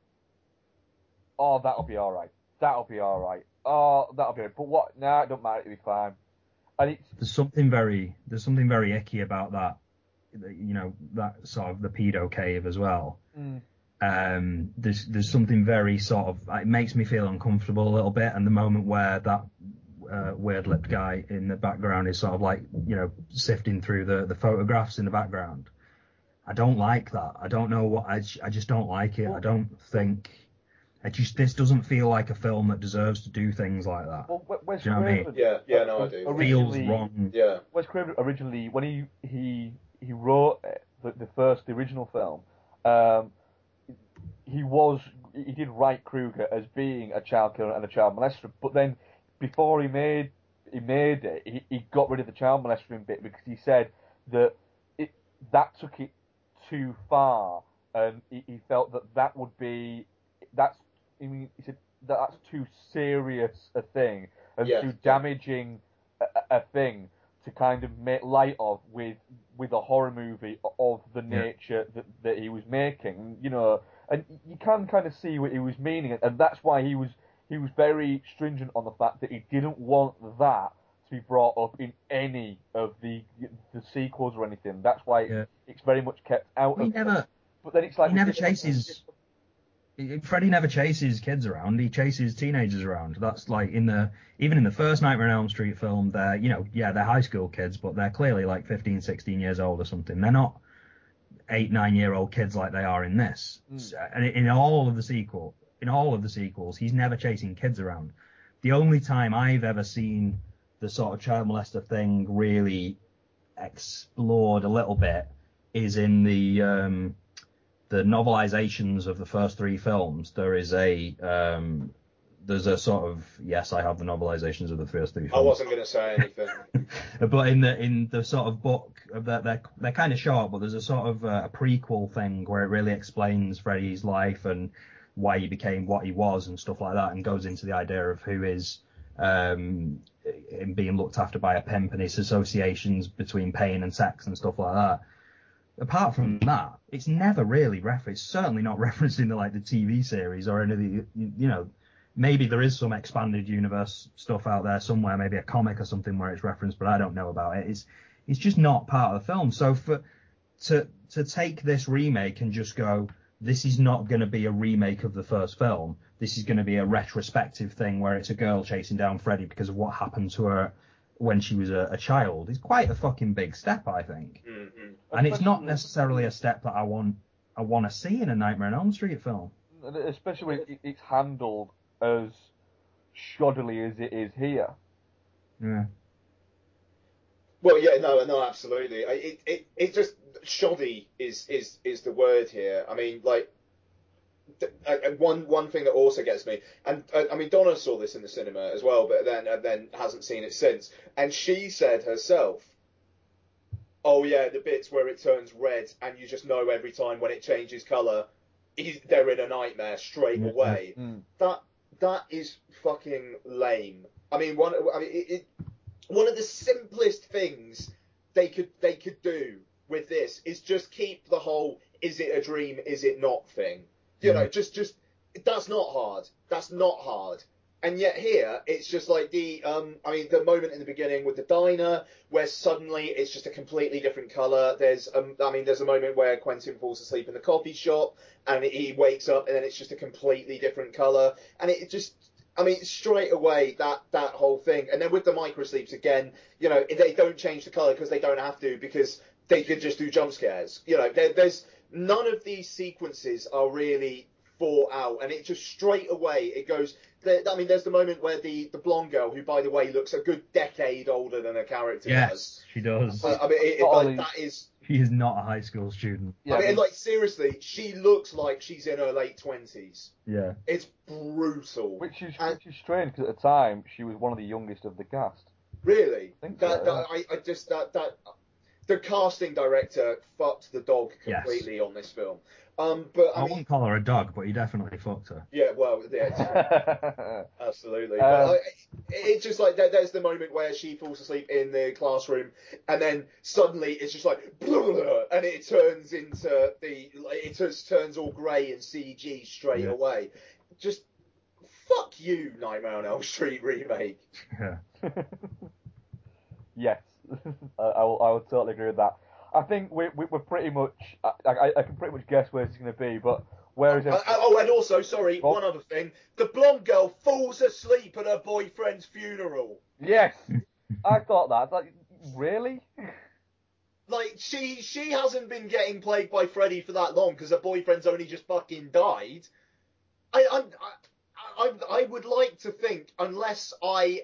Oh, that'll be all right. That'll be all right. oh, that'll be it. But what? Nah, it don't matter. It'll be fine. And it's There's something very there's something very icky about that. You know that sort of the pedo cave as well. mm, um, there's there's something very sort of it makes me feel uncomfortable a little bit, and the moment where that uh, weird lipped guy in the background is sort of like you know sifting through the the photographs in the background. I don't like that. I don't know what I I just don't like it. I don't think. I just this doesn't feel like a film that deserves to do things like that. well, Wes- Wes Do you know what I mean? Yeah, yeah, no, I do. Feels wrong. Yeah. Wes Craven originally, when he he he wrote the, the first the original film, um, he was he did write Krueger as being a child killer and a child molester, but then before he made he made it, he, he got rid of the child molestering bit because he said that it that took it too far, and he, he felt that that would be that's I mean he said that that's too serious a thing and Yeah. too damaging a, a thing to kind of make light of with with a horror movie of the Yeah. nature that, that he was making, you know, and you can kind of see what he was meaning, and that's why he was he was very stringent on the fact that he didn't want that to be brought up in any of the the sequels or anything. That's why Yeah. it's very much kept out He of. never But then it's like he never chases. Freddy never chases kids around. He chases teenagers around. That's like in the even in the first Nightmare on Elm Street film. They're you know yeah they're high school kids, but they're clearly like 15, 16 years old or something. They're not eight nine year old kids like they are in this. So- And in all of the sequel, in all of the sequels, he's never chasing kids around. The only time I've ever seen the sort of child molester thing really explored a little bit is in the um, the novelizations of the first three films. There is a um, there's a sort of yes, I have the novelizations of the first three Films. I wasn't going to say anything. But in the in the sort of book of that they're they're kind of short, but there's a sort of uh, a prequel thing where it really explains Freddy's life and why he became what he was and stuff like that, and goes into the idea of who is um, being looked after by a pimp and his associations between pain and sex and stuff like that. Apart from that, it's never really referenced. Certainly not referenced in the like the TV series or any of the you know maybe there is some expanded universe stuff out there somewhere, maybe a comic or something where it's referenced, but I don't know about it. It's it's just not part of the film. So for to to take this remake and just go, this is not going to be a remake of the first film. This is going to be a retrospective thing where it's a girl chasing down Freddy because of what happened to her when she was a, a child. It's quite a fucking big step, I think. Mm-hmm. And it's not necessarily a step that I want I want to see in a Nightmare on Elm Street film. Especially when it's handled as shoddily as it is here. Yeah. Well, yeah, no, no, absolutely. I, it, it, it just shoddy is is is the word here. I mean, like. th- one one thing that also gets me, and I mean Donna saw this in the cinema as well, but then uh, then hasn't seen it since, and she said herself, "Oh yeah, the bits where it turns red, and you just know every time when it changes color, they're in a nightmare straight away." That that is fucking lame. I mean, one. I mean, it, it, one of the simplest things they could they could do with this is just keep the whole "is it a dream, is it not" thing. You know, just just that's not hard. That's not hard. And yet here, it's just like the, um, I mean, the moment in the beginning with the diner where suddenly it's just a completely different color. There's, um, I mean, there's a moment where Quentin falls asleep in the coffee shop and he wakes up and then it's just a completely different color. And it just, I mean, straight away that that whole thing. And then with the micro sleeps again, you know, they don't change the color because they don't have to because they could just do jump scares. You know, there, there's none of these sequences are really thought out, and it just straight away it goes. There, I mean, there's the moment where the the blonde girl, who by the way looks a good decade older than her character does. Yes, she does. Uh, I mean, it, it, like, that is. She is not a high school student. I mean, like seriously, she looks like she's in her late twenties. Yeah. It's brutal. Which is which is strange because at the time she was one of the youngest of the cast. Really? think that, so, that I, I just that that the casting director fucked the dog Yes. completely on this film. Um, but I, I mean, wouldn't call her a dog, but he definitely fucked her. yeah, well, yeah, absolutely. Um, but I, it's just like there, there's the moment where she falls asleep in the classroom, and then suddenly it's just like, and it turns into the, like, it just turns all grey and CG straight Yeah. away. Just fuck you, Nightmare on Elm Street remake. Yeah. Yes, I, I, will, I will totally agree with that. I think we, we, we're pretty much. I, I, I can pretty much guess where it's going to be, but where is it? Uh, oh, and also, sorry, one other thing. The blonde girl falls asleep at her boyfriend's funeral. Yes, I thought that. Like, really? Like she she hasn't been getting plagued by Freddy for that long because her boyfriend's only just fucking died. I I'm, I I I would like to think unless I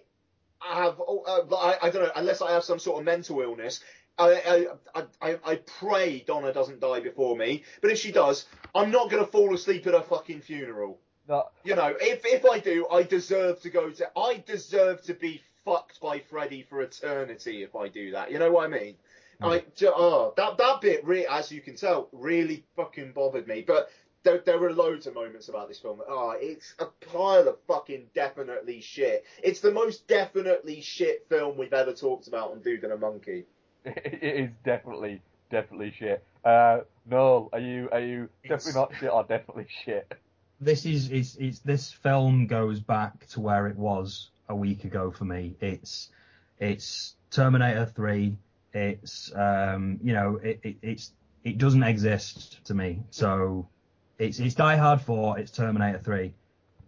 have uh, I I don't know unless I have some sort of mental illness. I, I, I, I pray Donna doesn't die before me, but if she does, I'm not gonna fall asleep at her fucking funeral. No. You know, if if I do, I deserve to go to. I deserve to be fucked by Freddy for eternity if I do that. You know what I mean? Mm. I oh that that bit really, as you can tell, really fucking bothered me. But there there were loads of moments about this film. Oh, it's a pile of fucking definitely shit. It's the most definitely shit film we've ever talked about on Dude and a Monkey. It is definitely, definitely shit. Uh, Noel, are you, are you definitely not shit or definitely shit? This is it's it's this film goes back to where it was a week ago for me. It's it's Terminator three. It's um you know it, it it's it doesn't exist to me. So it's it's Die Hard four. It's Terminator three.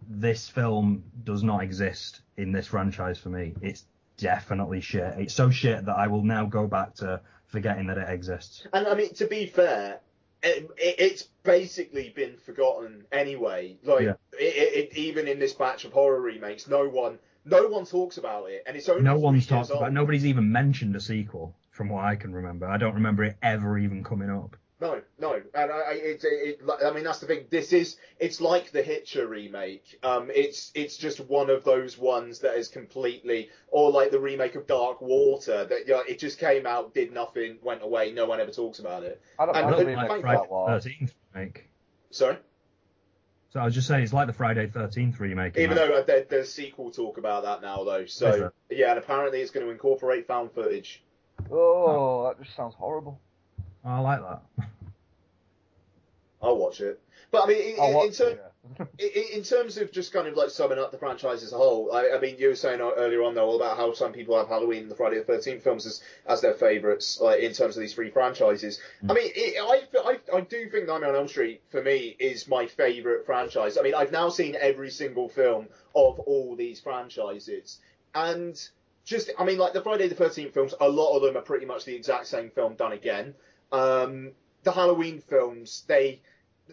This film does not exist in this franchise for me. It's definitely shit. It's so shit that I will now go back to forgetting that it exists. And I mean, to be fair, it, it, it's basically been forgotten anyway. Like Yeah. it, it, even in this batch of horror remakes, no one no one talks about it, and it's only No one's talked about. Nobody's even mentioned a sequel, from what I can remember. I don't remember it ever even coming up. No, no, and I, I it, it, it, I mean that's the thing. This is it's like the Hitcher remake. Um, it's it's just one of those ones that is completely, or like the remake of Dark Water that you know, it just came out, did nothing, went away. No one ever talks about it. I don't, And- I don't like Friday 13th remake. Sorry. So I was just saying, it's like the Friday 13th remake. Even and though uh, there, there's sequel talk about that now, though. So yeah, and apparently it's going to incorporate found footage. Oh, that just sounds horrible. I like that. I'll watch it. But I mean, in, I'll in, watch in, ter- in, in terms of just kind of like summing up the franchise as a whole, I, I mean, you were saying earlier on though about how some people have Halloween and the Friday the Thirteenth films as, as their favourites, like in terms of these three franchises. Mm. I mean, it, I, I I do think Nightmare on Elm Street for me is my favourite franchise. I mean, I've now seen every single film of all these franchises, and just I mean, like the Friday the Thirteenth films, a lot of them are pretty much the exact same film done again. Um, the Halloween films, they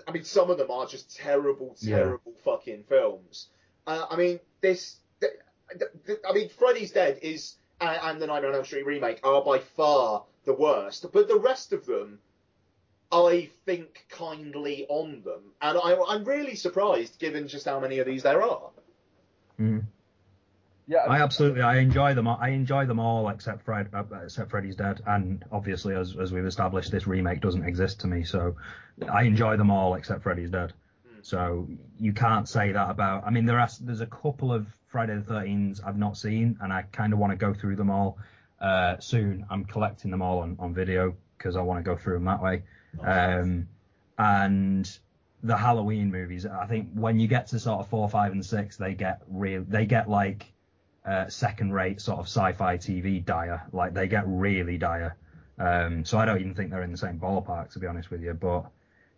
I mean, some of them are just terrible, Yeah. terrible fucking films. Uh, I mean, this. th- th- th- I mean, Freddy's Dead is and, and the Nightmare on Elm Street remake are by far the worst, but the rest of them, I think kindly on them, and I, I'm really surprised given just how many of these there are. Mm. Yeah, I absolutely I enjoy them. all- I enjoy them all except Fred, uh, except Freddy's Dead, and obviously as as we've established, this remake doesn't exist to me. So I enjoy them all except Freddy's Dead. So you can't say that about. I mean, there are there's a couple of Friday the 13s I've not seen, and I kind of want to go through them all uh, soon. I'm collecting them all on, on video because I want to go through them that way. Um, and the Halloween movies, I think when you get to sort of four, five, and six, they get real. They get like uh, second-rate sort of sci-fi TV dire. Like they get really dire. Um, so I don't even think they're in the same ballpark, to be honest with you. But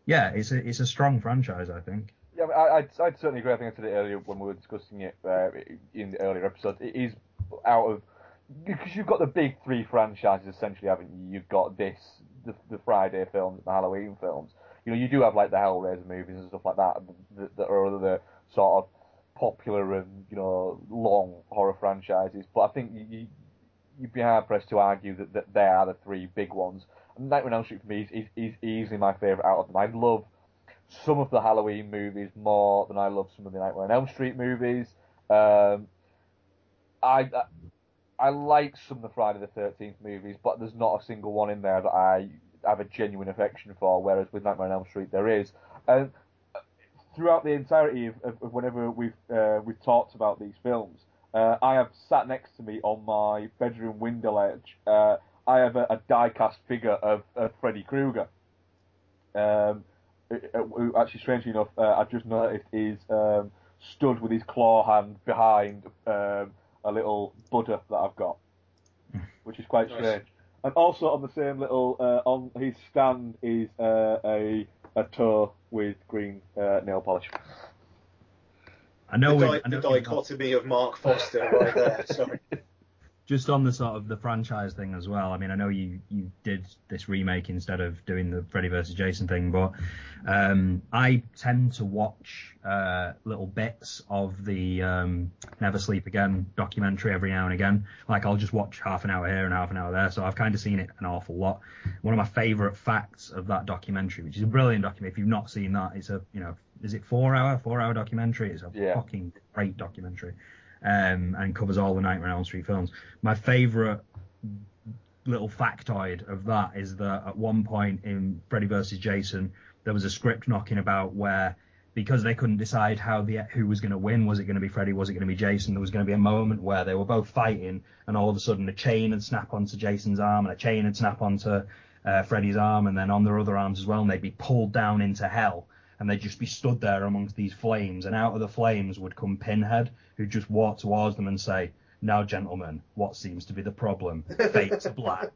yeah, it's a it's a strong franchise, I think. Yeah, I, I'd, I'd certainly agree. I think I said it earlier when we were discussing it uh, in the earlier episodes. It is out of because you've got the big three franchises essentially, haven't you? You've got this, the, the Friday films, the Halloween films. You know, you do have like the Hellraiser movies and stuff like that that, that are other sort of popular and you know long horror franchises. But I think you, you'd be hard pressed to argue that, that they are the three big ones. And Nightmare on Elm Street for me is, is, is easily my favourite out of them. I love some of the Halloween movies more than I love some of the Nightmare on Elm Street movies. Um, I, I I like some of the Friday the Thirteenth movies, but there's not a single one in there that I have a genuine affection for. Whereas with Nightmare on Elm Street, there is. And throughout the entirety of, of, of whenever we've uh, we've talked about these films, uh, I have sat next to me on my bedroom window ledge. Uh, I have a, a die-cast figure of, of Freddy Krueger. Um, uh, uh, actually, strangely enough, uh, I've just noticed is um, stood with his claw hand behind um, a little Buddha that I've got, which is quite Nice. strange. And also on the same little uh, on his stand is uh, a a toe with green uh, nail polish. I know the, we, di- I know the we've got- dichotomy of Mark Foster right there. Sorry. just on the sort of the franchise thing as well. I mean, I know you you did this remake instead of doing the Freddy versus Jason thing, but um, I tend to watch uh, little bits of the um, Never Sleep Again documentary every now and again. Like I'll just watch half an hour here and half an hour there, so I've kind of seen it an awful lot. One of my favourite facts of that documentary, which is a brilliant documentary, if you've not seen that, it's a you know, is it four hour four hour documentary? It's a Yeah. fucking great documentary um, and covers all the Nightmare on Elm Street films. My favourite little factoid of that is that at one point in Freddy vs. Jason, there was a script knocking about where because they couldn't decide how the who was going to win, was it going to be Freddy, was it going to be Jason? There was going to be a moment where they were both fighting, and all of a sudden a chain would snap onto Jason's arm, and a chain would snap onto uh, Freddy's arm, and then on their other arms as well, and they'd be pulled down into hell, and they'd just be stood there amongst these flames, and out of the flames would come Pinhead, who'd just walk towards them and say, "Now, gentlemen, what seems to be the problem? Fade to black."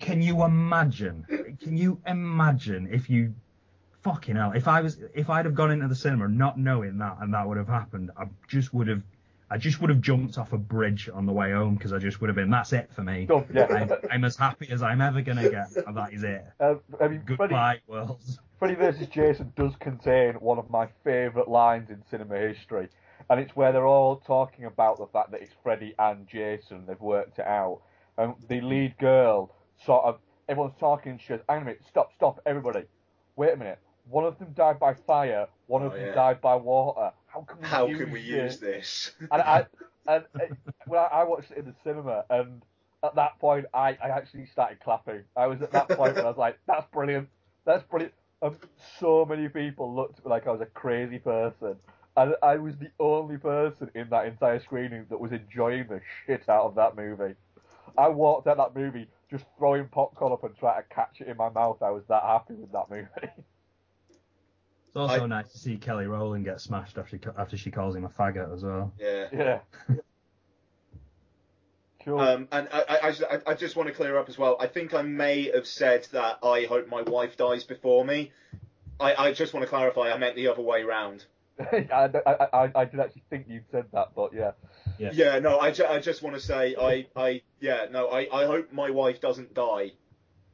Can you imagine? Can you imagine if you fucking hell? If I was, if I'd have gone into the cinema not knowing that and that would have happened, I just would have, I just would have jumped off a bridge on the way home because I just would have been. That's it for me. Yeah. I'm, I'm as happy as I'm ever gonna get. And that is it. Uh, I mean, Goodbye, world. Freddy vs. Jason does contain one of my favourite lines in cinema history, and it's where they're all talking about the fact that it's Freddy and Jason. They've worked it out, and the lead girl sort of everyone's talking. and She goes, "Hang on a minute, stop, stop, everybody, wait a minute. One of them died by fire. One of Oh, them yeah. died by water. How can we How use can we this?" use this? and I and it, when I, I watched it in the cinema, and at that point, I, I actually started clapping. I was at that point when I was like, "That's brilliant, that's brilliant." And so many people looked at me like I was a crazy person, and I was the only person in that entire screening that was enjoying the shit out of that movie. I walked out that movie just throwing popcorn up and trying to catch it in my mouth. I was that happy with that movie. It's also nice to see Kelly Rowland get smashed after she, after she calls him a faggot as well. Yeah. Yeah. Cool. Um, and I, I, I, just- I- I just want to clear up as well. I think I may have said that I hope my wife dies before me. I, I just want to clarify. I meant the other way round. I, I, I, I did actually think you'd said that, but yeah. Yeah. no. I, ju- I just want to say I, I yeah no. I, I hope my wife doesn't die.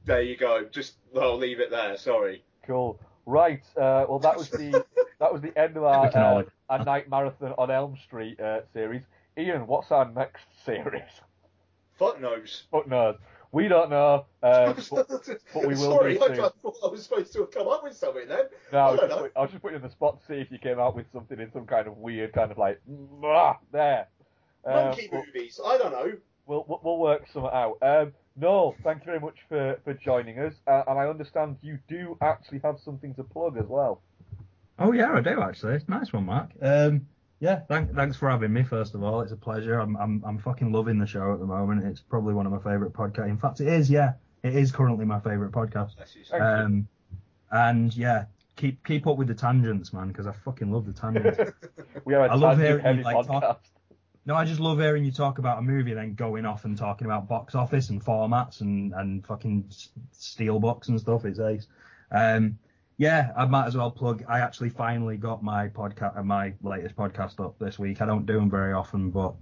There you go. Just I'll leave it there. Sorry. Cool. Right. Uh, well, that was the that was the end of our We uh, our night marathon on Elm Street uh, series. Ian, what's our next series? Fuck knows. Fuck knows. We don't know, uh, but, but we will Sorry, do I, soon. I thought I was supposed to have come up with something then. No, I I was, don't just know. put, I was just putting you on the spot to see if you came out with something in some kind of weird kind of like "Mwah," there. Monkey but movies. I don't know. We'll we'll- we'll work something out. Um, Noel, thank you very much for, for joining us, uh, and I understand you do actually have something to plug as well. Oh yeah, I do actually. Nice one, Mark. Um, yeah, thank, thanks for having me. First of all, it's a pleasure. I'm I'm I'm fucking loving the show at the moment. It's probably one of my favourite podcasts. In fact, it is. Yeah, it is currently my favourite podcast. Um, and yeah, keep keep up with the tangents, man, because I fucking love the tangents. We are a I love hearing you like podcast. talk. No, I just love hearing you talk about a movie, and then going off and talking about box office and formats and and fucking s- steel books and stuff. It's ace. Um, yeah, I might as well plug. I actually finally got my podcast, uh, my latest podcast up this week. I don't do them very often, but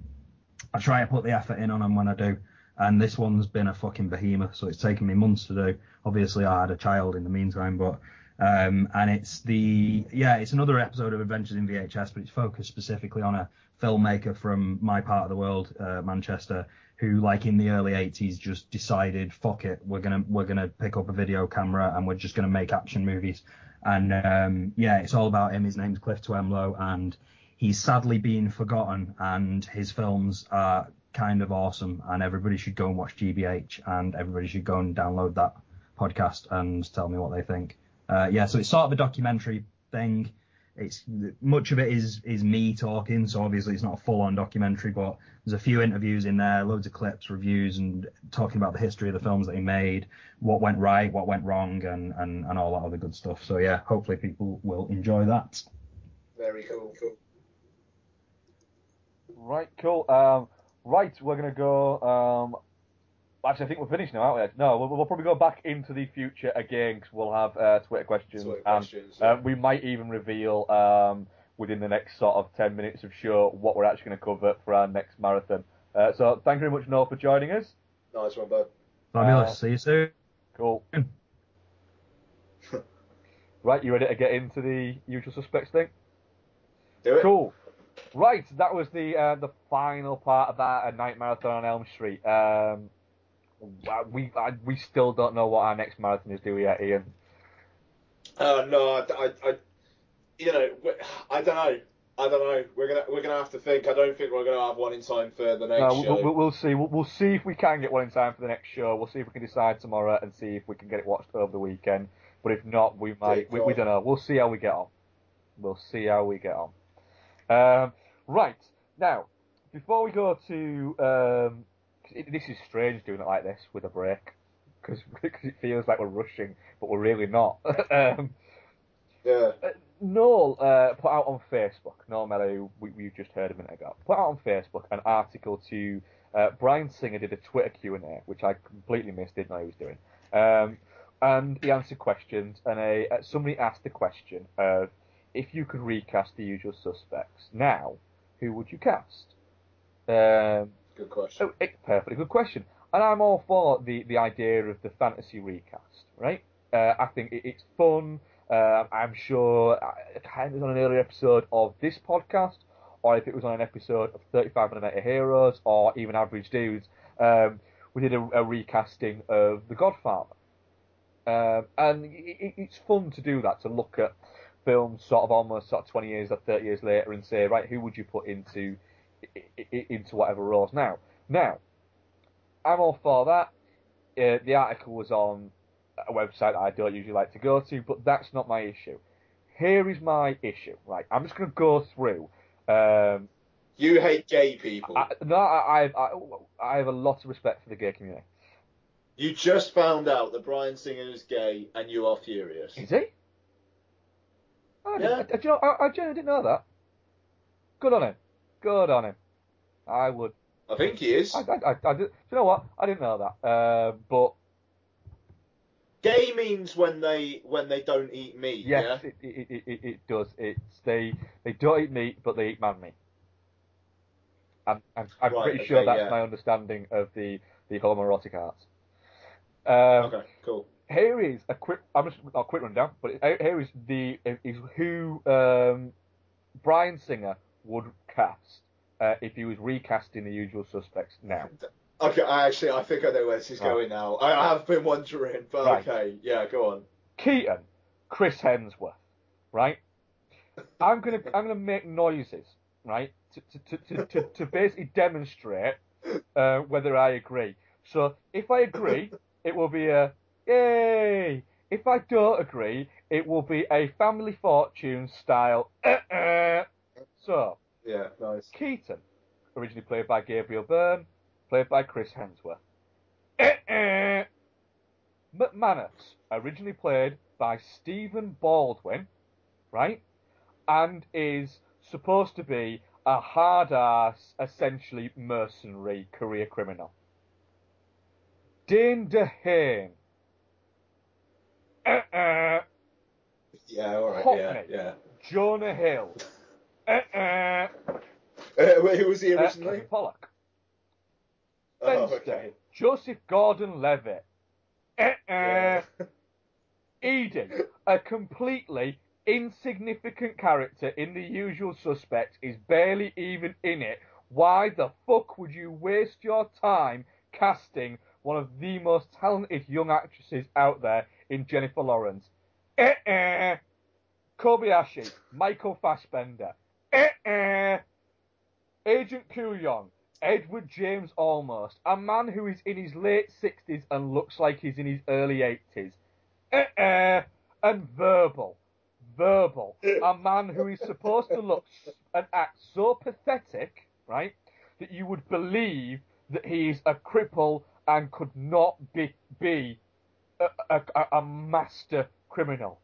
I try to put the effort in on them when I do. And this one's been a fucking behemoth, so it's taken me months to do. Obviously, I had a child in the meantime, but um, and it's the yeah, it's another episode of Adventures in VHS, but it's focused specifically on a filmmaker from my part of the world, uh, Manchester, who like in the early 80s just decided, fuck it, we're gonna we're gonna pick up a video camera and we're just gonna make action movies. And um, yeah, it's all about him. His name's Cliff Twemlow, and he's sadly been forgotten. And his films are kind of awesome, and everybody should go and watch GBH, and everybody should go and download that podcast and tell me what they think. Uh, yeah, so it's sort of a documentary thing. It's much of it is is me talking, so obviously it's not a full on documentary, but there's a few interviews in there, loads of clips, reviews, and talking about the history of the films that he made, what went right, what went wrong, and and, and all that other good stuff. So yeah, hopefully people will enjoy that. Very cool. cool. Right, cool. Um, right, we're gonna go. Um, actually, I think we're finished now, aren't we? No, we'll, we'll probably go back into the future again because we'll have uh, Twitter questions, Twitter and questions, uh, we might even reveal um, within the next sort of ten minutes of show what we're actually going to cover for our next marathon. Uh, so, thank you very much, Noel, for joining us. Nice one, bud. Fabulous. Uh, See you soon. Cool. right, you ready to get into the usual suspects thing? Do it. Cool. Right, that was the uh, the final part of that a night marathon on Elm Street. Um, uh, we I, we still don't know what our next marathon is, do we, yet, Ian? Uh, no, I, I, I, you know, I don't know. I don't know. We're gonna we're gonna have to think. I don't think we're gonna have one in time for the next No, show. we'll, we'll, we'll see. We'll, we'll see if we can get one in time for the next show. We'll see if we can decide tomorrow and see if we can get it watched over the weekend. But if not, we might. We, we don't know. We'll see how we get on. We'll see how we get on. Um, right now, before we go to, um, it, this is strange doing it like this with a break because it feels like we're rushing, but we're really not. um, yeah. Noel uh, put out on Facebook, Noel Mello, we, we've just heard a minute ago, put out on Facebook an article to uh, Bryan Singer did a Twitter Q&A, which I completely missed, didn't know he was doing. Um, and he answered questions, and a, uh, somebody asked the question of if you could recast the usual suspects now, who would you cast? Um, Good question. Oh, it, perfectly good question. And I'm all for the, the idea of the fantasy recast, right? Uh, I think it, it's fun. Uh, I'm sure uh, it was on an earlier episode of this podcast, or if it was on an episode of 35 mm Heroes, or even Average Dudes, um, we did a, a recasting of The Godfather. Um, and it, it- it's fun to do that, to look at films sort of almost sort of 20 years or 30 years later and say, right, who would you put into i- i- into whatever roles now? Now, I'm all for that. Uh, the article was on a website I don't usually like to go to, but that's not my issue. Here is my issue. Right, I'm just going to go through. Um, You hate gay people. I, no, I, I, I have a lot of respect for the gay community. You just found out that Bryan Singer is gay, and you are furious. Is he? I, Yeah. I, know, I, I genuinely didn't know that. Good on him. Good on him. I would. I think he is. I, I, I, I did, do you know what? I didn't know that. Uh, but Gay means when they when they don't eat meat. yes, Yeah. it, it, it, it, does. It's they they don't eat meat, but they eat man meat. I'm, I'm, I'm Right, pretty okay, sure that's yeah. my understanding of the the homoerotic arts. Um, Okay. Cool. here is a quick. I'm just a quick rundown, but here here is the is who um, Bryan Singer would cast uh, if he was recasting the usual suspects now. Okay. I actually I think I know where this is Right. going now. I, have been wondering, but Right. okay. Yeah. Go on. Keaton, Chris Hemsworth, right? I'm gonna I'm gonna make noises, right, to to to to, to, to basically demonstrate uh, whether I agree. So if I agree, it will be a yay. If I don't agree, it will be a Family Fortune style. Uh-uh. So Yeah. Nice. Keaton, originally played by Gabriel Byrne, played by Chris Hemsworth. McManus, originally played by Stephen Baldwin, right? And is supposed to be a hard ass, essentially mercenary career criminal. Dane DeHaan. Uh-uh. Yeah. All right. Hockney. Yeah. Yeah. Jonah Hill. Uh-uh. Uh, wait, who was he Uh, originally? Kevin Pollak. oh, Fenster. okay. Joseph Gordon-Levitt. Uh-uh. Edie, a completely insignificant character in The Usual Suspects, is barely even in it. Why the fuck would you waste your time casting one of the most talented young actresses out there in Jennifer Lawrence? Uh-uh. Kobayashi, Michael Fassbender. Uh-uh. Agent Kujan, Edward James Olmos, a man who is in his late 60s and looks like he's in his early 80s. Uh-uh. And Verbal, Verbal, a man who is supposed to look and act so pathetic, right, that you would believe that he is a cripple and could not be, be a, a, a- master criminal.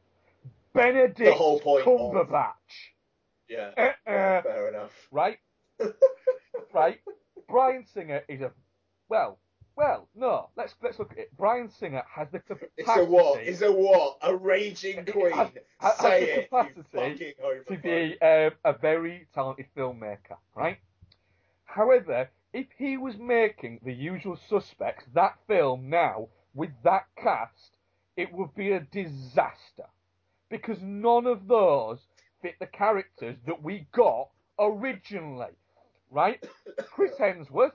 Benedict point of- Yeah. Uh-uh. Fair enough. Right? right? Bryan Singer is a well, well, no. Let's let's look at it. Bryan Singer has the capacity. It's a what? Is a what? A raging queen. has, has Say the it, capacity fucking to be um, a very talented filmmaker, right? However, if he was making the usual suspects that film now with that cast, it would be a disaster because none of those fit the characters that we got originally, right? Chris Hemsworth,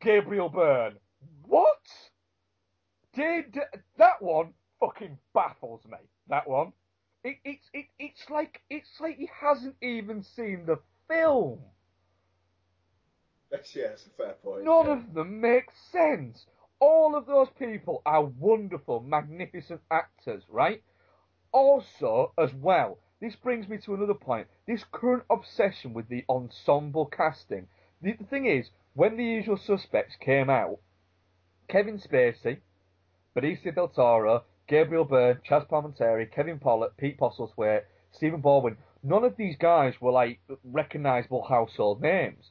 Gabriel Byrne. What? Did that one fucking baffles me? That one. It, it's it, it's like it's like he hasn't even seen the film. That's, yeah, that's a fair point. None yeah. of them make sense. All of those people are wonderful, magnificent actors, right? Also, as well, this brings me to another point. This current obsession with the ensemble casting. The, the thing is, when the usual suspects came out, Kevin Spacey, Benicio del Toro, Gabriel Byrne, Chazz Palminteri, Kevin Pollak, Pete Postlethwaite, Stephen Baldwin, none of these guys were like recognisable household names.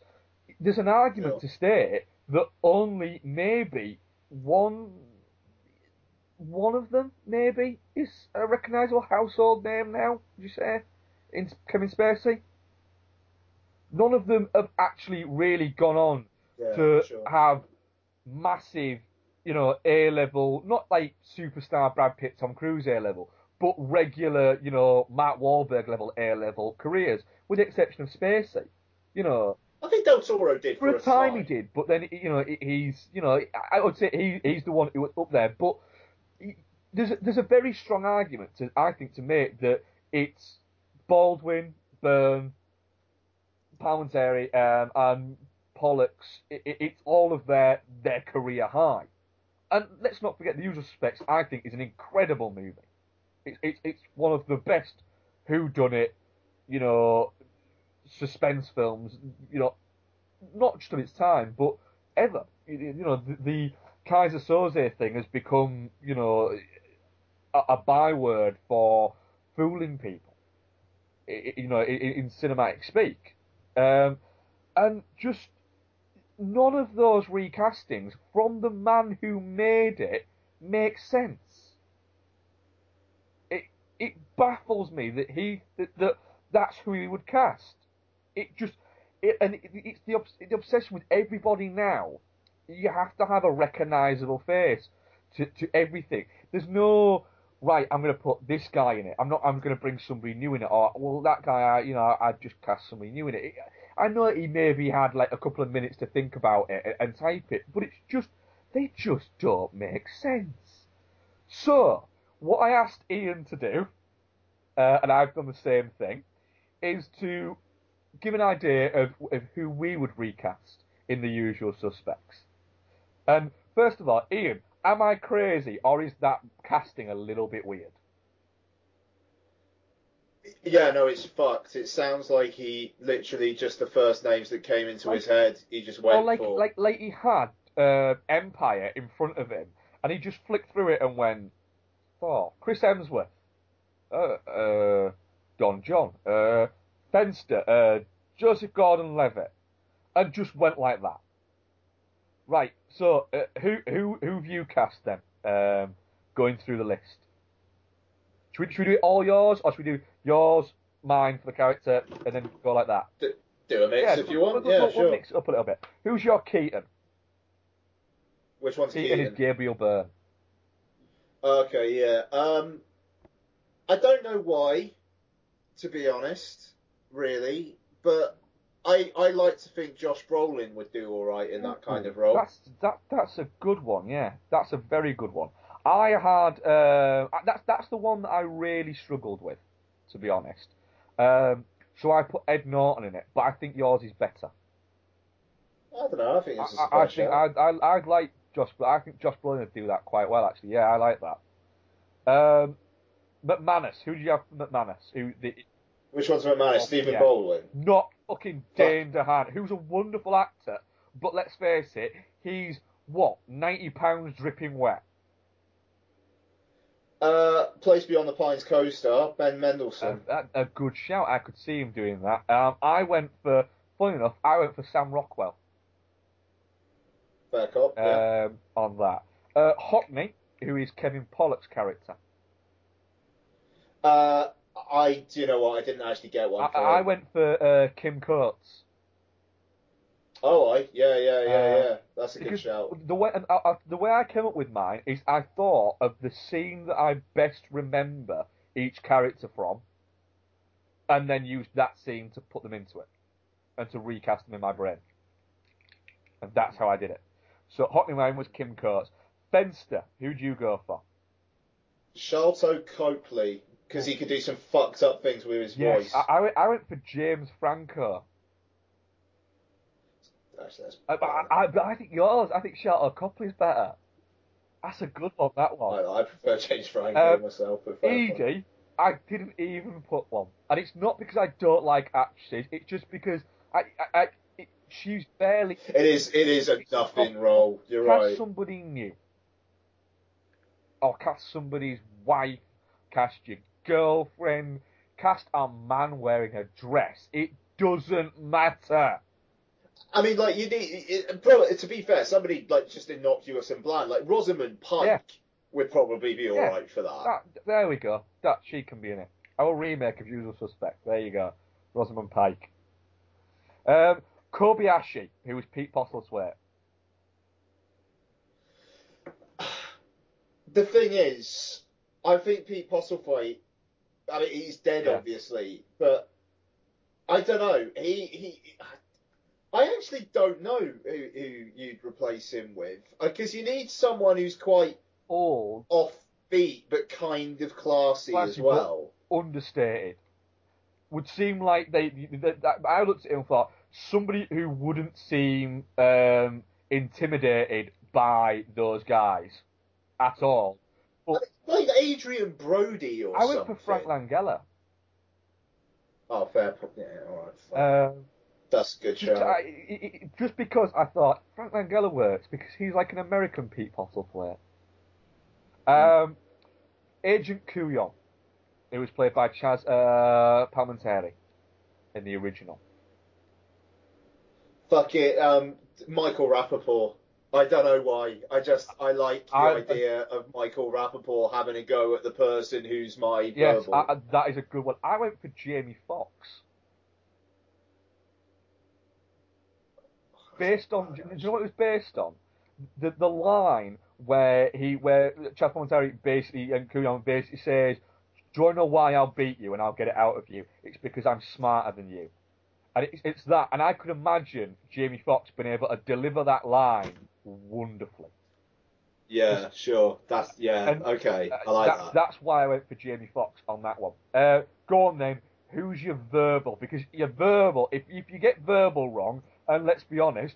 There's an argument to state that only maybe one one of them maybe is a recognisable household name now. Would you say in Kevin Spacey? None of them have actually really gone on Yeah, to sure. have massive, you know, A level, not like superstar Brad Pitt, Tom Cruise A level, but regular, you know, Mark Wahlberg level A level careers, with the exception of Spacey. You know, I think Del Toro did for for, a time he did, but then you know he's you know I would say he he's the one who was up there, but there's a, there's a very strong argument to I think to make that it's Baldwin, Byrne, Palminteri, um, and Pollak's. It, it, it's all of their their career high, and let's not forget the usual suspects. I think is an incredible movie. It's it's it's one of the best who done it, you know, suspense films. You know, not just of its time, but ever. You, you know, the, the Keyser Söze thing has become, you know, a, byword for fooling people. You know, in, in cinematic speak, um, and just none of those recastings from the man who made it makes sense. It it baffles me that he that, that that's who he would cast. It just it, and it, it's the the obsession with everybody now. You have to have a recognisable face to to everything. There's no right. I'm going to put this guy in it. I'm not. I'm going to bring somebody new in it. Or well, that guy. I, you know, I just cast somebody new in it. it. I know he maybe had like a couple of minutes to think about it and, and type it, but it's just they just don't make sense. So what I asked Ian to do, uh, and I've done the same thing, is to give an idea of, of who we would recast in the usual suspects. And first of all, Ian, am I crazy or is that casting a little bit weird? Yeah, no, it's fucked. It sounds like he literally just the first names that came into his head, he just went Or like for. like like he had uh, Empire in front of him, and he just flicked through it and went, "Oh, Chris Hemsworth, uh, uh, Don Jon, uh, Fenster, uh, Joseph Gordon-Levitt," and just went like that. Right. So uh, who who who have you cast then? Um, going through the list. Should we, should we do it all yours, or should we do yours, mine for the character, and then go like that? Do, do a mix yeah, if you want. we'll- yeah, we'll, sure. We'll mix it up a little bit. Who's your Keaton? Which one's Keaton Keaton? is Gabriel Byrne. Okay, yeah. Um, I don't know why, to be honest, really, but I I like to think Josh Brolin would do all right in that kind of role. That's that. That's a good one. Yeah, that's a very good one. I had uh, that's that's the one that I really struggled with, to be honest. Um, so I put Ed Norton in it, but I think yours is better. I don't know. I think a I, I think. I'd, I, I'd like Josh, I think Josh Brolin would do that quite well, actually. Yeah, I like that. Um, McManus, who do you have for McManus? Who the Which one's McManus? Oh, Stephen yeah. Baldwin. not fucking Dane DeHaan, who's a wonderful actor, but let's face it, he's what ninety pounds dripping wet. Uh, Place Beyond the Pines co-star Ben Mendelsohn. A, a, a good shout. I could see him doing that. Um, I went for funny enough, I went for Sam Rockwell Fair cop. yeah. um, on that. Uh, Hockney, who is Kevin Pollak's character. Uh, I, do you know what? I didn't actually get one. I, for I went for uh, Kim Coates. Oh, I, yeah, yeah, yeah, Uh, yeah. That's a good shout. The way and I, I, the way I came up with mine is I thought of the scene that I best remember each character from, and then used that scene to put them into it, and to recast them in my brain. And that's how I did it. So Hockney mine was Kim Coates. Fenster, who'd you go for? Sharlto Copley, because he could do some fucked up things with his Yes, voice. I, I, went, I went for James Franco. Actually, that's I, I, I, but I think yours. I think Sharlto Copley's better. That's a good one. That one. I, I prefer James Franco Um, myself. Edie, I didn't even put one, and it's not because I don't like actresses. It's just because I, I, I it, she's barely. It is, it is a nothing role. You're right. cast right. somebody new, or cast somebody's wife, cast your girlfriend, cast a man wearing a dress. It doesn't matter. I mean, like you need, it, bro. To be fair, somebody like just innocuous and bland, like Rosamund Pike, Yeah. would probably be all Yeah. right for that. That, there we go. That she can be in it. Our remake of Usual Suspect. There you go. Rosamund Pike. Um, Kobayashi, who was Pete Postlethwaite. The thing is, I think Pete Postlethwaite. I mean, he's dead, Yeah. obviously, but I don't know. He he. I actually don't know who, who you'd replace him with because you need someone who's quite old, offbeat, but kind of classy as well. understated. Would seem like they. That, that, I looked at him and thought somebody who wouldn't seem um, intimidated by those guys at all. Like Adrien Brody or I went something. for Frank Langella. Oh, fair. Yeah, all right. Um, That's a good just, show. I, it- it- just because I thought Frank Langella works because he's like an American Pete Postlethwaite. Um, Agent Kujan, who was played by Chazz uh, Palminteri in the original. Fuck it, um, Michael Rapaport. I don't know why. I just I like the I- idea of Michael Rapaport having a go at the person who's my Yes. I, I- that is a good one. I went for Jamie Foxx. Based on, do you know what it was based on? The the line where he where Chazz Palminteri basically and Kujan basically says, "Do you wanna know why I'll beat you and I'll get it out of you? It's because I'm smarter than you." And it's, it's that, and I could imagine Jamie Foxx being able to deliver that line wonderfully. yeah, sure. That's yeah. And okay, I like that's, that. That's why I went for Jamie Foxx on that one. Uh, go on then. Who's your verbal? Because your verbal, if if you get verbal wrong, and let's be honest,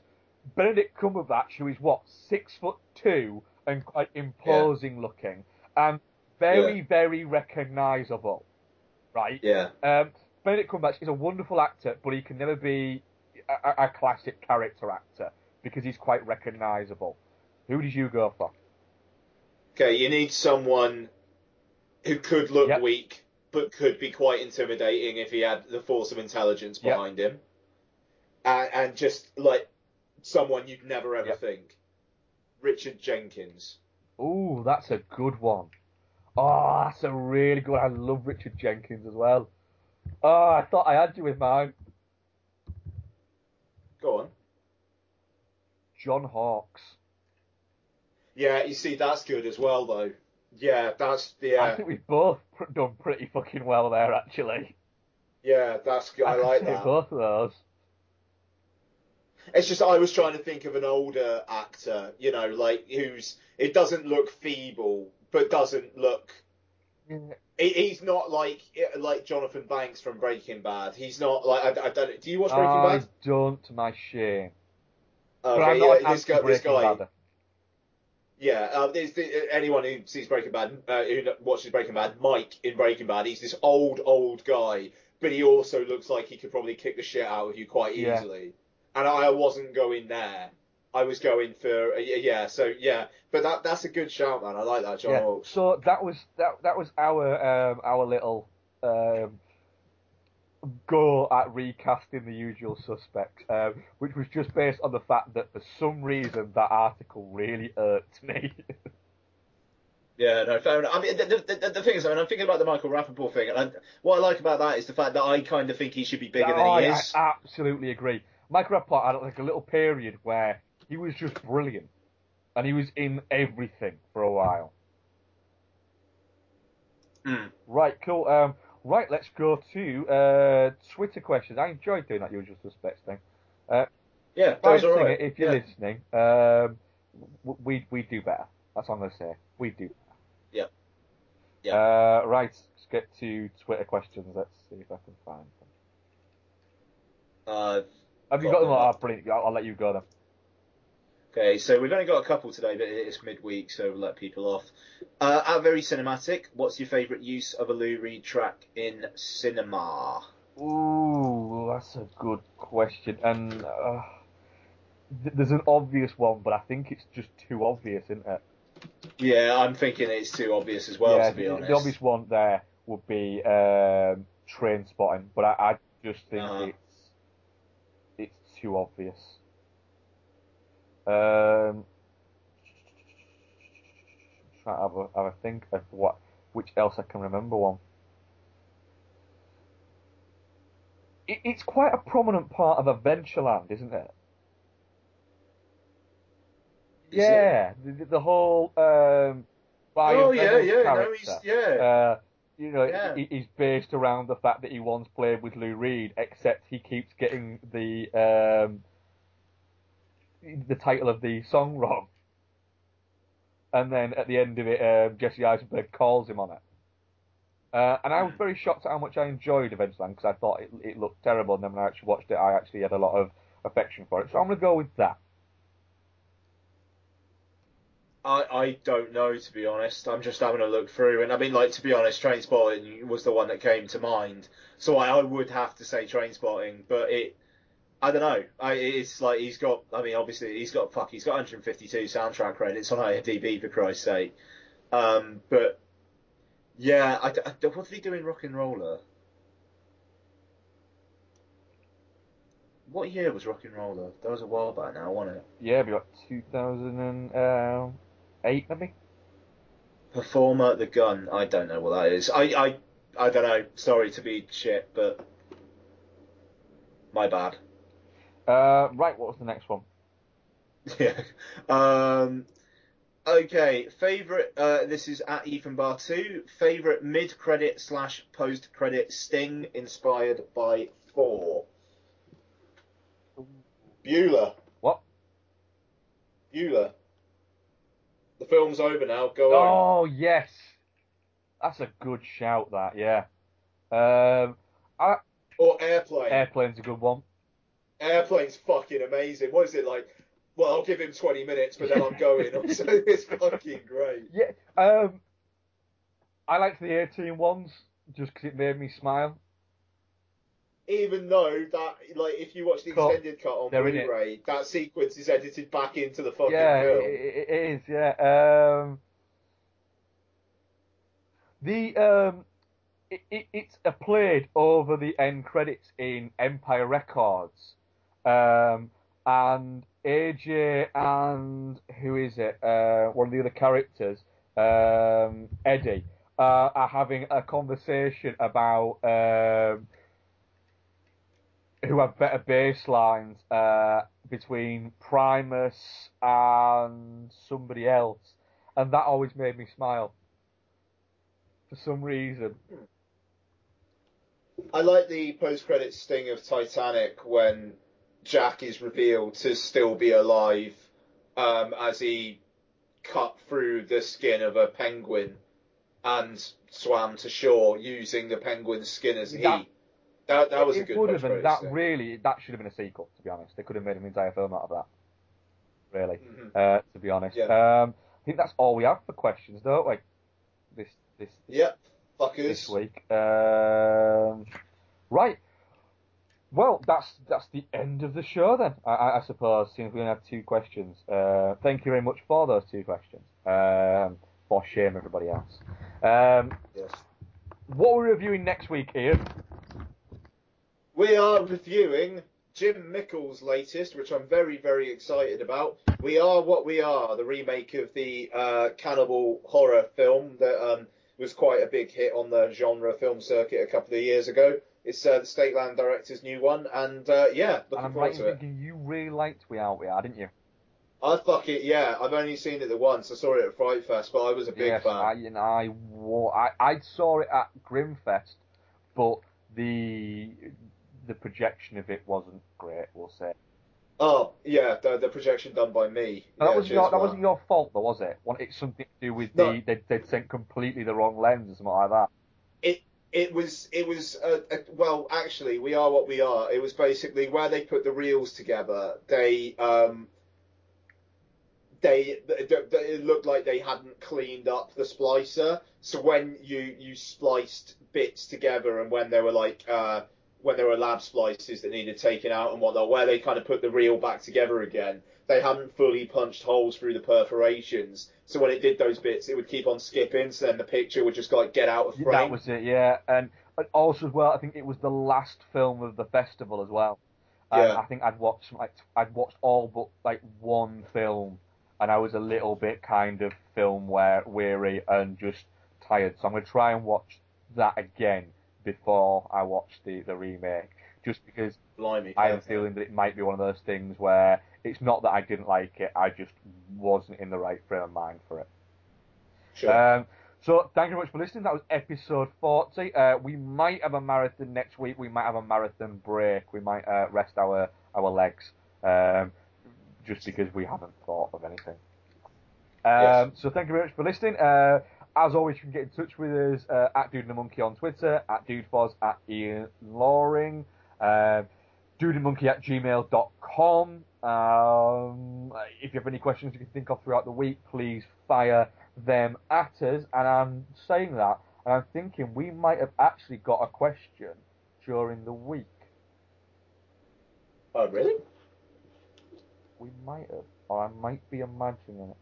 Benedict Cumberbatch, who is what six foot two and quite imposing looking, and very very recognisable, right? Yeah. Um, Benedict Cumberbatch is a wonderful actor, but he can never be a- a classic character actor because he's quite recognisable. Who did you go for? Okay, you need someone who could look Yep. weak but could be quite intimidating if he had the force of intelligence Yep. behind him, and, and just like someone you'd never ever think. Richard Jenkins. Ooh, that's a good one. Oh, that's a really good. I love Richard Jenkins as well. Oh, I thought I had you with mine. Go on. John Hawkes. Yeah, you see, that's good as well, though. Yeah, that's yeah, I think we've both done pretty fucking well there, actually. yeah, that's good. I, could like that. both of those. It's just I was trying to think of an older actor, you know, like who's it doesn't look feeble, but doesn't look. he- He's not like like Jonathan Banks from Breaking Bad. He's not like I, I don't. Do you watch Breaking I Bad? I don't, to my shame. But I'm not yeah, this guy, this guy, Badder. Yeah, uh, there's the, anyone who sees Breaking Bad, uh, who watches Breaking Bad, Mike in Breaking Bad, he's this old, old guy, but he also looks like he could probably kick the shit out of you quite Yeah. easily. And I wasn't going there. I was going for uh, yeah, so yeah, but that that's a good shout, man. I like that, John yeah. So that was that that was our um, our little um, go at recasting the usual suspects, um, which was just based on the fact that for some reason that article really irked me. Yeah, no, fair enough. I mean, the, the, the, thing is, I mean, I'm thinking about the Michael Rapaport thing, and I, what I like about that is the fact that I kind of think he should be bigger Oh, than he is. I absolutely agree. Michael Rapaport had like a little period where he was just brilliant, and he was in everything for a while. Hmm. Right, cool. Um, right, let's go to uh, Twitter questions. I enjoyed doing that usual suspects thing. Uh, Yeah, that was all right. if you're Yeah. listening, um, we we do better. That's all I'm gonna say. We do. Yeah. Yeah. Uh, right, let's get to Twitter questions. Let's see if I can find them. Uh, Have you got them? Oh, brilliant. I'll, I'll let you go then. Okay, so we've only got a couple today, but it's midweek, so we'll let people off. Uh, at Very Cinematic, what's your favourite use of a Lou Reed track in cinema? Ooh, that's a good question. And uh, th- there's an obvious one, but I think it's just too obvious, isn't it? Yeah, I'm thinking it's too obvious as well, yeah, to be the, honest. the obvious one there would be um, Trainspotting, but I, I just think Uh-huh. it's it's too obvious. Um, trying to have a, have a think of what which else I can remember one. It, it's quite a prominent part of Adventureland, isn't it? Is yeah, the, the- the whole um, Oh, yeah, yeah, no, he's- yeah. Uh, you know, Yeah. he, he's based around the fact that he once played with Lou Reed, except he keeps getting the um, the title of the song wrong. And then at the end of it, um, Jesse Eisenberg calls him on it. Uh, and I was very shocked at how much I enjoyed Adventureland because I thought it, it looked terrible, and then when I actually watched it, I actually had a lot of affection for it. So I'm going to go with that. I, I don't know to be honest. I'm just having a look through, and I mean, like to be honest, Trainspotting was the one that came to mind. So I, I would have to say Trainspotting, but it, I don't know. I, it's like he's got. I mean, obviously he's got fuck. He's got 152 soundtrack credits on IMDb for Christ's sake. Um, but yeah, I, I- what did he do in RocknRolla? What year was RocknRolla? That was a while back now, wasn't it? Yeah, we got 2008 maybe. Performer the Gun. I don't know what that is. I I I don't know. Sorry to be shit, but my bad. Uh, right, what was the next one? Yeah. Um. Okay. Favorite. Uh. This is at Ethan Bar two. Favorite mid credit slash post credit sting inspired by Thor. Bueller. What? Bueller. The film's over now. Go on. Oh yes, that's a good shout. That yeah. Um, I, Or Airplane. Airplane's a good one. Airplane's fucking amazing. What is it like? Well, I'll give him 20 minutes, but then I'm going. so it's fucking great. Yeah. Um, I liked the 18 ones just because it made me smile. Even though that, like, if you watch the Cut. extended cut on They're. Blu-ray, that sequence is edited back into the fucking yeah, film. it, it is. Yeah. Um, the um, it, it, it's a played over the end credits in Empire Records, um, and AJ and who is it? Uh, one of the other characters, um, Eddie, uh, are having a conversation about. Um, who have better bass lines uh, between Primus and somebody else, and that always made me smile for some reason. I like the post-credit sting of Titanic when Jack is revealed to still be alive um, as he cut through the skin of a penguin and swam to shore using the penguin's skin as heat. That- That, was a good would have, post-credit that really that should have been a sequel. To be honest, they could have made an entire film out of that. Really, Mhm. uh, to be honest. Yeah. Um, I think that's all we have for questions, don't we? This this Yep, fuckers. this week. Um, right. Well, that's that's the end of the show then. I, I, I suppose since we only have two questions. Uh, thank you very much for those two questions. Um, for shame everybody else. Um, Yes. what are we reviewing next week, Ian? We are reviewing Jim Mickle's latest, which I'm very, very excited about. We Are What We Are, the remake of the uh, cannibal horror film that um, was quite a big hit on the genre film circuit a couple of years ago. It's uh, the Stake Land director's new one, and uh, yeah, looking And I'm forward right to it. thinking you really liked We Are We Are, didn't you? I fuck it, yeah. I've only seen it the once. I saw it at Fright Fest, but I was a big yes, fan. I, know, I, I I saw it at Grimmfest, but the the projection of it wasn't great. We'll say. Oh, yeah, the, the projection done by me. that wasn't your that wasn't your fault, though, was it? Well, It's something to do with No. the they they'd sent completely the wrong lens or something like that. It it was it was uh, uh, well actually we are what we are. It was basically where they put the reels together. They um they th- th- th- it looked like they hadn't cleaned up the splicer. So when you you spliced bits together and when there were like uh when there were lab splices that needed taken out and whatnot, where they kind of put the reel back together again, they hadn't fully punched holes through the perforations. So when it did those bits, it would keep on skipping. So then the picture would just like get out of frame. That was it, yeah. And and also as well, I think it was the last film of the festival as well. And Yeah. I think I'd watched like I'd watched all but like one film, and I was a little bit kind of film weary and just tired. So I'm gonna try and watch that again before I watched the the remake, just because Blimey, I am perfect. feeling that it might be one of those things where it's not that I didn't like it, I just wasn't in the right frame of mind for it. Sure. Um, so thank you very much for listening. That was episode 40. Uh, we might have a marathon next week. We might have a marathon break. We might uh, rest our our legs um, just because we haven't thought of anything. Um, So thank you very much for listening. Uh, as always, you can get in touch with us uh, at Dude and the Monkey on Twitter, at DudeFoz, at Ian Loring, uh, dudeandmonkey at gmail.com. Um, if you have any questions you can think of throughout the week, please fire them at us. And I'm saying that, and I'm thinking we might have actually got a question during the week. Oh really? We might have, or I might be imagining it.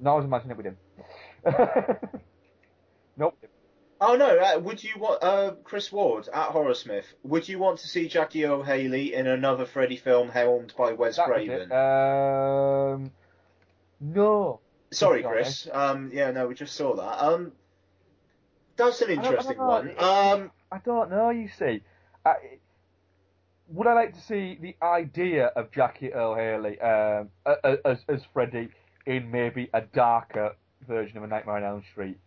No, I was imagining it we didn't. nope. Oh no! Uh, would you want uh, Chris Ward at Horrorsmith? Would you want to see Jackie Earle Haley in another Freddy film helmed by Wes That Craven? Um, no. Sorry, Chris. Um, yeah, no, we just saw that. Um, that's an I don't- I interesting don't one. Um, I don't know. You see, uh, would I like to see the idea of Jackie Earle Haley um, as as Freddy in maybe a darker version of A Nightmare on Elm Street?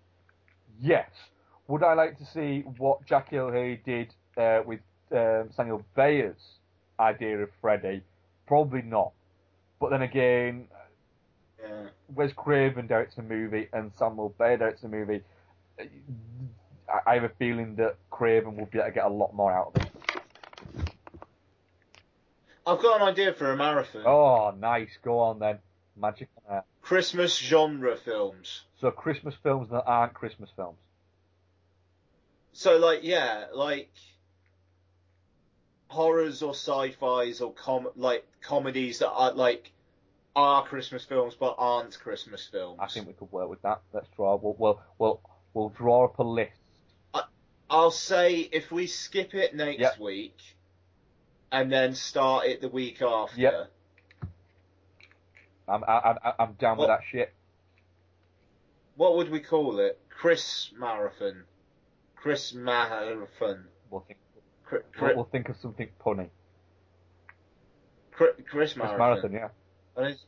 Yes. Would I like to see what Jackie Earle Haley did uh, with um, Samuel Bayer's idea of Freddy? Probably not. But then again, yeah. Wes Craven directs the movie and Samuel Bayer directs the movie. I- have a feeling that Craven will be able to get a lot more out of it. I've got an idea for a marathon. Oh, nice. Go on then. Magic. Christmas genre films. So Christmas films that aren't Christmas films. So like, yeah, like horrors or sci-fis or com like comedies that are like are Christmas films but aren't Christmas films. I think we could work with that. Let's draw. We'll we'll we'll, we'll draw up a list. I, I'll say if we skip it next Yep. week and then start it the week after. Yep. I'm I, I, I'm down with that shit. What would we call it? Chris Marathon. Chris Marathon. We'll think. We'll, we'll think of something punny. Chris Chris Marathon. Marathon, yeah. What is-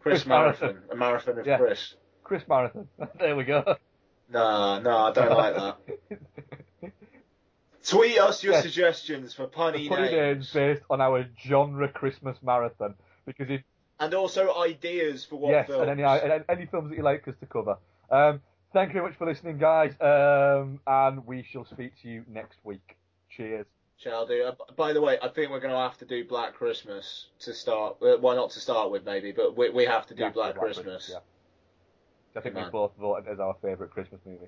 Chris Chris, Marathon. Marathon. A marathon of Yeah. Chris. Chris Marathon. there we go. No, no, I don't like that. Tweet us your Yes. suggestions for punny Punny names. names based on our genre Christmas marathon. Because if And also ideas for what yes, films. and any, and any films that you like us to cover. Um, thank you very much for listening, guys, um, and we shall speak to you next week. Cheers. Shall do. Uh, by the way, I think we're going to have to do Black Christmas to start. Uh, well, not to start with, maybe, but we, we have to do Yeah, Black, Black Christmas. Christmas, I think we both voted as our favourite Christmas movie.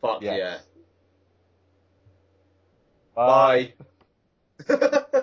Fuck Yes. yeah. Bye. Bye.